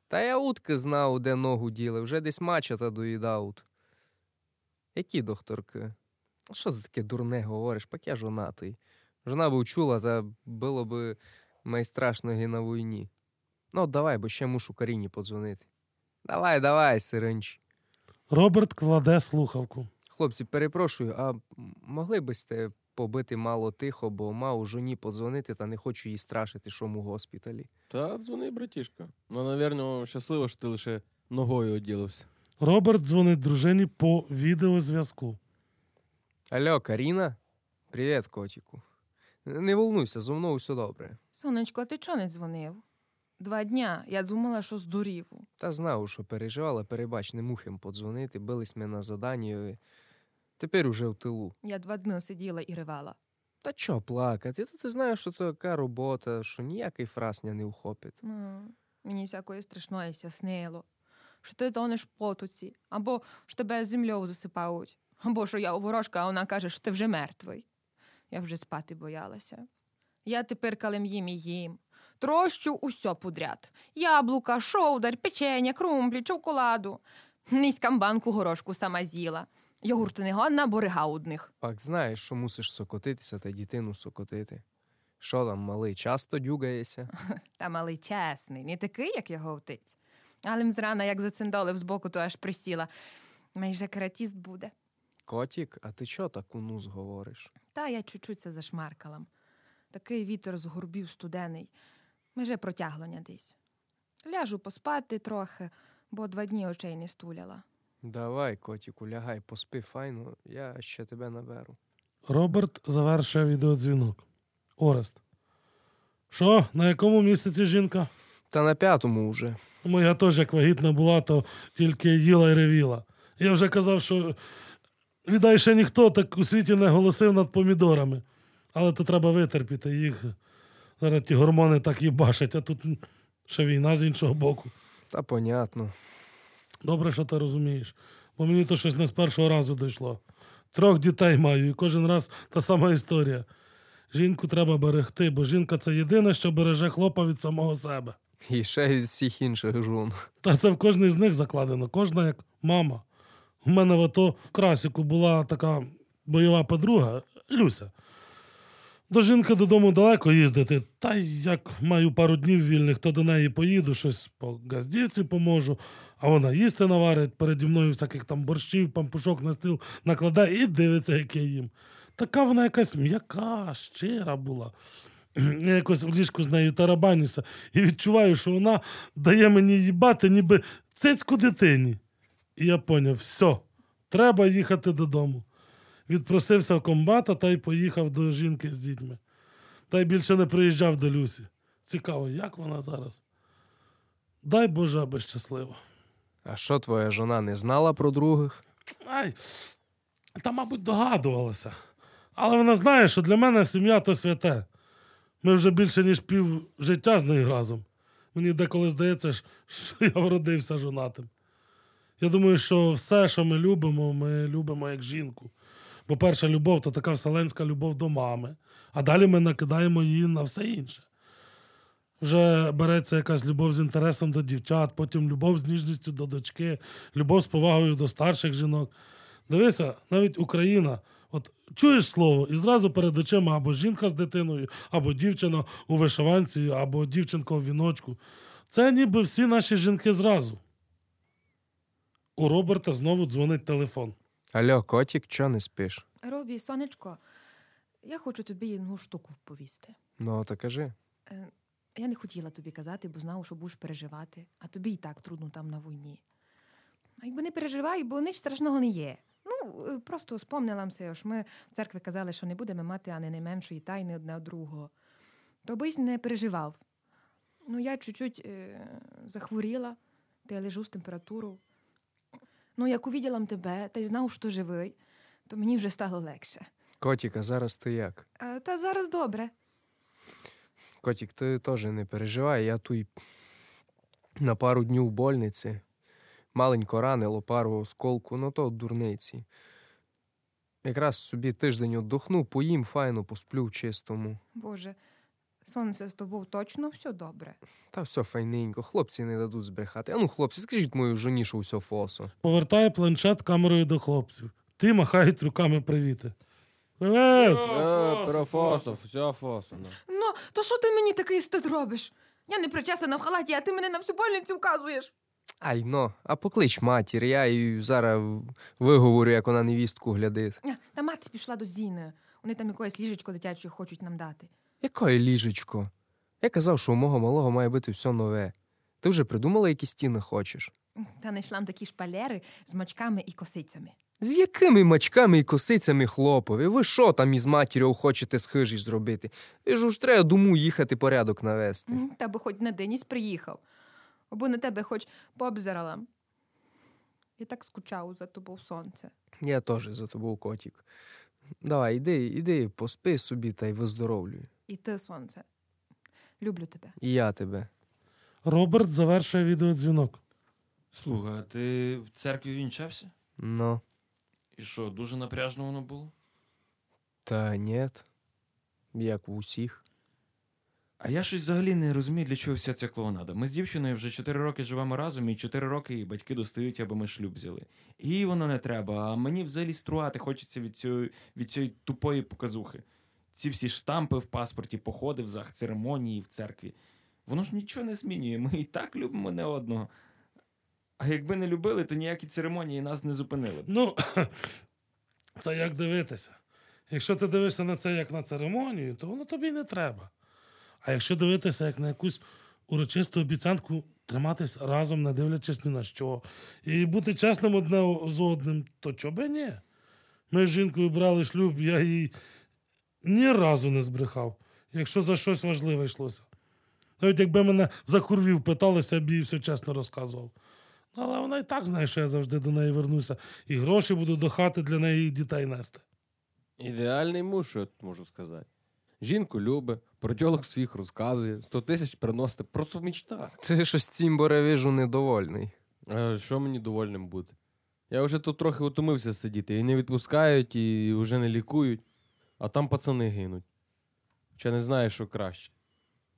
Та я утки знав, де ногу діли, вже десь мачата доїдав. Які докторки? Що ти таке дурне говориш, пак я жонатий. Жона б чула, та було б майстрашно на війні. Ну, давай, бо ще мушу Каріні подзвонити. Давай, давай, сиренч. Роберт кладе слухавку. Хлопці, перепрошую, а могли би сте побити мало тихо, бо мав жоні подзвонити та не хочу її страшити, що му госпіталі. Та дзвони, братішка. Ну, навірно, щасливо, що ти лише ногою оділився. Роберт дзвонить дружині по відеозв'язку. Алло, Каріна? Привіт, котику. Не волнуйся, зо мною все добре. Сонечко, а ти чого не дзвонив? Два дня. Я думала, що здурів. Та знав, що переживала, перебач, не мухим подзвонити, бились ми на заданні. Тепер уже в тилу. Я два дні сиділа і ривала. Та чо плакати? Та ти знаєш, що то така робота, що ніякий фрасня не вхопить. Ну, мені всякої страшної ся снило. Що ти тонеш в потоці, або що тебе землею засипають, або що я у ворожка, а вона каже, що ти вже мертвий. Я вже спати боялася. Я тепер калем їм і їм. Трощу усьо подряд. Яблука, шовдар, печення, крумплі, чоколаду. Низькам банку горошку сама з'їла. Йогурти не годна, бо рига одних. Пак знаєш, що мусиш сокотитися та дітину сокотити. Що там, малий, часто дюгаєшся? *laughs* Та малий чесний, не такий, як його отець. Але мзрана, як зацендолив збоку, то аж присіла. Майже каратіст буде. Котік, а ти чо таку нуз говориш? Та я чуть-чуть це зашмаркала. Такий вітер з горбів студений. Меже протяглоня десь. Ляжу поспати трохи, бо два дні очей не стуляла. Давай, котіку, лягай, поспи файно, я ще тебе наберу. Роберт завершує відеодзвінок. Орест. Що, на якому місяці жінка? Та на п'ятому уже. Моя теж як вагітна була, то тільки їла і ревіла. Я вже казав, що віддай ще ніхто так у світі не голосив над помідорами. Але то треба витерпіти їх. Зараз ті гормони так їбашать, а тут ще війна з іншого боку. Та понятно. Добре, що ти розумієш. Бо мені то щось не з першого разу дійшло. Трьох дітей маю, і кожен раз та сама історія. Жінку треба берегти, бо жінка це єдине, що береже хлопа від самого себе. І ще від всіх інших жон. Та це в кожній з них закладено, кожна як мама. У мене в АТО в Красіку була така бойова подруга Люся. До жінки додому далеко їздити, та як маю пару днів вільних, то до неї поїду, щось по газдівці поможу, а вона їсти наварить переді мною всяких там борщів, пампушок на стіл накладає і дивиться, як я їм. Така вона якась м'яка, щира була. *clears throat* Я якось в ліжку з нею тарабанюся і відчуваю, що вона дає мені їбати, ніби цицьку дитині. І я поняв, все, треба їхати додому. Відпросився в комбата та й поїхав до жінки з дітьми. Та й більше не приїжджав до Люсі. Цікаво, як вона зараз? Дай Боже, аби щаслива. А що твоя жона не знала про других? Ай, та, мабуть, догадувалася. Але вона знає, що для мене сім'я то святе. Ми вже більше, ніж пів життя з нею разом. Мені деколи здається, що я вродився жонатим. Я думаю, що все, що ми любимо, ми любимо як жінку. Бо перша любов то така вселенська любов до мами, а далі ми накидаємо її на все інше. Вже береться якась любов з інтересом до дівчат, потім любов з ніжністю до дочки, любов з повагою до старших жінок. Дивися, навіть Україна. От чуєш слово, і зразу перед очима або жінка з дитиною, або дівчина у вишиванці, або дівчинка у віночку. Це ніби всі наші жінки зразу. У Роберта знову дзвонить телефон. Алло, котік, чо не спиш? Робі, сонечко, я хочу тобі одну штуку вповісти. Ну, то кажи. Е, Я не хотіла тобі казати, бо знала, що будеш переживати, а тобі і так трудно там на війні. А якби не переживай, бо ніч страшного не є. Ну, е, просто спомнилася, що ми в церкві казали, що не будемо мати ані найменшої тайни одне од другого. То бись не переживав. Ну, я чуть-чуть е, захворіла, та я лежу з температурою. Ну, як увіділа тебе та й знав, що живий, то мені вже стало легше. Котік, а зараз ти як? Е, Та зараз добре. Котік, ти теж не переживай, я тут на пару днів в больниці. Маленько ранило, пару осколку, ну то дурниці. Якраз собі тиждень отдохну, поїм файно, посплю в чистому. Боже, сонце з тобою точно все добре. Та все файненько, хлопці не дадуть збрехати. А ну, хлопці, скажіть мою жоні, що все фосо. Повертає планшет камерою до хлопців. Ті махають руками привіти. Е, Парафосов, все фосо. ну. Ну, то що ти мені такий стид робиш? Я не причесана в халаті, а ти мене на всю больницю вказуєш. Ай ну, а поклич матір, я їй зараз виговорю, як вона невістку глядить. Ня, Та мати пішла до Зіни. Вони там якоїсь ліжечко дитяче хочуть нам дати. Якої ліжечко? Я казав, що у мого малого має бути все нове. Ти вже придумала, які стіни хочеш? Та знайшла нам такі шпалери з мачками і косицями. З якими мачками і косицями хлопові? Ви що там із матір'ю хочете схижі зробити? І ж уж треба дому їхати порядок навести. Та би хоч на Деніс приїхав. Або на тебе хоч пообзирала. Я так скучав за тобою сонце. Я теж за тобою котик. Давай, іди, іди, поспи собі та й виздоровлюй. І ти, сонце. Люблю тебе. І я тебе. Роберт завершує відеодзвінок. Слухай, а ти в церкві вінчався? Ну, І що, дуже напряжно воно було? та ні. Як в усіх. А я щось взагалі не розумію, для чого вся ця клоунада. Ми з дівчиною вже 4 роки живемо разом, і 4 роки її батьки достають, аби ми шлюб взяли. І їй воно не треба, а мені взагалі струвати хочеться від цієї, від цієї тупої показухи. Ці всі штампи в паспорті, походи в зах, церемонії в церкві. Воно ж нічого не змінює. Ми і так любимо не одного. А якби не любили, то ніякі церемонії нас не зупинили. Ну, *clears throat* це як дивитися. Якщо ти дивишся на це як на церемонію, то воно тобі не треба. А якщо дивитися як на якусь урочисту обіцянку триматись разом, не дивлячись ні на що, і бути чесним одне з одним, то чого би ні? Ми з жінкою брали шлюб, я їй ні разу не збрехав, якщо за щось важливе йшлося. Навіть якби мене за курвів питалися, я б їй все чесно розказував. Але вона і так знає, що я завжди до неї вернуся, і гроші буду до хати для неї і дітей нести. Ідеальний муж, що я тут можу сказати. Жінку любить, про тьолок своїх розказує, 100 тисяч приносить, просто мечта. Ти щось цим боревіжу недовольний. А що мені довольним бути? Я вже тут трохи утомився сидіти. І не відпускають, і вже не лікують, а там пацани гинуть. Ще не знаю, що краще.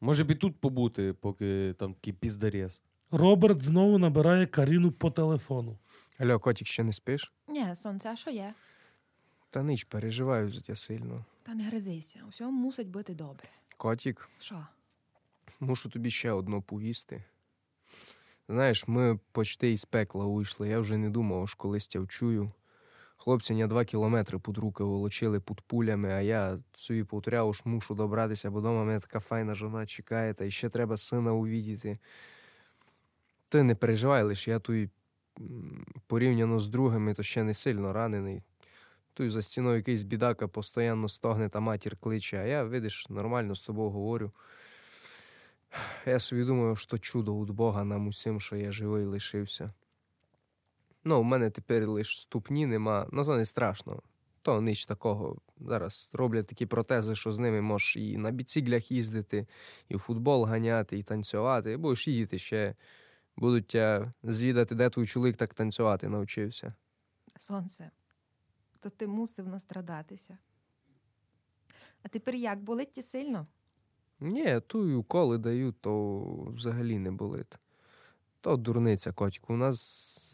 Може б і тут побути, поки там такий піздарєс. Роберт знову набирає Каріну по телефону. Алло, котик, ще не спиш? Ні, сонце, а що є? Та ніч, переживаю за тебе сильно. Та не гризися, усе мусить бути добре. Котик, Що? мушу тобі ще одно повісти. Знаєш, ми почти із пекла вийшли. Я вже не думав, аж колись тя вчую. Хлопці на два кілометри під руки волочили під пулями, а я собі повторяв, що мушу добратися, бо вдома мене така файна жона чекає, та ще треба сина увідіти. Ти не переживай, лише я тут порівняно з другими, то ще не сильно ранений. Тут за стіною якийсь бідака постійно стогне та матір кличе, а я, видиш, нормально з тобою говорю. Я собі думаю, що чудо від Бога нам усім, що я живий лишився. Ну, у мене тепер лише ступні нема, ну то не страшно. То ніч такого. Зараз роблять такі протези, що з ними можеш і на біциклях їздити, і в футбол ганяти, і танцювати. Будеш їздити ще. Будуть тебе звідати, де твій чоловік так танцювати навчився. Сонце, то ти мусив настрадатися. А тепер як болить ті сильно? Ні, ту й уколи дають, то взагалі не болить. То дурниця, котику. У нас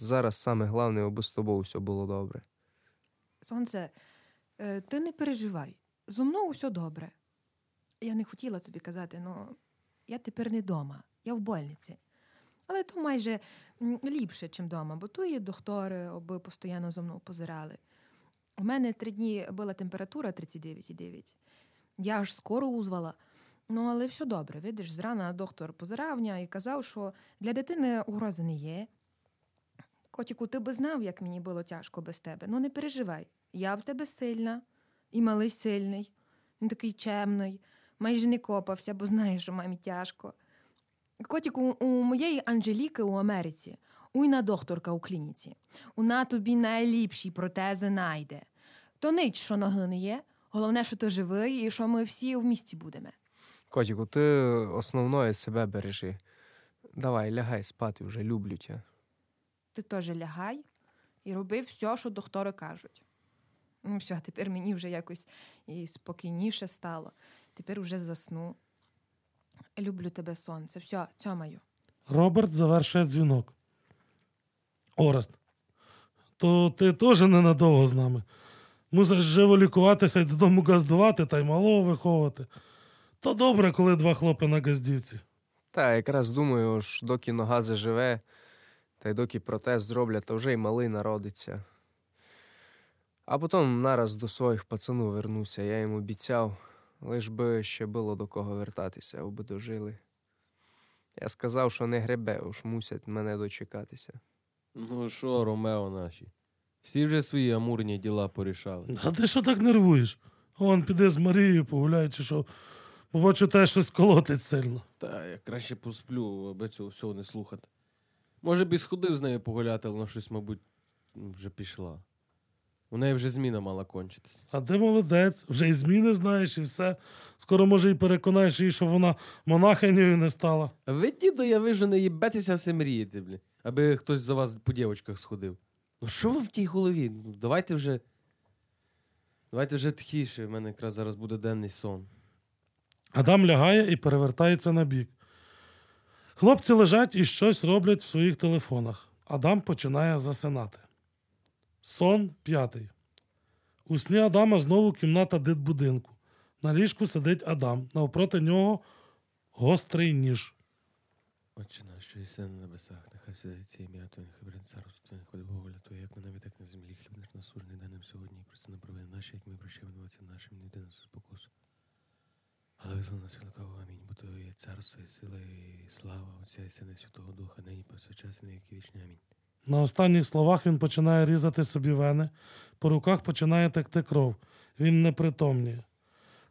зараз саме головне, аби з тобою все було добре. Сонце, е, ти не переживай. Зо мною все добре. Я не хотіла тобі казати, але я тепер не вдома, я в больниці. Але то майже ліпше, ніж вдома, бо тут є доктори, аби постійно за мною позирали. У мене три дні була температура 39,9. Я аж скоро узвала. Ну, але все добре. Видиш, зрана доктор позирав мене і казав, що для дитини угрози не є. Котіку, ти би знав, як мені було тяжко без тебе. Ну не переживай. Я в тебе сильна, і малий сильний. Він такий чемний, майже не копався, бо знає, що мамі тяжко. Котіку, у моєї Анжеліки у Америці, уйна докторка у клініці. Вона тобі найліпші протези найде. То нич, що ноги не є. Головне, що ти живий і що ми всі в місті будемо. Котику, ти основної себе бережи. Давай, лягай спати, вже люблю тебе. Ти теж лягай і роби все, що доктори кажуть. Ну, все, тепер мені вже якось і спокійніше стало. Тепер уже засну. Люблю тебе, сонце. Все, цьомаю. Роберт завершує дзвінок. Орест, то ти теж ненадовго з нами. Мусиш живо лікуватися і додому газдувати та й малого виховувати. То добре, коли два хлопи на газдівці. Та якраз думаю, ж доки нога заживе, та й доки протез зроблять, то вже й малий народиться. А потім нараз до своїх пацану вернуся. Я їм обіцяв, лиш би ще було до кого вертатися, аби дожили. Я сказав, що не гребе, уж мусять мене дочекатися. Ну що, Ромео наші? Всі вже свої амурні діла порішали. А ти що так нервуєш? Он піде з Марією погуляє, чи що. Побачу, те щось колотить сильно. Та я краще посплю, аби цього всього не слухати. Може б і сходив з нею погуляти, але вона щось, мабуть, вже пішла. У неї вже зміна мала кончитись. А ти молодець, вже і зміни знаєш, і все. Скоро, може, і переконаєш її, щоб вона монахинею не стала. А ви, дідо, я вижу, не їбетеся все мрієте, блін. Аби хтось за вас по дівочках сходив. Ну що ви в тій голові? Ну, давайте вже. Давайте вже тихіше, в мене якраз зараз буде денний сон. Адам лягає і перевертається на бік. Хлопці лежать і щось роблять в своїх телефонах. Адам починає засинати. Сон п'ятий. У сні Адама знову кімната дитбудинку. На ліжку сидить Адам. Навпроти нього гострий ніж. Отче наш, що єси на небесах, нехай святиться ім'я Твоє, нехай бере царство Твоє, нехай буде воля Твоя, як на небі, так на землі. Хліб наш насужний дай сьогодні, і прости нам провини наші, як ми прощаємо винуватцям нашим, не йди нас спокусу. Але визволи нас від лукавого, амінь, бо Твоє є царство, і сила, і слава Отця і Сина, Святого Духа, нині повсякчас і на віки вічні. Амінь. На останніх словах він починає різати собі вени, по руках починає текти кров. Він не притомніє.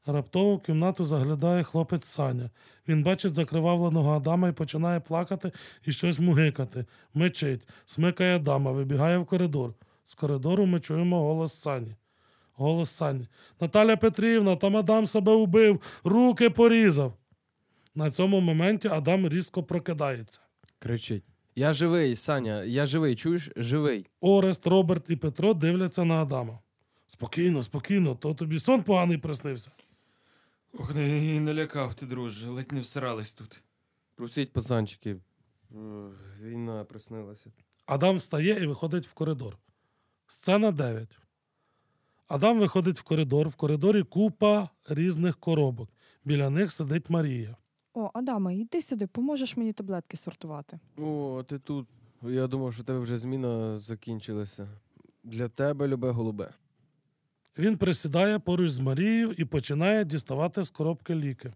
Раптово в кімнату заглядає хлопець Саня. Він бачить закривавленого Адама і починає плакати і щось мугикати. Мечить, смикає Адама, вибігає в коридор. З коридору ми чуємо голос Сані. Голос Сані. Наталя Петрівна, там Адам себе убив, руки порізав. На цьому моменті Адам різко прокидається. Кричить. Я живий, Саня, я живий, чуєш? Живий. Орест, Роберт і Петро дивляться на Адама. Спокійно, спокійно, то тобі сон поганий приснився. Ох, не, не лякав ти, друже, ледь не всирались тут. Просіть, пацанчики. Війна приснилася. Адам встає і виходить в коридор. Сцена 9. Адам виходить в коридор. В коридорі купа різних коробок. Біля них сидить Марія. О, Адаме, йди сюди, поможеш мені таблетки сортувати. О, ти тут. Я думав, що тебе вже зміна закінчилася. Для тебе, любе голубе. Він присідає поруч з Марією і починає діставати з коробки ліки.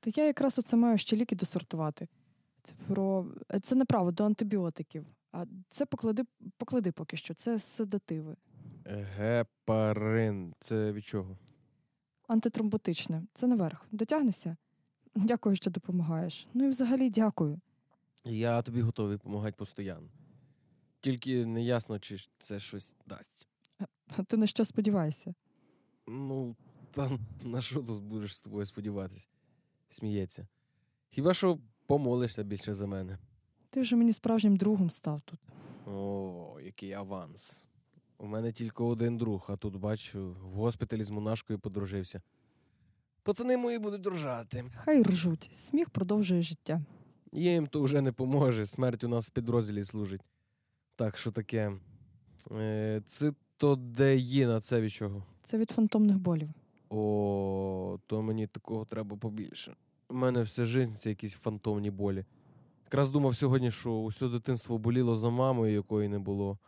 Та я якраз оце маю ще ліки досортувати. Це про це не право до антибіотиків. А це поклади, поклади поки що. Це седативи. Гепарин. Це від чого? Антитромботичне. Це наверх. Дотягнешся? Дякую, що допомагаєш. Ну і взагалі дякую. Я тобі готовий допомагати постійно. Тільки не ясно, чи це щось дасть. А ти на що сподіваєшся? Ну, там на що тут будеш з тобою сподіватись? Сміється. Хіба що помолишся більше за мене? Ти вже мені справжнім другом став тут. О, який аванс. У мене тільки один друг, а тут, бачу, в госпіталі з монашкою подружився. Пацани мої будуть дружати. Хай ржуть, сміх продовжує життя. Я Їм то вже не поможе, смерть у нас в підрозділі служить. Так, що таке? Е, цитодеїна, це від чого? Це від фантомних болів. О, то мені такого треба побільше. У мене вся життя це якісь фантомні болі. Якраз думав сьогодні, що усе дитинство боліло за мамою, якої не було.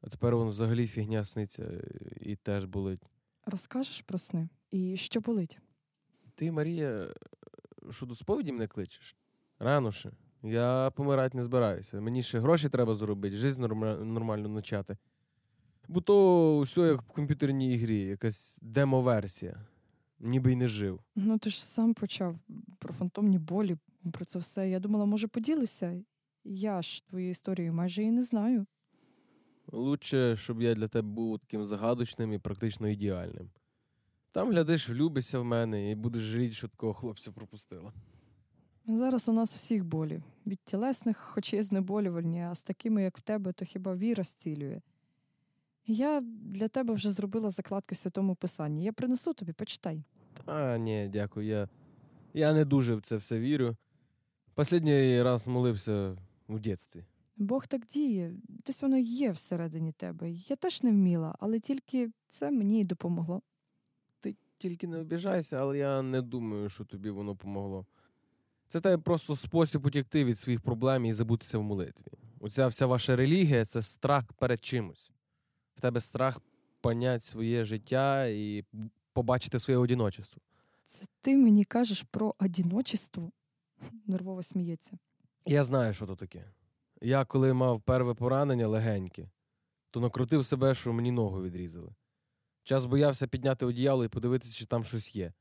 А тепер воно взагалі фігня сниться і теж болить. Розкажеш про сни? І що болить? Ти, Марія, що до сповіді мене кличеш? Рано ще. Я помирати не збираюся. Мені ще гроші треба заробити, життя норма- нормально почати. Бо то все як в комп'ютерній ігрі, якась демо-версія. Ніби й не жив. Ну, ти ж сам почав про фантомні болі, про це все. Я думала, може, поділися. Я ж твою історію майже і не знаю. Лучше, щоб я для тебе був таким загадочним і практично ідеальним. Там, глядиш, влюбишся в мене і будеш жаліти, що такого хлопця пропустила. Зараз у нас всіх болі. Від тілесних, хоч є знеболювальні, а з такими, як в тебе, то хіба віра зцілює. Я для тебе вже зробила закладки в святому писанні. Я принесу тобі, почитай. Та ні, дякую. Я, я не дуже в це все вірю. Последній раз молився в дитинстві. Бог так діє, десь воно є всередині тебе. Я теж не вміла, але тільки це мені й допомогло. Тільки не обіжайся, але я не думаю, що тобі воно помогло. Це тебе просто спосіб утікти від своїх проблем і забутися в молитві. Оця вся ваша релігія це страх перед чимось. В тебе страх понять своє життя і побачити своє одіночество. Це ти мені кажеш про одіночество? *laughs* Нервово сміється. Я знаю, що то таке. Я, коли мав перве поранення легеньке, то накрутив себе, що мені ногу відрізали. Час боявся підняти одіяло і подивитися, чи там щось є.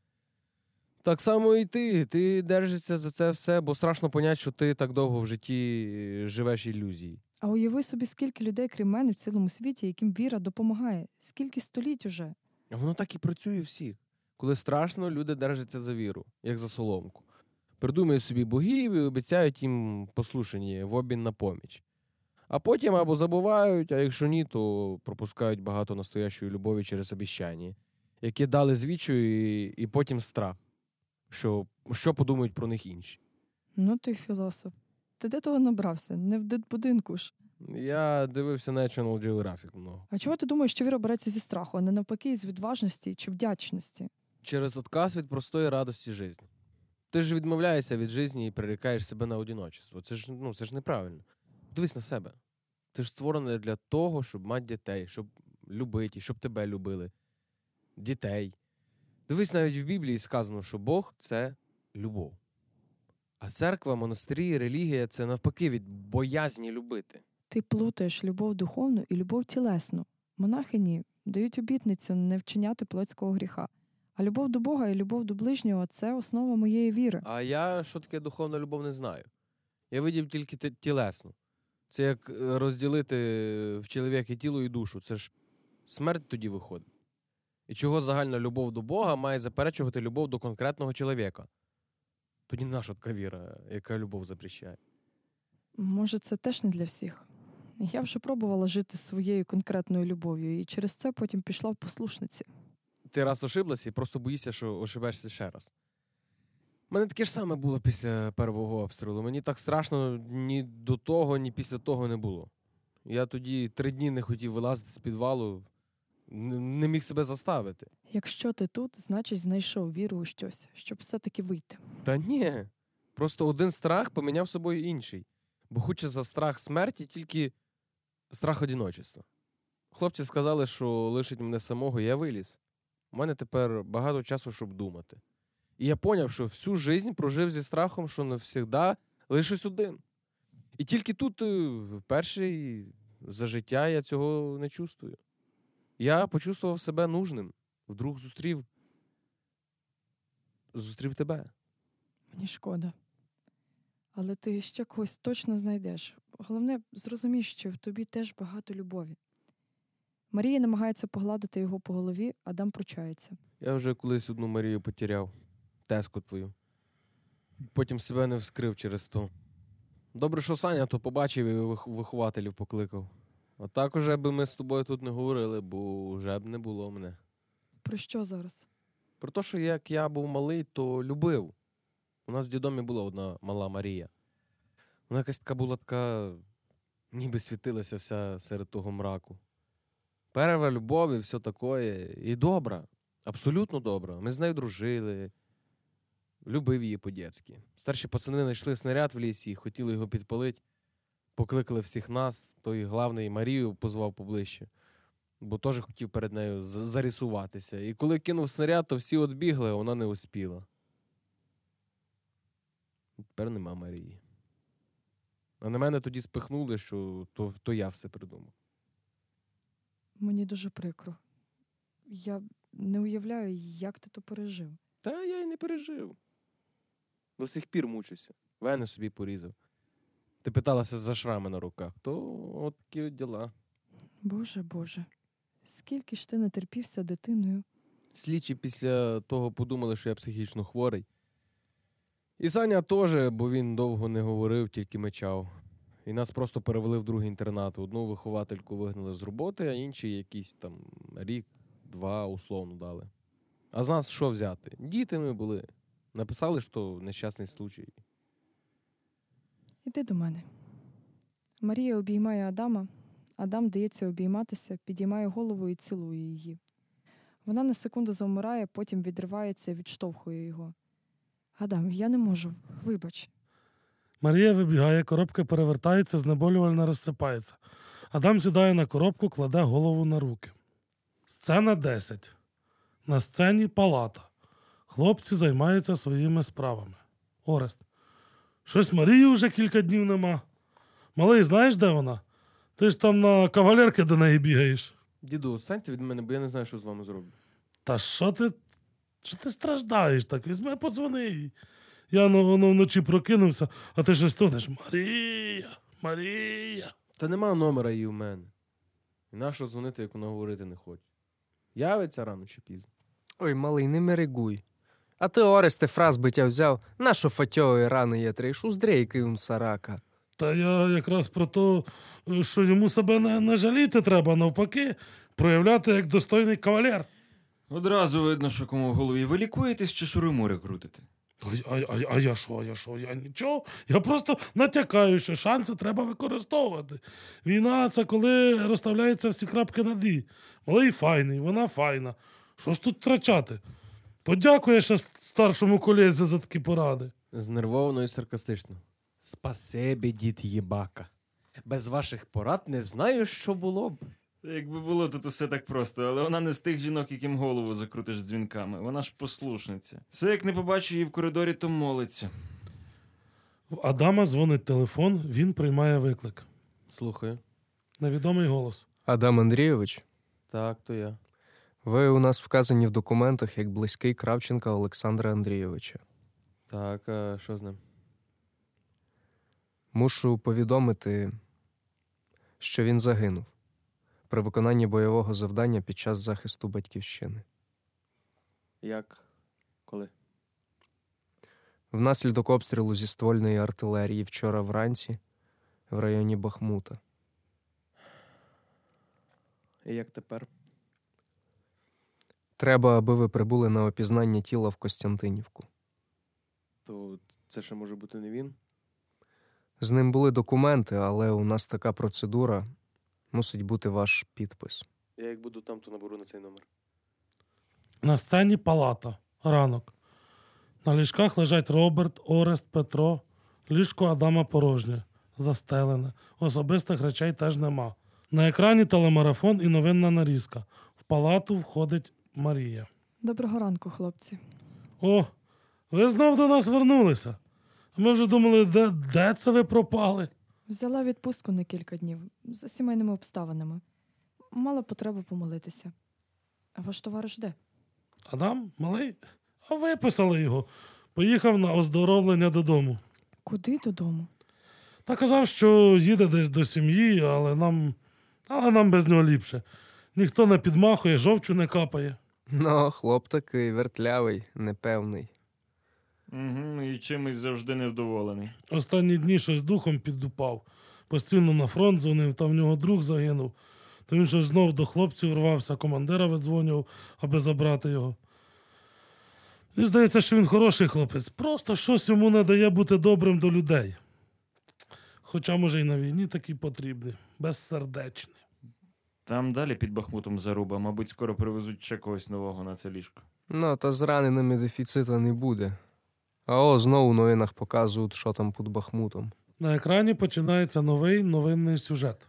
Так само і ти. Ти держишся за це все, бо страшно поняти, що ти так довго в житті е, живеш ілюзії. А уяви собі, скільки людей, крім мене, в цілому світі, яким віра допомагає. Скільки століть уже. А воно так і працює всіх. Коли страшно, люди держаться за віру, як за соломку. Придумують собі богів і обіцяють їм послушання в обмін на поміч. А потім або забувають, а якщо ні, то пропускають багато настоящої любові через обіщання, які дали звічу і, і потім страх, що, що подумають про них інші. Ну ти філософ. Ти де того набрався? Не в дитбудинку ж. Я дивився National Geographic много. А чого ти думаєш, що віра береться зі страху, а не навпаки з відважності чи вдячності? Через отказ від простої радості життя. Ти ж відмовляєшся від житті і прирікаєш себе на одиночество. Це ж, ну, це ж неправильно. Дивись на себе. Ти ж створений для того, щоб мати дітей, щоб любити, щоб тебе любили. Дітей. Дивись, навіть в Біблії сказано, що Бог це любов. А церква, монастирі, релігія це навпаки від боязні любити. Ти плутаєш любов духовну і любов тілесну. Монахині дають обітницю не вчиняти плотського гріха. А любов до Бога і любов до ближнього це основа моєї віри. А я що таке духовна любов не знаю. Я видів тільки тілесну. Це як е, розділити в чоловіка тіло і душу. Це ж смерть тоді виходить. І чого загальна любов до Бога має заперечувати любов до конкретного чоловіка? Тоді наша така віра, яка любов запрещає. Може, це теж не для всіх. Я вже пробувала жити своєю конкретною любов'ю, і через це потім пішла в послушниці. Ти раз ошиблася і просто боїшся, що ошибешся ще раз. У мене таке ж саме було після першого обстрілу. Мені так страшно ні до того, ні після того не було. Я тоді три дні не хотів вилазити з підвалу, не міг себе заставити. Якщо ти тут, значить знайшов віру у щось, щоб все-таки вийти. Та ні. Просто один страх поміняв собою інший. Бо хоче за страх смерті тільки страх одіночества. Хлопці сказали, що лишить мене самого, я виліз. У мене тепер багато часу, щоб думати. І я поняв, що всю життя прожив зі страхом, що навсігда лишусь один. І тільки тут, е, вперше за життя, я цього не чувствую. Я почувствував себе нужним. Вдруг зустрів. Зустрів тебе. Мені шкода. Але ти ще когось точно знайдеш. Головне, зрозумій, що в тобі теж багато любові. Марія намагається погладити його по голові, Адам пручається. Я вже колись одну Марію потеряв. Теску твою. Потім себе не вскрив через то. Добре, що Саня то побачив і вихователів покликав. А так уже би ми з тобою тут не говорили, бо вже б не було мене. Про що зараз? Про те, що як я був малий, то любив. У нас в дідомі була одна мала Марія. Вона якась така була така, ніби світилася вся серед того мраку. Перва любов і все таке. І добра, абсолютно добра. Ми з нею дружили, любив її по-дєцьки. Старші пацани знайшли снаряд в лісі, і хотіли його підпалити. Покликали всіх нас, той главний Марію позвав поближче, бо теж хотів перед нею з- зарисуватися. І коли кинув снаряд, то всі відбігли, а вона не успіла. Тепер нема Марії. А на мене тоді спихнули, що то, то я все придумав. Мені дуже прикро. Я не уявляю, як ти то пережив. Та я й не пережив. До сих пір мучуся. Вени собі порізав. Ти питалася за шрами на руках, то от такі от діла. Боже, Боже, скільки ж ти натерпівся дитиною? Слідчі після того подумали, що я психічно хворий. І Саня теж, бо він довго не говорив, тільки мечав. І нас просто перевели в другий інтернат. Одну виховательку вигнали з роботи, а інші якийсь там рік, два условно дали. А з нас що взяти? Діти ми були. Написали, що нещасний случай. Іди до мене. Марія обіймає Адама. Адам дається обійматися, підіймає голову і цілує її. Вона на секунду завмирає, потім відривається і відштовхує його. Адам, я не можу. Вибач. Марія вибігає, коробка перевертається, знеболювально розсипається. Адам сідає на коробку, кладе голову на руки. Сцена 10. На сцені палата. Хлопці займаються своїми справами. Орест. Щось Марії вже кілька днів нема. Малий, знаєш, де вона? Ти ж там на кавалерки до неї бігаєш. Діду, станьте від мене, бо я не знаю, що з вами зроблю. Та що ти? Що ти страждаєш так? Візьми, подзвони їй. Я ну, воно вночі прокинувся, а ти щось тонеш. Марія, Марія. Та нема номера її у мене. І нащо дзвонити, як вона говорити не хоче. Явиться рано чи пізно. Ой, малий, не мерегуй. А ти, Оресте, фраз биття взяв, нащо фатьової рани є триш, уздрейки он сарака. Та я якраз про те, що йому себе не, не жаліти треба, навпаки, проявляти як достойний кавалер. Одразу видно, що кому в голові ви лікуєтесь чи шуримури крутите. А, а, а, а я що, я що? Я нічого. Я просто натякаю, що шанси треба використовувати. Війна це коли розставляються всі крапки над «і». Малий файний, вона файна. Що ж тут втрачати? Подякує ще старшому колезі за такі поради. Знервовано і саркастично. Спасибі, дід Єбака. Без ваших порад не знаю, що було б. Якби було тут усе так просто, але вона не з тих жінок, яким голову закрутиш дзвінками. Вона ж послушниця. Все, як не побачу її в коридорі, то молиться. В Адама дзвонить телефон, він приймає виклик. Слухаю. Невідомий голос. Адам Андрійович, Так, то я. Ви у нас вказані в документах як близький Кравченка Олександра Андрійовича. Так, а що з ним? Мушу повідомити, що він загинув при виконанні бойового завдання під час захисту батьківщини. Як? Коли? Внаслідок обстрілу зі ствольної артилерії вчора вранці в районі Бахмута. І як тепер? Треба, аби ви прибули на опізнання тіла в Костянтинівку. То це ще може бути не він? З ним були документи, але у нас така процедура мусить бути ваш підпис. Я як буду там, то наберу на цей номер. На сцені палата. Ранок. На ліжках лежать Роберт, Орест, Петро. Ліжко Адама порожнє, застелене. Особистих речей теж нема. На екрані телемарафон і новинна нарізка. В палату входить Марія. Доброго ранку, хлопці. О, ви знов до нас вернулися. Ми вже думали, де, де це ви пропали? Взяла відпустку на кілька днів за сімейними обставинами. Мала потребу помолитися. А ваш товариш де? Адам, малий, а виписали його. Поїхав на оздоровлення додому. Куди додому? Та казав, що їде десь до сім'ї, але нам, але нам без нього ліпше. Ніхто не підмахує, жовчу не капає. Ну, хлоп такий вертлявий, непевний. Угу, і чимось завжди невдоволений. Останні дні щось духом піддупав. Постійно на фронт дзвонив, там в нього друг загинув. То він щось знов до хлопців рвався, командира видзвонював, аби забрати його. І здається, що він хороший хлопець. Просто щось йому не дає бути добрим до людей. Хоча, може, і на війні такий потрібний, безсердечний. Там далі під Бахмутом заруба, мабуть, скоро привезуть ще когось нового на це ліжко. Ну, та з раненими дефіцита не буде. А о, знову в новинах показують, що там під Бахмутом. На екрані починається новий новинний сюжет.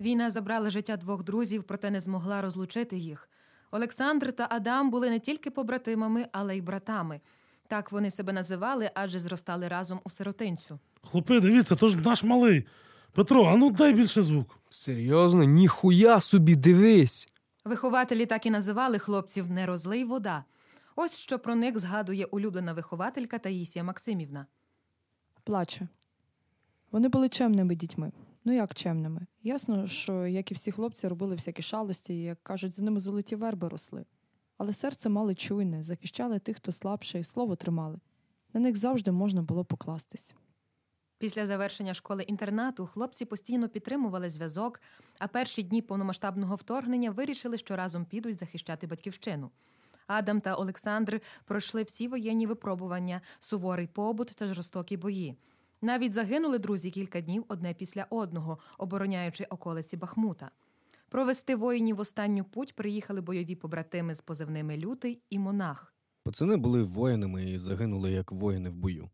Війна забрала життя двох друзів, проте не змогла розлучити їх. Олександр та Адам були не тільки побратимами, але й братами. Так вони себе називали, адже зростали разом у сиротинцю. Хлопи, дивіться, то ж наш малий. Петро, а ну дай більше звук. Серйозно? Ніхуя собі, дивись! Вихователі так і називали хлопців не розлий вода. Ось що про них згадує улюблена вихователька Таїсія Максимівна. Плаче. Вони були чемними дітьми. Ну як чемними? Ясно, що, як і всі хлопці, робили всякі шалості, і, як кажуть, з ними золоті верби росли. Але серце мали чуйне, захищали тих, хто слабший, слово тримали. На них завжди можна було покластись. Після завершення школи інтернату хлопці постійно підтримували зв'язок, а перші дні повномасштабного вторгнення вирішили, що разом підуть захищати батьківщину. Адам та Олександр пройшли всі воєнні випробування, суворий побут та жорстокі бої. Навіть загинули друзі кілька днів одне після одного, обороняючи околиці Бахмута. Провести воїнів в останню путь приїхали бойові побратими з позивними Лютий і Монах. Пацани були воїнами і загинули як воїни в бою.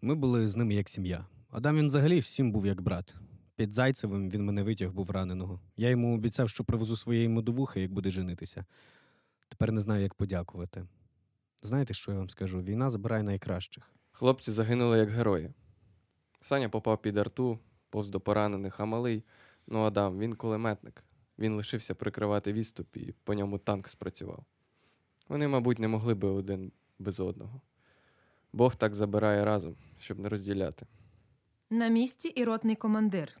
Ми були з ними як сім'я. Адам він взагалі всім був як брат. Під Зайцевим він мене витяг був раненого. Я йому обіцяв, що привезу своєї модовухи, як буде женитися. Тепер не знаю, як подякувати. Знаєте, що я вам скажу? Війна забирає найкращих. Хлопці загинули як герої. Саня попав під арту, повз до поранених, а малий, ну Адам, він кулеметник. Він лишився прикривати відступ і по ньому танк спрацював. Вони, мабуть, не могли би один без одного. Бог так забирає разом, щоб не розділяти. На місці і ротний командир.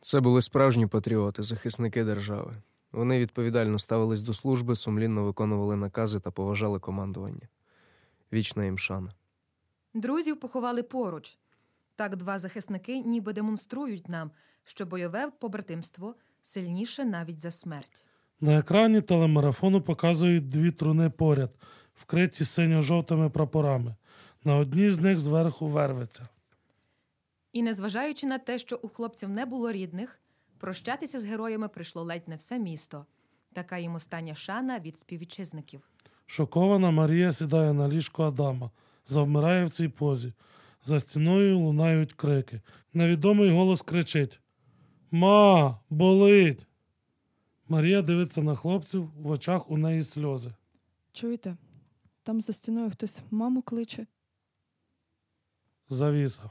Це були справжні патріоти, захисники держави. Вони відповідально ставились до служби, сумлінно виконували накази та поважали командування. Вічна їм шана. Друзів поховали поруч. Так два захисники ніби демонструють нам, що бойове побратимство сильніше навіть за смерть. На екрані телемарафону показують дві труни поряд, вкриті синьо-жовтими прапорами. На одній з них зверху вервиться. І незважаючи на те, що у хлопців не було рідних, прощатися з героями прийшло ледь не все місто. Така їм остання шана від співвітчизників. Шокована Марія сідає на ліжко Адама, завмирає в цій позі. За стіною лунають крики. Невідомий голос кричить: Ма, болить! Марія дивиться на хлопців, в очах у неї сльози. Чуєте? Там за стіною хтось маму кличе. Завіса.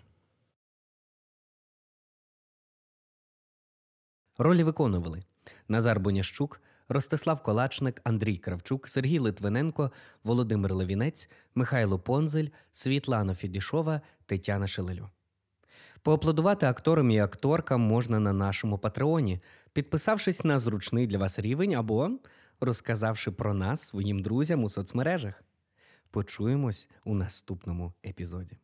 Ролі виконували Назар Бонящук, Ростислав Колачник, Андрій Кравчук, Сергій Литвиненко, Володимир Левінець, Михайло Понзель, Світлана Фідішова, Тетяна Шелелю. Поаплодувати акторам і акторкам можна на нашому патреоні, підписавшись на зручний для вас рівень або розказавши про нас своїм друзям у соцмережах. Почуємось у наступному епізоді.